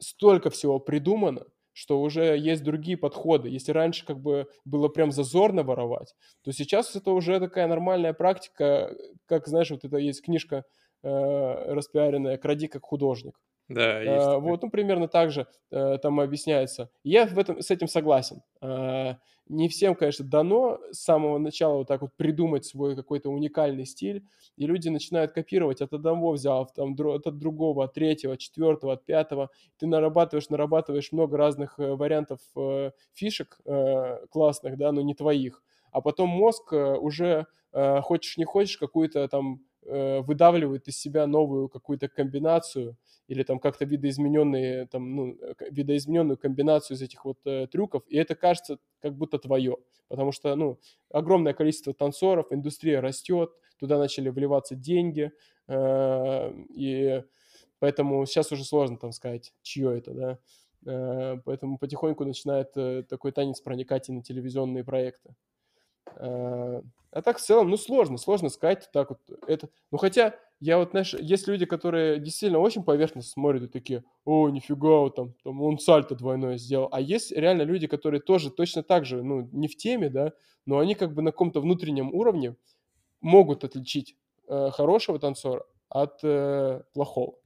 столько всего придумано, что уже есть другие подходы. Если раньше как бы было прям зазорно воровать, то сейчас это уже такая нормальная практика, как, знаешь, вот это есть книжка э, распиаренная «Кради как художник». Да, есть такое. вот, ну, примерно так же э, там объясняется. Я в этом, с этим согласен. Э, не всем, конечно, дано с самого начала вот так вот придумать свой какой-то уникальный стиль, и люди начинают копировать от одного взял, там, от другого, от третьего, от четвертого, от пятого. Ты нарабатываешь, нарабатываешь много разных вариантов фишек классных, да, но не твоих. А потом мозг уже, э, хочешь не хочешь, какую-то там э, выдавливает из себя новую какую-то комбинацию, или там как-то видоизмененные, там, ну, э, видоизмененную комбинацию из этих вот э, трюков, и это кажется как будто твое, потому что, ну, огромное количество танцоров, индустрия растет, туда начали вливаться деньги, э, и поэтому сейчас уже сложно там сказать, чье это, да, Э, поэтому потихоньку начинает э, такой танец проникать и на телевизионные проекты. Э, А так в целом, ну, сложно, сложно сказать так вот это. Ну, хотя, я вот, знаешь, есть люди, которые действительно очень поверхностно смотрят и такие, о, нифига, вот там, там он сальто двойное сделал. А есть реально люди, которые тоже точно так же, ну, не в теме, да, но они как бы на каком-то внутреннем уровне могут отличить э, хорошего танцора от э, плохого.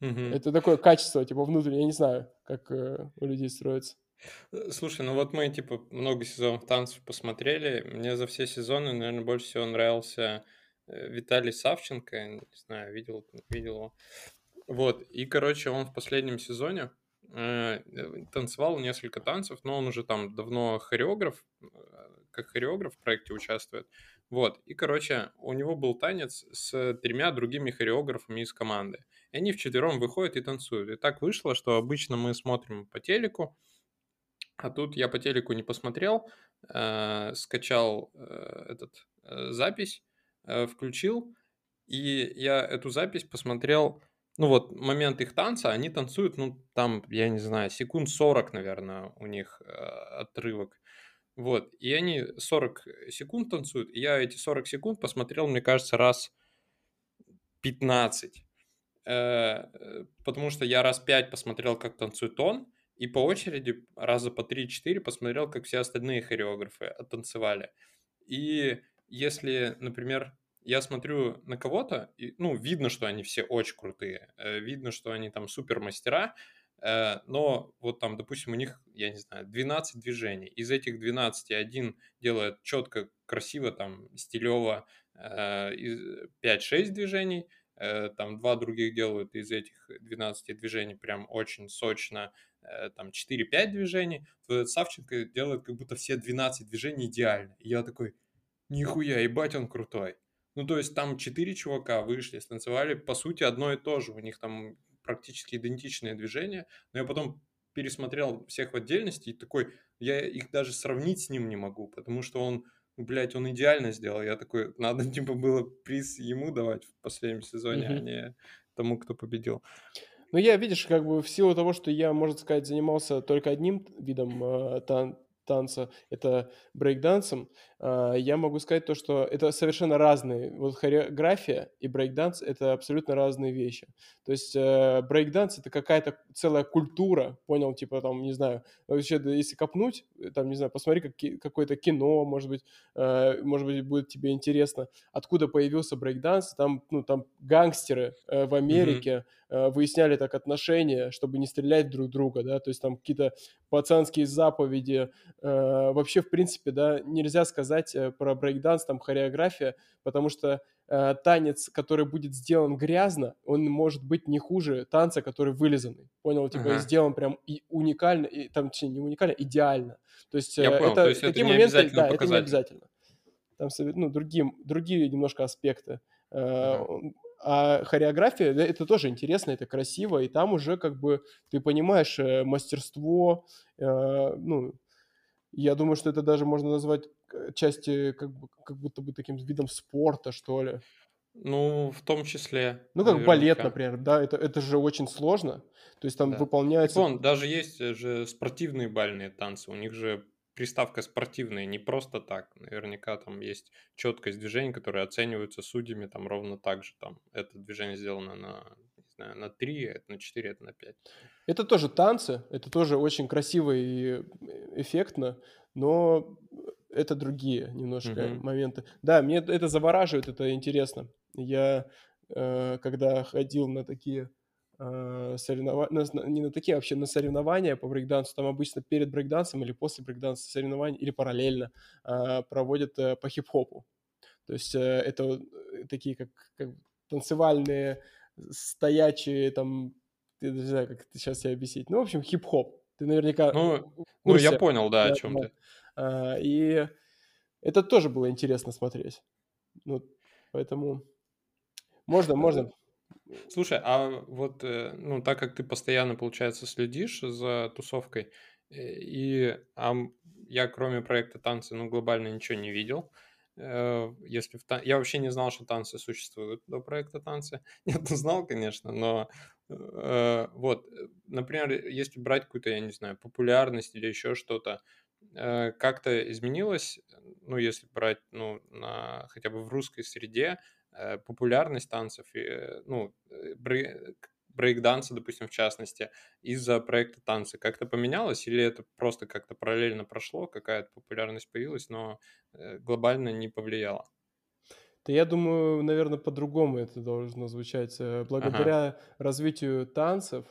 Мгм. Это такое качество, типа, внутреннее, я не знаю, как э, у людей строится. Э, Слушай, ну вот мы, типа, много сезонов танцев посмотрели. Мне за все сезоны, наверное, больше всего нравился э, Виталий Савченко. Не знаю, видел, видел его. Вот, и, короче, он в последнем сезоне э, э, танцевал несколько танцев, но он уже там давно хореограф, как хореограф в проекте участвует. Вот, и, короче, у него был танец с тремя другими хореографами из команды. И они вчетвером выходят и танцуют. И так вышло, что обычно мы смотрим по телеку, а тут я по телеку не посмотрел, э, скачал э, этот э, запись, э, включил, и я эту запись посмотрел. Ну вот, момент их танца, они танцуют, ну там, я не знаю, секунд 40, наверное, у них э, отрывок. Вот, и они 40 секунд танцуют, и я эти 40 секунд посмотрел, мне кажется, раз 15. Э, э, потому что я раз 5 посмотрел, как танцует он, и по очереди раза по 3-4 посмотрел, как все остальные хореографы оттанцевали. И если, например, я смотрю на кого-то, ну, видно, что они все очень крутые, э, видно, что они там супер мастера, э, но вот там, допустим, у них, я не знаю, 12 движений. Из этих 12 один делает четко, красиво, там, стилево, э, из- 5-6 движений, э, там два других делают из этих 12 движений прям очень сочно, э, там 4-5 движений, то Савченко делает как будто все 12 движений идеально. И я такой, нихуя, ебать он крутой. Ну, то есть там 4 чувака вышли, станцевали, по сути, одно и то же. У них там практически идентичные движения. Но я потом пересмотрел всех в отдельности и такой, я их даже сравнить с ним не могу, потому что он, блядь, он идеально сделал. Я такой, надо, типа, было приз ему давать в последнем сезоне, а Мгм. не тому, кто победил. Ну, я, видишь, как бы в силу того, что я, можно сказать, занимался только одним видом э, тан- танца, это брейкдансом, А, я могу сказать то, что это совершенно разные. Вот хореография и брейкданс — это абсолютно разные вещи. То есть э, брейкданс — это какая-то целая культура, понял, типа там, не знаю, вообще, если копнуть, э, там, не знаю, посмотри как, какое-то кино, может быть, э, может быть, будет тебе интересно, откуда появился брейкданс, там, ну, там гангстеры в Америке mm-hmm. выясняли так отношения, чтобы не стрелять друг друга, да, то есть там какие-то пацанские заповеди, вообще, в принципе, да, нельзя сказать, сказать э, про брейкданс, там хореография, потому что э, танец, который будет сделан грязно, он может быть не хуже танца, который вылизанный. Понял? Типа ага. сделан прям и уникально, и, там, точнее, не уникально, идеально. То есть, Я э, понял, это, то есть такие это моменты, да, это не обязательно. Там ну, другие, другие немножко аспекты. Ага. А хореография, это тоже интересно, это красиво, и там уже как бы ты понимаешь мастерство, ну, я думаю, что это даже можно назвать части как, бы, как будто бы таким видом спорта, что ли. Ну, в том числе. Ну, как наверняка. балет, например, да, это, это же очень сложно. То есть там да. выполняется... Вон, даже есть же спортивные бальные танцы, у них же приставка спортивная, не просто так. Наверняка там есть четкость движений, которые оцениваются судьями там ровно так же. Там это движение сделано на, не знаю, на 3, это на 4, это на 5. Это тоже танцы, это тоже очень красиво и эффектно, но это другие немножко mm-hmm. моменты. Да, мне это завораживает, это интересно. Я э, когда ходил на такие э, соревнования, не на такие, а вообще на соревнования по брейкдансу, там обычно перед брейкдансом или после брейкданса соревнования, или параллельно э, проводят э, по хип-хопу. То есть э, это такие как, как танцевальные, стоячие, там, я не знаю, как это сейчас себе объяснить. Ну, в общем, хип-хоп. Ты наверняка... Ну, ну я понял, да, да о чем да. ты. А, и это тоже было интересно смотреть. Ну, поэтому можно, можно. Слушай, а вот, э, ну, так как ты постоянно, получается, следишь за тусовкой, э, и а я, кроме проекта танцы, ну, глобально ничего не видел. Э, если в тан... Я вообще не знал, что танцы существуют до проекта танцы. Нет, ну, знал, конечно, но вот, например, если брать какую-то, я не знаю, популярность или еще что-то, Э, как-то изменилось, ну, если брать, ну, на, хотя бы в русской среде, э, популярность танцев, и, ну, э, брейк-данса, допустим, в частности, из-за проекта танцы как-то поменялось, или это просто как-то параллельно прошло, какая-то популярность появилась, но глобально не повлияло? Да я думаю, наверное, по-другому это должно звучать. Благодаря ага. развитию танцев,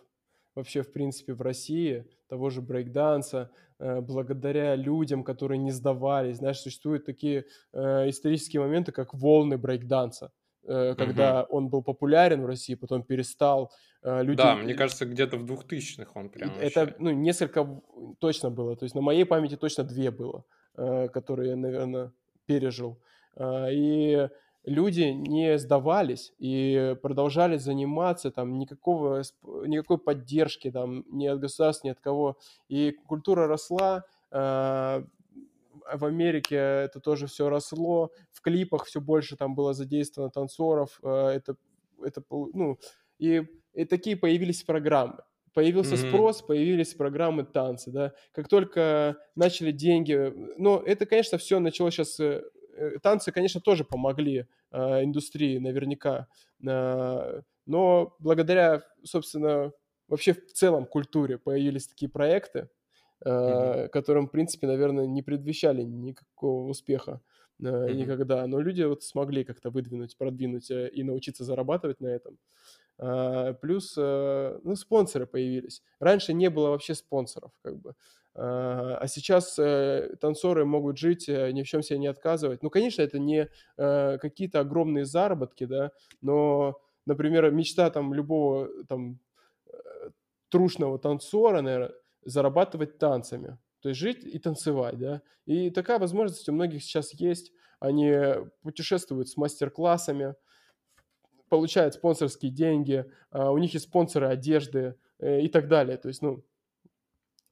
вообще, в принципе, в России, того же брейкданса, э, благодаря людям, которые не сдавались. Знаешь, существуют такие э, исторические моменты, как волны брейкданса э, когда угу. он был популярен в России, потом перестал. Люди... Да, мне кажется, где-то в 2000-х он прям Это, вообще... ну, несколько точно было. То есть на моей памяти точно две было, которые я, наверное, пережил. И люди не сдавались и продолжали заниматься, там никакого, никакой поддержки там ни от государства, ни от кого. И культура росла, э, в Америке это тоже все росло, в клипах все больше там было задействовано танцоров, э, это, это, ну, и, и такие появились программы. Появился mm-hmm. спрос, появились программы танцы, да. Как только начали деньги, но это, конечно, все началось сейчас танцы, конечно, тоже помогли э, индустрии наверняка, э, но благодаря, собственно, вообще в целом культуре появились такие проекты, э, mm-hmm. которым, в принципе, наверное, не предвещали никакого успеха э, mm-hmm. никогда, но люди вот смогли как-то выдвинуть, продвинуть э, и научиться зарабатывать на этом. Uh, плюс, uh, ну, спонсоры появились. Раньше не было вообще спонсоров, как бы. А, а сейчас э, танцоры могут жить, э, ни в чем себе не отказывать. Ну, конечно, это не э, какие-то огромные заработки, да, но, например, мечта там любого там трушного танцора, наверное, зарабатывать танцами. То есть жить и танцевать, да. И такая возможность у многих сейчас есть. Они путешествуют с мастер-классами, получают спонсорские деньги, а у них есть спонсоры одежды и так далее. То есть, ну,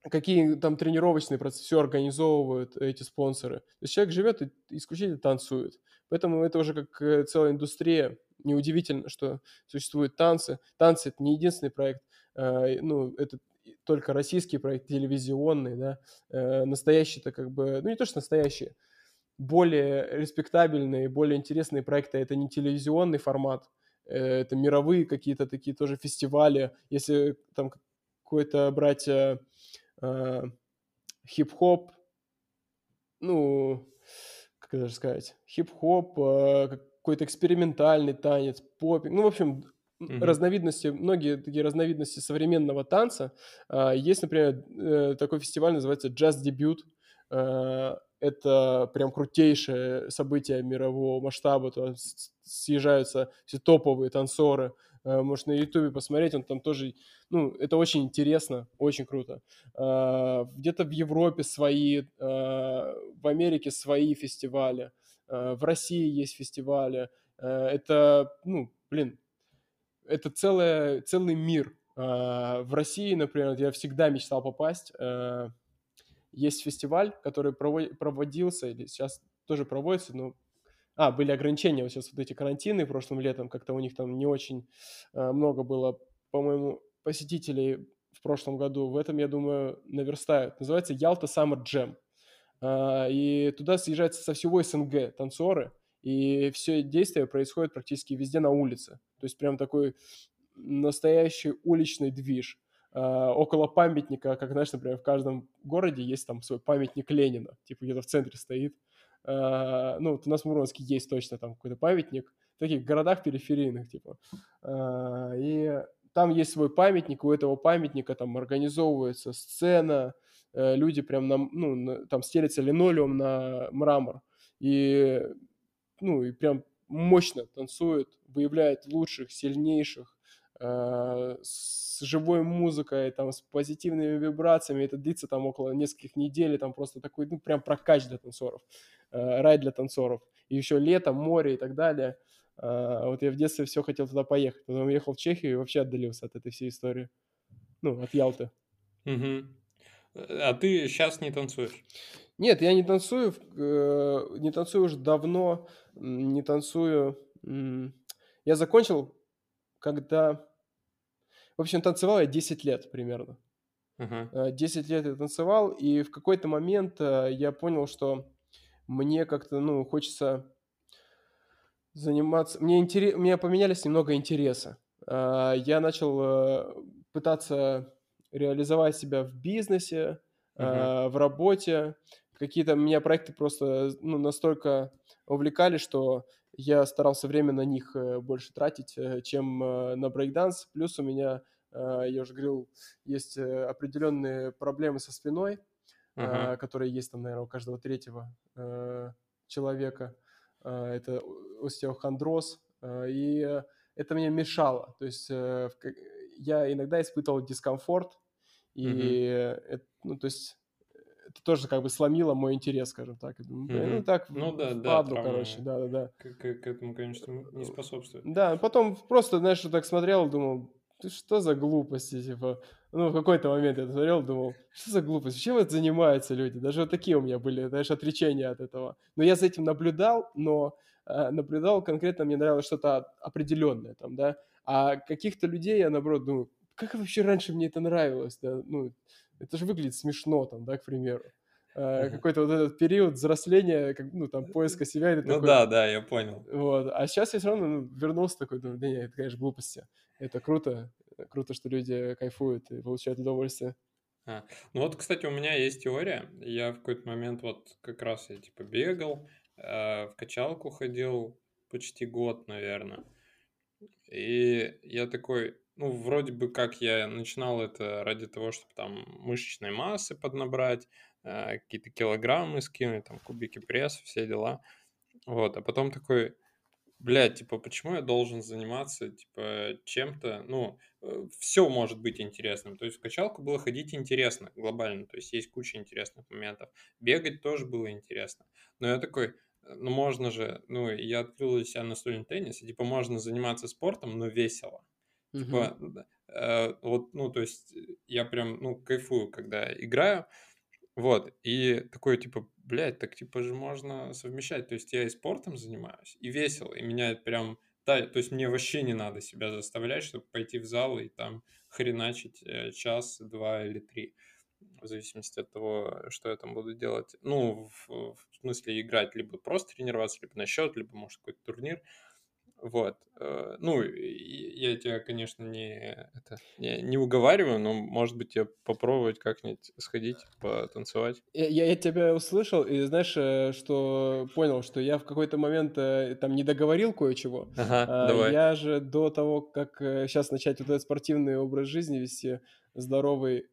какие там тренировочные процессы, организовывают эти спонсоры. То есть человек живет и исключительно танцует. Поэтому это уже как э, целая индустрия. Неудивительно, что существуют танцы. Танцы – это не единственный проект. Э, ну, это только российский проект, телевизионный, да. Э, настоящий-то как бы, ну не то, что настоящий, более респектабельные, более интересные проекты. Это не телевизионный формат, э, это мировые какие-то такие тоже фестивали. Если там какой-то брать э, хип-хоп, ну, как даже сказать, хип-хоп, э, какой-то экспериментальный танец, попинг, ну, в общем, mm-hmm. разновидности, многие такие разновидности современного танца. Э, есть, например, э, такой фестиваль, называется Jazz Debut, э, это прям крутейшее событие мирового масштаба, то съезжаются все топовые танцоры, э, можешь на ютубе посмотреть, он там тоже, ну, это очень интересно, очень круто. Э, где-то в Европе свои, э, в Америке свои фестивали, в России есть фестивали, это, ну, блин, это целое, целый мир. В России, например, я всегда мечтал попасть, есть фестиваль, который проводился, или сейчас тоже проводится, но... А, были ограничения, вот сейчас вот эти карантины прошлым летом, как-то у них там не очень э, много было, по-моему, посетителей в прошлом году. В этом, я думаю, наверстают. Называется Ялта Summer Jam. Э, и туда съезжаются со всего СНГ танцоры, и все действие происходит практически везде на улице. То есть прям такой настоящий уличный движ. Э, около памятника, как, знаешь, например, в каждом городе есть там свой памятник Ленина, типа где-то в центре стоит. Э, ну, вот у нас в Мурманске есть точно там какой-то памятник, в таких городах периферийных, типа. Э, и там есть свой памятник, у этого памятника там организовывается сцена, люди прям на, ну, на, там стелятся линолеум на мрамор, и, ну, и прям мощно танцуют, выявляют лучших, сильнейших, Э, с живой музыкой, там, с позитивными вибрациями. Это длится там около нескольких недель, там просто такой, ну, прям прокач для танцоров, э, рай для танцоров. И еще лето, море и так далее. Э, вот я в детстве все хотел туда поехать. Потом уехал в Чехию и вообще отдалился от этой всей истории. Ну, от Ялты. Угу. А ты сейчас не танцуешь? Нет, я не танцую, не танцую уже давно, не танцую. Я закончил, когда в общем, танцевал я 10 лет примерно. Uh-huh. 10 лет я танцевал, и в какой-то момент э, я понял, что мне как-то, ну, хочется заниматься... Мне, интерес... Мне поменялись немного интересы. Э, я начал э, пытаться реализовать себя в бизнесе, uh-huh. в работе. Какие-то меня проекты просто ну, настолько увлекали, что я старался время на них э, больше тратить, э, чем на брейкданс. Плюс у меня, я уже говорил, есть определенные проблемы со спиной, uh-huh. которые есть там, наверное, у каждого третьего человека. Это остеохондроз. И это мне мешало. То есть я иногда испытывал дискомфорт, и, uh-huh. это, ну, то есть это тоже как бы сломило мой интерес, скажем так. mm-hmm. ну так, ну да, впаду, да, короче, да, да, да. К, к, к этому, конечно, не способствует. Да, потом просто, знаешь, так смотрел, думал, ты что за глупости, типа, ну, в какой-то момент я смотрел, думал, что за глупость, чем вот занимаются люди? Даже вот такие у меня были, знаешь, отречения от этого. Но я за этим наблюдал, но э, наблюдал конкретно, мне нравилось что-то определенное там, да, а каких-то людей я, наоборот, думаю, как вообще раньше мне это нравилось, да, ну, это же выглядит смешно, там, да, к примеру. Uh-huh. Какой-то вот этот период взросления, как, ну, там, поиска себя. Ну такой, да, да, я понял. Вот. А сейчас я все равно ну, вернулся такой, думаю, да нет, это, конечно, глупости. Это круто. Круто, что люди кайфуют и получают удовольствие. А, ну вот, кстати, у меня есть теория. Я в какой-то момент вот как раз я типа бегал, э, в качалку ходил почти год, наверное. И я такой, ну, вроде бы как я начинал это ради того, чтобы там мышечной массы поднабрать, э, какие-то килограммы скинуть, там кубики пресса, все дела. Вот, а потом такой, блядь, типа, почему я должен заниматься, типа, чем-то, ну, все может быть интересным. То есть в качалку было ходить интересно, глобально, то есть есть куча интересных моментов. Бегать тоже было интересно. Но я такой, ну, можно же, ну, я открыл для себя настольный теннис, и, типа, можно заниматься спортом, но весело. Типа, э, вот, ну, то есть я прям, ну, кайфую, когда играю, вот, и такой, типа, блядь, так, типа, же можно совмещать, то есть я и спортом занимаюсь, и весело, и меня прям, да, то есть мне вообще не надо себя заставлять, чтобы пойти в зал и там хреначить э, час, два или три. в зависимости от того, что я там буду делать. Ну, в, в смысле играть, либо просто тренироваться, либо на счет, либо, может, какой-то турнир. Вот. Э, ну, я тебя, конечно, не, это, не, не уговариваю, но, может быть, тебе попробовать как-нибудь сходить, потанцевать. Я, я тебя услышал, и знаешь, э, что понял, что я в какой-то момент э, там не договорил кое-чего. Ага, А, давай. Я же до того, как сейчас начать вот этот спортивный образ жизни вести, здоровый,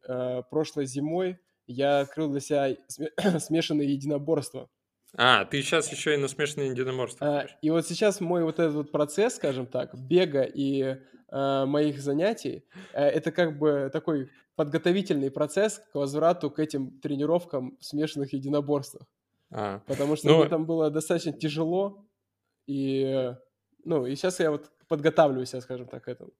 прошлой зимой я открыл для себя смешанные единоборства. А, ты сейчас еще и на смешанные единоборства. А, и вот сейчас мой вот этот вот процесс, скажем так, бега и а, моих занятий, а, это как бы такой подготовительный процесс к возврату к этим тренировкам в смешанных единоборствах. А, Потому что ну, мне там было достаточно тяжело, и, ну, и сейчас я вот подготавливаюсь, скажем так, к этому.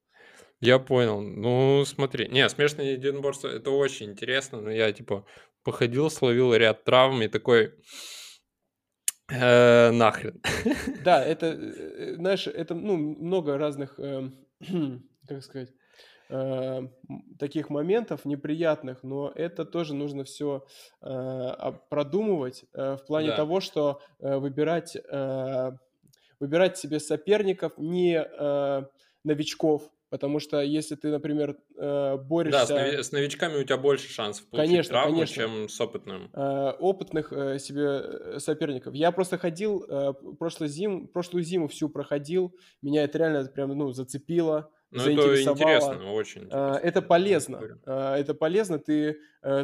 Я понял. Ну, смотри. Не, смешанные единоборства, это очень интересно, но я, типа, походил, словил ряд травм и такой Э, нахрен. Да, это, э, знаешь, это, ну, много разных, э, как сказать, э, таких моментов неприятных, но это тоже нужно все э, продумывать э, в плане Да. того, что э, выбирать, э, выбирать себе соперников не э, новичков, Потому что если ты, например, э, борешься... Да, с, новичками у тебя больше шансов получить конечно, травму, конечно. чем с опытным. Э, опытных э, себе соперников. Я просто ходил, прошлую зиму, прошлую зиму всю проходил, меня это реально прям, ну, зацепило, ну, это интересно, очень интересно. Это полезно. Это полезно. Ты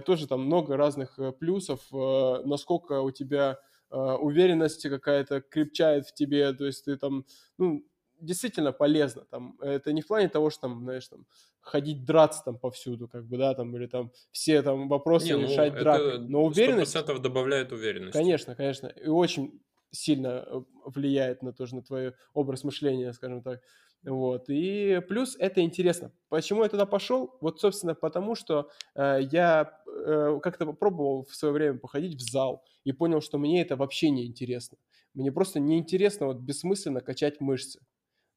тоже там много разных плюсов, насколько у тебя уверенность какая-то крепчает в тебе, то есть ты там, ну, действительно полезно. Там, это не в плане того, что там, знаешь, там, ходить драться там повсюду, как бы, да, там, или там все там вопросы не, ну, решать дракой. Но уверенность... 100% добавляет уверенность. Конечно, конечно. И очень сильно э, влияет на тоже на твой образ мышления, скажем так. Вот. И плюс это интересно. Почему я туда пошел? Вот, собственно, потому что э, я э, как-то попробовал в свое время походить в зал и понял, что мне это вообще не интересно. Мне просто неинтересно вот бессмысленно качать мышцы.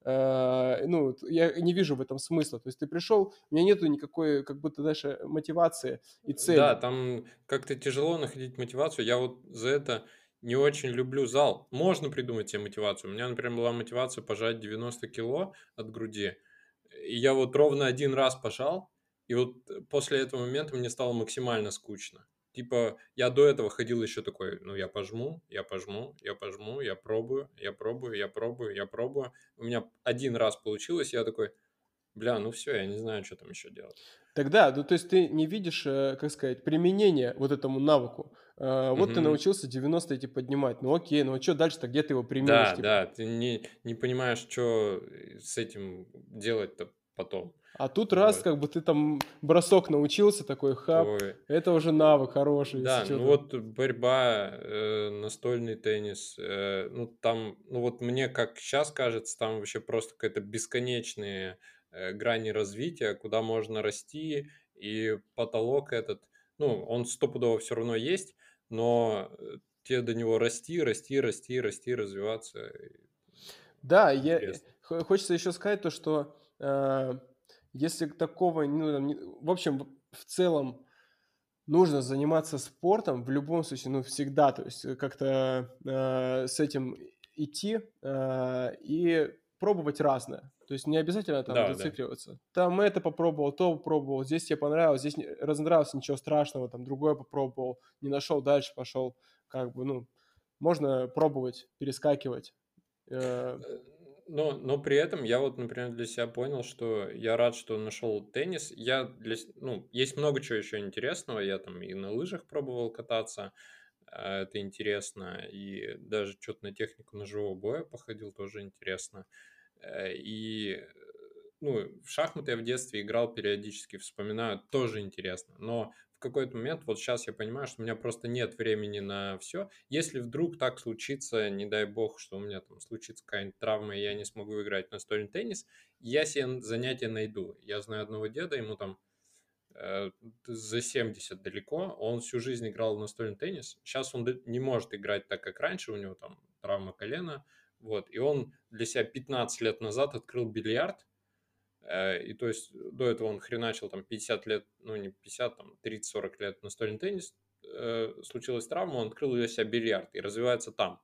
Э, ну, я не вижу в этом смысла. То есть ты пришел, у меня нету никакой, как будто, знаешь, мотивации и цели. Да, там как-то тяжело находить мотивацию. Я вот за это не очень люблю зал. Можно придумать себе мотивацию. У меня, например, была мотивация пожать 90 кило от груди. И я вот ровно один раз пожал, и вот после этого момента мне стало максимально скучно. Типа, я до этого ходил еще такой, ну, я пожму, я пожму, я пожму, я пробую, я пробую, я пробую, я пробую. У меня один раз получилось, я такой, бля, ну все, я не знаю, что там еще делать. Тогда, ну, то есть ты не видишь, э, как сказать, применение вот этому навыку. Э, вот угу. ты научился 90 эти поднимать, ну окей, ну а что дальше-то, где ты его применишь? Да, типа? да, ты не, не понимаешь, что с этим делать-то потом. А тут раз, как бы ты там бросок научился, такой хап, Ой. это уже навык хороший. Да, ну вот борьба, э, настольный теннис, э, ну там, ну вот мне как сейчас кажется, там вообще просто какая-то бесконечные э, грани развития, куда можно расти, и потолок этот, ну, он стопудово все равно есть, но тебе до него расти, расти, расти, расти, развиваться. Да, я, хочется еще сказать то, что если такого, ну, в общем, в целом нужно заниматься спортом в любом случае, ну, всегда, то есть как-то э, с этим идти э, и пробовать разное. То есть не обязательно там да, зацикливаться. Да. Там это попробовал, то попробовал, здесь тебе понравилось, здесь не, разонравилось, ничего страшного, там другое попробовал, не нашел, дальше пошел. Как бы, ну, можно пробовать, перескакивать. Э, э но, но при этом я вот, например, для себя понял, что я рад, что нашел теннис. Я для, ну, есть много чего еще интересного. Я там и на лыжах пробовал кататься, а, это интересно. И даже что-то на технику ножевого боя походил, тоже интересно. Э, и ну, в шахматы я в детстве играл периодически, вспоминаю, тоже интересно. Но какой-то момент, вот сейчас я понимаю, что у меня просто нет времени на все. Если вдруг так случится, не дай бог, что у меня там случится какая-нибудь травма, и я не смогу играть настольный теннис, я себе занятие найду. Я знаю одного деда, ему там э, за 70 далеко, он всю жизнь играл в настольный теннис. Сейчас он не может играть так, как раньше, у него там травма колена, вот, и он для себя 15 лет назад открыл бильярд, и то есть до этого он хреначил там 50 лет, ну не 50, там 30-40 лет настольный теннис, э, случилась травма, он открыл для себя бильярд и развивается там.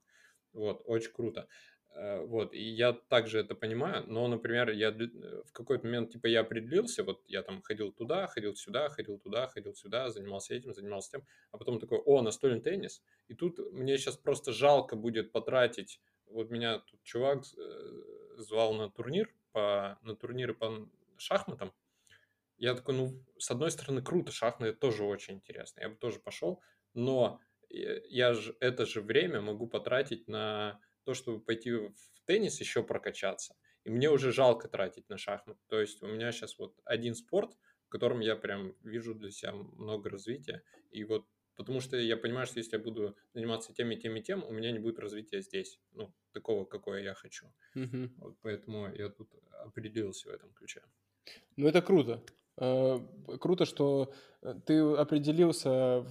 Вот, очень круто. Э, вот, и я также это понимаю, но, например, я в какой-то момент, типа, я определился, вот я там ходил туда, ходил сюда, ходил туда, ходил сюда, занимался этим, занимался тем, а потом такой, о, настольный теннис, и тут мне сейчас просто жалко будет потратить, вот меня тут чувак звал на турнир, по, на турниры по шахматам, я такой, ну, с одной стороны, круто, шахматы тоже очень интересно, я бы тоже пошел, но я же это же время могу потратить на то, чтобы пойти в теннис еще прокачаться. И мне уже жалко тратить на шахматы. То есть у меня сейчас вот один спорт, в котором я прям вижу для себя много развития. И вот потому что я понимаю, что если я буду заниматься тем и тем и тем, у меня не будет развития здесь, ну, такого, какое я хочу. Мгм. Вот поэтому я тут определился в этом ключе. Ну, это круто. Э, Круто, что э, ты определился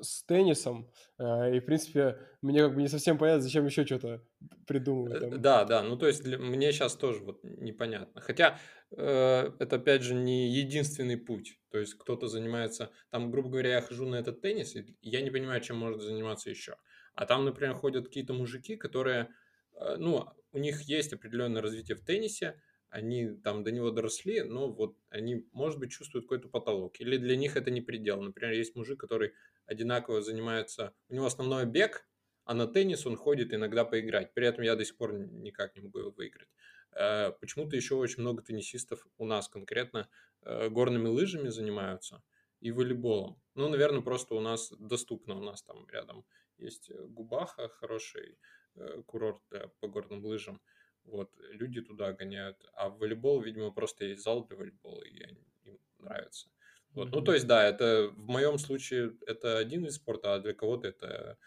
с теннисом, э, и, в принципе, мне как бы не совсем понятно, зачем еще что-то придумывать там. Да, да, ну то есть для- мне сейчас тоже вот непонятно. Хотя это опять же не единственный путь. То есть кто-то занимается, там, грубо говоря, я хожу на этот теннис, и я не понимаю, чем может заниматься еще. А там, например, ходят какие-то мужики, которые, э, ну, у них есть определенное развитие в теннисе, они там до него доросли, но вот они, может быть, чувствуют какой-то потолок. Или для них это не предел. Например, есть мужик, который одинаково занимается, у него основной бег, а на теннис он ходит иногда поиграть. При этом я до сих пор никак не могу его выиграть. Э, Почему-то еще очень много теннисистов у нас конкретно э, горными лыжами занимаются и волейболом. Ну, наверное, просто у нас доступно, у нас там рядом есть э, Губаха, хороший курорт по горным лыжам. Вот, люди туда гоняют. А в волейбол, видимо, просто есть зал для волейбола, и они- им нравится. Вот. Ну, Мгм. то есть, да, это в моем случае это один вид спорта, а для кого-то это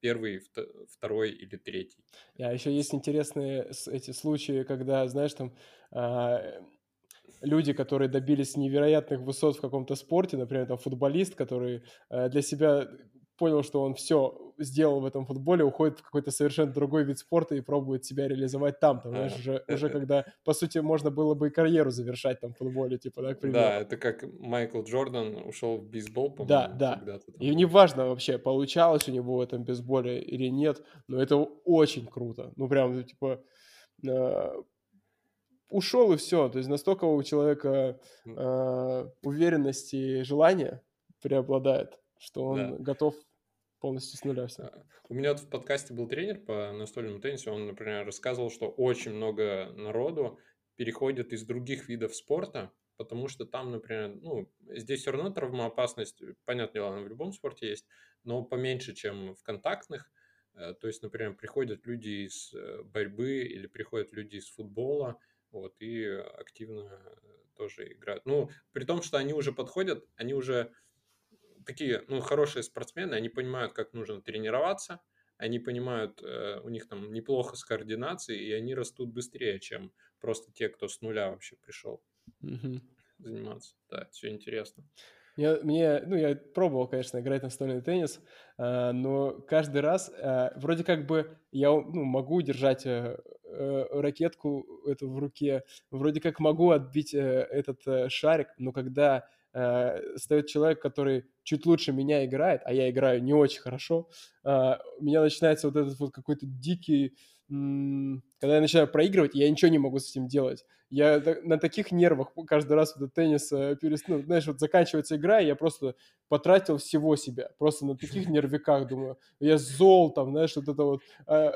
первый, вто- второй или третий. А еще есть интересные эти случаи, когда, знаешь, там а, люди, которые добились невероятных высот в каком-то спорте, например, там футболист, который э, для себя понял, что он все сделал в этом футболе, уходит в какой-то совершенно другой вид спорта и пробует себя реализовать там, там, знаешь, А, уже, э, уже э, когда, по сути, можно было бы и карьеру завершать там в футболе, типа, да, к примеру. Да, это как Майкл Джордан ушел в бейсбол, Да, по-моему, да. там. И неважно вообще, получалось у него в этом бейсболе или нет, но это очень круто. Ну, прям, типа, э, ушел и все. То есть настолько у человека э, уверенность и желание преобладает, что он Да. готов полностью с нуля все. А, У меня вот в подкасте был тренер по настольному теннису, он, например, рассказывал, что очень много народу переходит из других видов спорта, потому что там, например, ну, здесь все равно травмоопасность, понятное дело, она в любом спорте есть, но поменьше, чем в контактных. Э, То есть, например, приходят люди из э, борьбы или приходят люди из футбола, вот, и активно э, тоже играют. Ну, при том, что они уже подходят, они уже такие, ну, хорошие спортсмены, они понимают, как нужно тренироваться, они понимают, э, у них там неплохо с координацией, и они растут быстрее, чем просто те, кто с нуля вообще пришел Мгм. заниматься. Да, все интересно. Я, мне, ну, я пробовал, конечно, играть настольный теннис, а, но каждый раз а, вроде как бы я ну, могу держать э, э, ракетку эту в руке, вроде как могу отбить э, этот э, шарик, но когда э, стоит человек, который чуть лучше меня играет, а я играю не очень хорошо, а, у меня начинается вот этот вот какой-то дикий... м, Когда я начинаю проигрывать, я ничего не могу с этим делать. Я на таких нервах каждый раз этот теннис э, перес- ну, знаешь, вот заканчивается игра, и я просто потратил всего себя. Просто на таких нервиках, думаю. Я зол там, знаешь, вот это вот. А,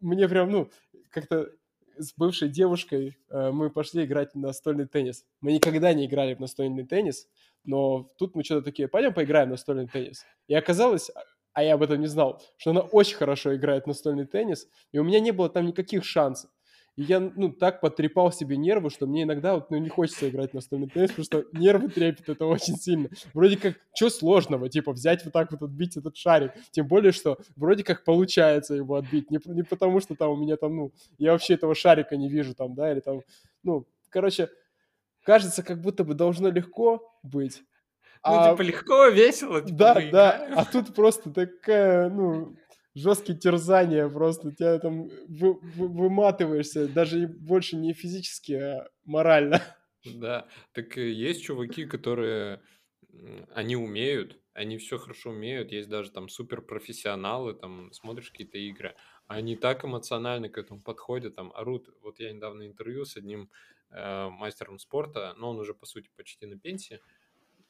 Мне прям, ну, как-то с бывшей девушкой э, мы пошли играть в настольный теннис. Мы никогда не играли в настольный теннис, но тут мы что-то такие, пойдем поиграем в настольный теннис. И оказалось, а- а я об этом не знал, что она очень хорошо играет в настольный теннис, и у меня не было там никаких шансов. И я, ну, так потрепал себе нервы, что мне иногда вот, ну, не хочется играть в настольный теннис, потому что нервы трепет это очень сильно. Вроде как, что сложного, типа, взять вот так вот отбить этот шарик. Тем более, что вроде как получается его отбить. Не, не потому, что там у меня там, ну, я вообще этого шарика не вижу там, да, или там, ну, короче, кажется, как будто бы должно легко быть. А- Ну, типа, легко, весело, типа, да, да, играем. а тут просто такая, ну, жесткие терзания просто, тебя там вы- вы- выматываешься, даже больше не физически, а морально. Да, так есть чуваки, которые они умеют, они все хорошо умеют, есть даже там суперпрофессионалы, там смотришь какие-то игры, они так эмоционально к этому подходят, там орут. Вот я недавно интервью с одним э, мастером спорта, но он уже по сути почти на пенсии.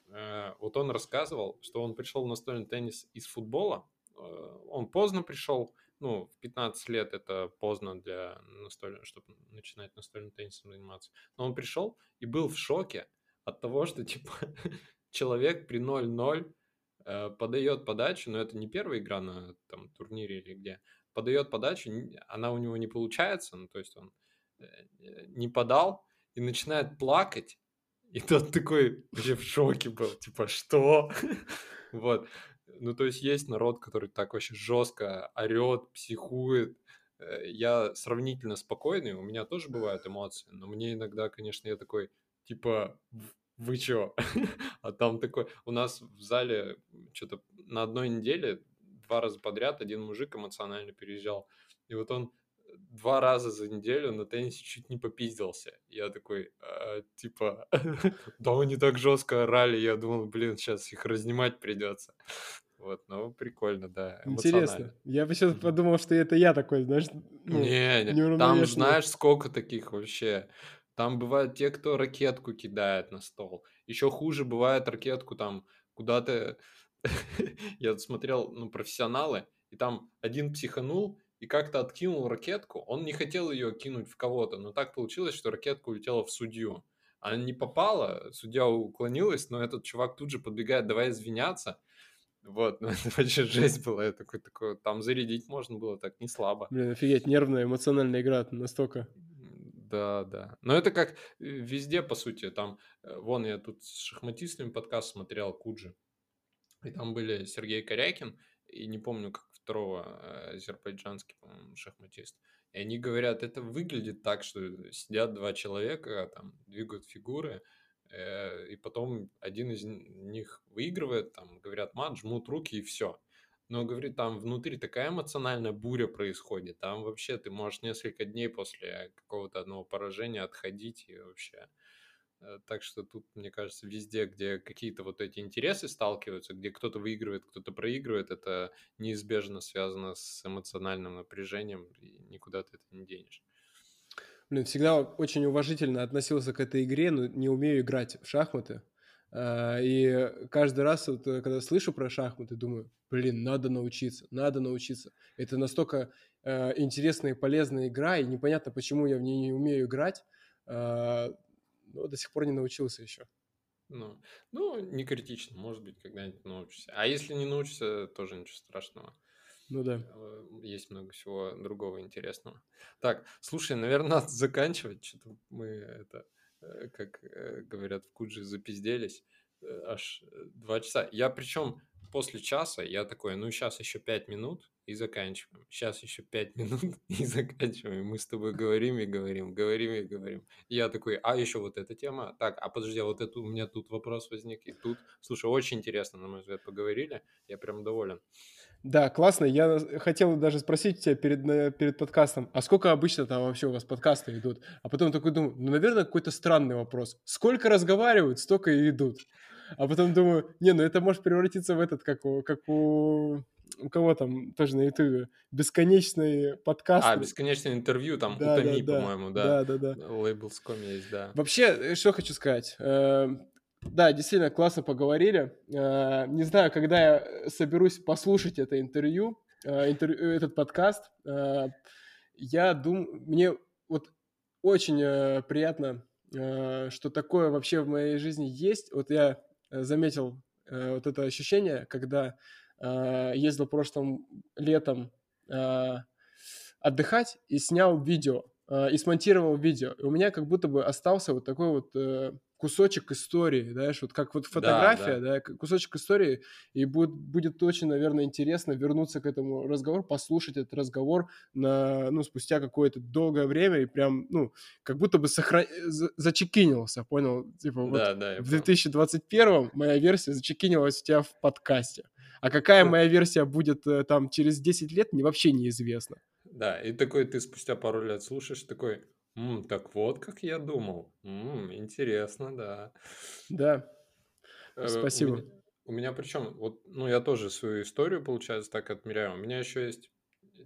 Э, вот он рассказывал, что он пришел в настольный теннис из футбола. Э, он поздно пришел, ну, в 15 лет это поздно для настольного, чтобы начинать настольным теннисом заниматься. Но он пришел и был в шоке от того, что, типа, человек при 0-0 э, подает подачу, но это не первая игра на там, турнире или где, подает подачу, она у него не получается, ну, то есть он э, не подал и начинает плакать, и тот такой вообще в шоке был, типа, что? вот. Ну, то есть есть народ, который так вообще жестко орет, психует. Э, я сравнительно спокойный, у меня тоже бывают эмоции, но мне иногда, конечно, я такой, типа, вы чё? а там такой, у нас в зале что-то на одной неделе два раза подряд один мужик эмоционально переезжал. И вот он два раза за неделю на теннисе чуть не попиздился. Я такой, а, типа, да они так жестко орали, я думал, блин, сейчас их разнимать придется. Вот, ну, прикольно, да. Интересно. Я бы сейчас подумал, что это я такой, знаешь, ну, не, не, там знаешь, сколько таких вообще. Там бывают те, кто ракетку кидает на стол. Еще хуже бывает ракетку там куда-то... Я смотрел, ну, профессионалы, и там один психанул, и как-то откинул ракетку. Он не хотел ее кинуть в кого-то, но так получилось, что ракетка улетела в судью. Она не попала, судья уклонилась, но этот чувак тут же подбегает, давай извиняться. Вот, ну это вообще жесть была. Я такой, такой, там зарядить можно было так не слабо. Блин, офигеть, нервная, эмоциональная игра настолько. Да, да. Но это как э, везде, по сути. Там, э, вон, я тут с шахматистами подкаст смотрел, Куджи. И там были Сергей Корякин, и не помню, как второго э, азербайджанский, по-моему, шахматист. И они говорят, это выглядит так, что сидят два человека, там, двигают фигуры, и потом один из них выигрывает, там, говорят мат, жмут руки и все. Но, говорит, там внутри такая эмоциональная буря происходит, там вообще ты можешь несколько дней после какого-то одного поражения отходить и вообще Э, так что тут, мне кажется, везде, где какие-то вот эти интересы сталкиваются, где кто-то выигрывает, кто-то проигрывает, это неизбежно связано с эмоциональным напряжением, и никуда ты это не денешь. Блин, всегда очень уважительно относился к этой игре, но не умею играть в шахматы. А, и каждый раз, вот, э, когда слышу про шахматы, думаю, блин, надо научиться, надо научиться. Это настолько э, интересная и полезная игра, и непонятно, почему я в ней не умею играть. Э, но до сих пор не научился еще. Ну, ну, не критично, может быть, когда-нибудь научишься. А если не научишься, тоже ничего страшного. Ну да. Э, есть много всего другого интересного. Так, слушай, наверное, надо заканчивать. Что-то мы это, э, как э, говорят в Куджи, запизделись аж два часа. Я причем после часа, я такой, ну сейчас еще пять минут, и заканчиваем. Сейчас еще пять минут и заканчиваем. Мы с тобой говорим и говорим, говорим и говорим. И я такой, а еще вот эта тема. Так, а подожди, а вот это у меня тут вопрос возник. И тут, слушай, очень интересно, на мой взгляд, поговорили. Я прям доволен. Да, классно. Я хотел даже спросить тебя перед, перед подкастом, а сколько обычно там вообще у вас подкасты идут? А потом такой думаю, ну, наверное, какой-то странный вопрос. Сколько разговаривают, столько и идут. А потом думаю, не, ну это может превратиться в этот, как у, как у у кого там тоже на ютубе бесконечные подкасты. А, бесконечное интервью, там, да, Утоми, да, по-моему, да. Да, да, да. Лейблс.ком есть, да. Вообще, э, что хочу сказать. Эм, да, действительно, классно поговорили. Э, не знаю, когда я соберусь послушать это интервью, э, интервью этот подкаст, я думаю, мне вот очень приятно, что такое вообще в моей жизни есть. Вот я заметил вот это ощущение, когда Э, ездил прошлым летом э, отдыхать и снял видео, э, и смонтировал видео. И у меня как будто бы остался вот такой вот кусочек истории, знаешь, вот как вот фотография, да, да. да кусочек истории, и будет, будет очень, наверное, интересно вернуться к этому разговору, послушать этот разговор на, ну, спустя какое-то долгое время и прям, ну, как будто бы сохран... зачекинился, понял? Типа вот да, да, в 2021 моя версия зачекинилась у тебя в подкасте. А какая моя версия будет э, там через 10 лет, мне вообще неизвестно. Да, и такой ты спустя пару лет слушаешь, такой, М, так вот, как я думал. М, интересно, да. Да. Э, у Спасибо. меня, у меня причем, вот, ну, я тоже свою историю, получается, так отмеряю. У меня еще есть,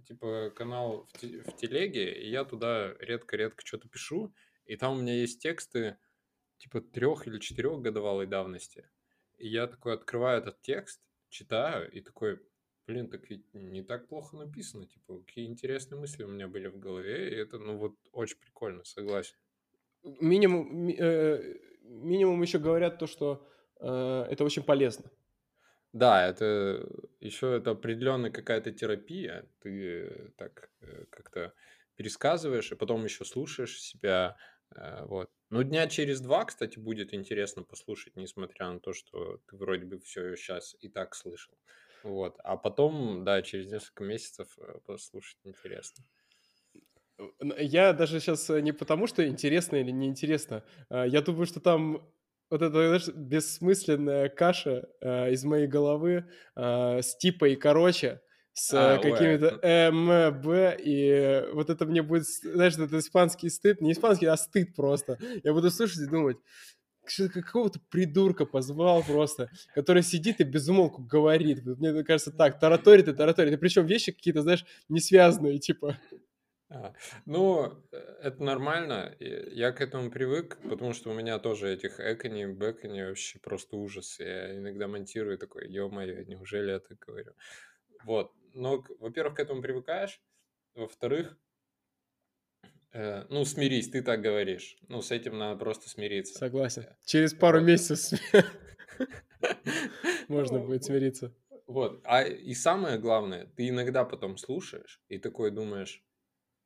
типа, канал в, те- в телеге, и я туда редко-редко что-то пишу, и там у меня есть тексты, типа, трех или четырех годовалой давности. И я такой открываю этот текст, читаю, и такой, блин, так ведь не так плохо написано, типа, какие интересные мысли у меня были в голове, и это, ну, вот, очень прикольно, согласен. Минимум, ми- э, минимум еще говорят то, что э, это очень полезно. Да, это еще это определенная какая-то терапия. Ты так э, как-то пересказываешь, и потом еще слушаешь себя. э, Вот. Ну, дня через два, кстати, будет интересно послушать, несмотря на то, что ты вроде бы все сейчас и так слышал. Вот. А потом, да, через несколько месяцев э, послушать интересно. Н- Я даже сейчас не потому, что интересно или неинтересно. а Я думаю, что там вот эта знаешь, бессмысленная каша э, из моей головы э, с типа и короче, с А, э, какими-то ну, М, Б, и вот это мне будет, знаешь, это испанский стыд, не испанский, а стыд просто. Я буду слушать и думать, какого-то придурка позвал просто, который сидит и без умолку говорит. Мне кажется, так, тараторит и тараторит. И причем вещи какие-то, знаешь, не связанные, типа. А, Ну, э, это нормально. Я к этому привык, потому что у меня тоже этих экони, бэкони вообще просто ужас. Я иногда монтирую такой, ё-моё, неужели я так говорю? Вот. Но, во-первых, к этому привыкаешь. Во-вторых, э, ну, смирись, ты так говоришь. Ну, с этим надо просто смириться. Согласен. Э, Через пару Вот. месяцев можно Ну, будет смириться. Вот. А и самое главное, ты иногда потом слушаешь и такой думаешь,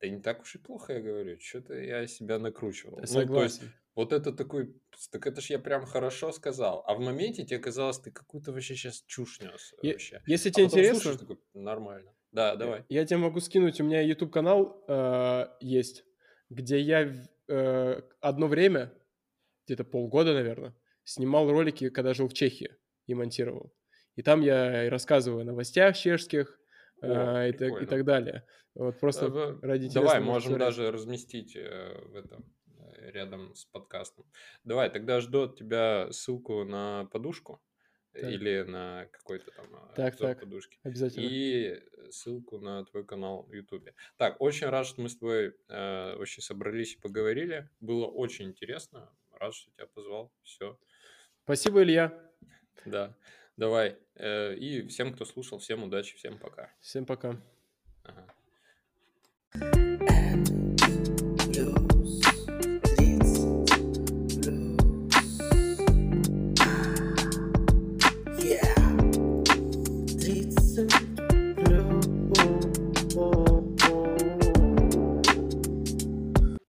да не так уж и плохо я говорю, что-то я себя накручивал. Ну, есть, Согласен. вот это такой, «Пс, так это ж я прям хорошо сказал. А в моменте тебе казалось, ты какую-то вообще сейчас чушь нес вообще. Если А тебе интересно, слушаешь, такой, нормально. Да, давай. я тебе могу скинуть, у меня YouTube канал э, есть, где я э, одно время, где-то полгода, наверное, снимал ролики, когда жил в Чехии и монтировал. И там я и рассказываю о новостях чешских О, э, и, так, и так далее. Вот просто Э, в- ради Давай, можем посмотреть. даже разместить э, в этом э, рядом с подкастом. Давай, тогда жду от тебя ссылку на подушку э, Так. или на какой-то там э, Так, обзор так. подушки. Обязательно. И ссылку на твой канал в Ютубе. Так, очень рад, что мы с тобой э, вообще собрались и поговорили. Было очень интересно. Рад, что тебя позвал. Все, Спасибо, Илья. да. Давай. Э, и всем, кто слушал, всем удачи, всем пока. Всем пока. Ага.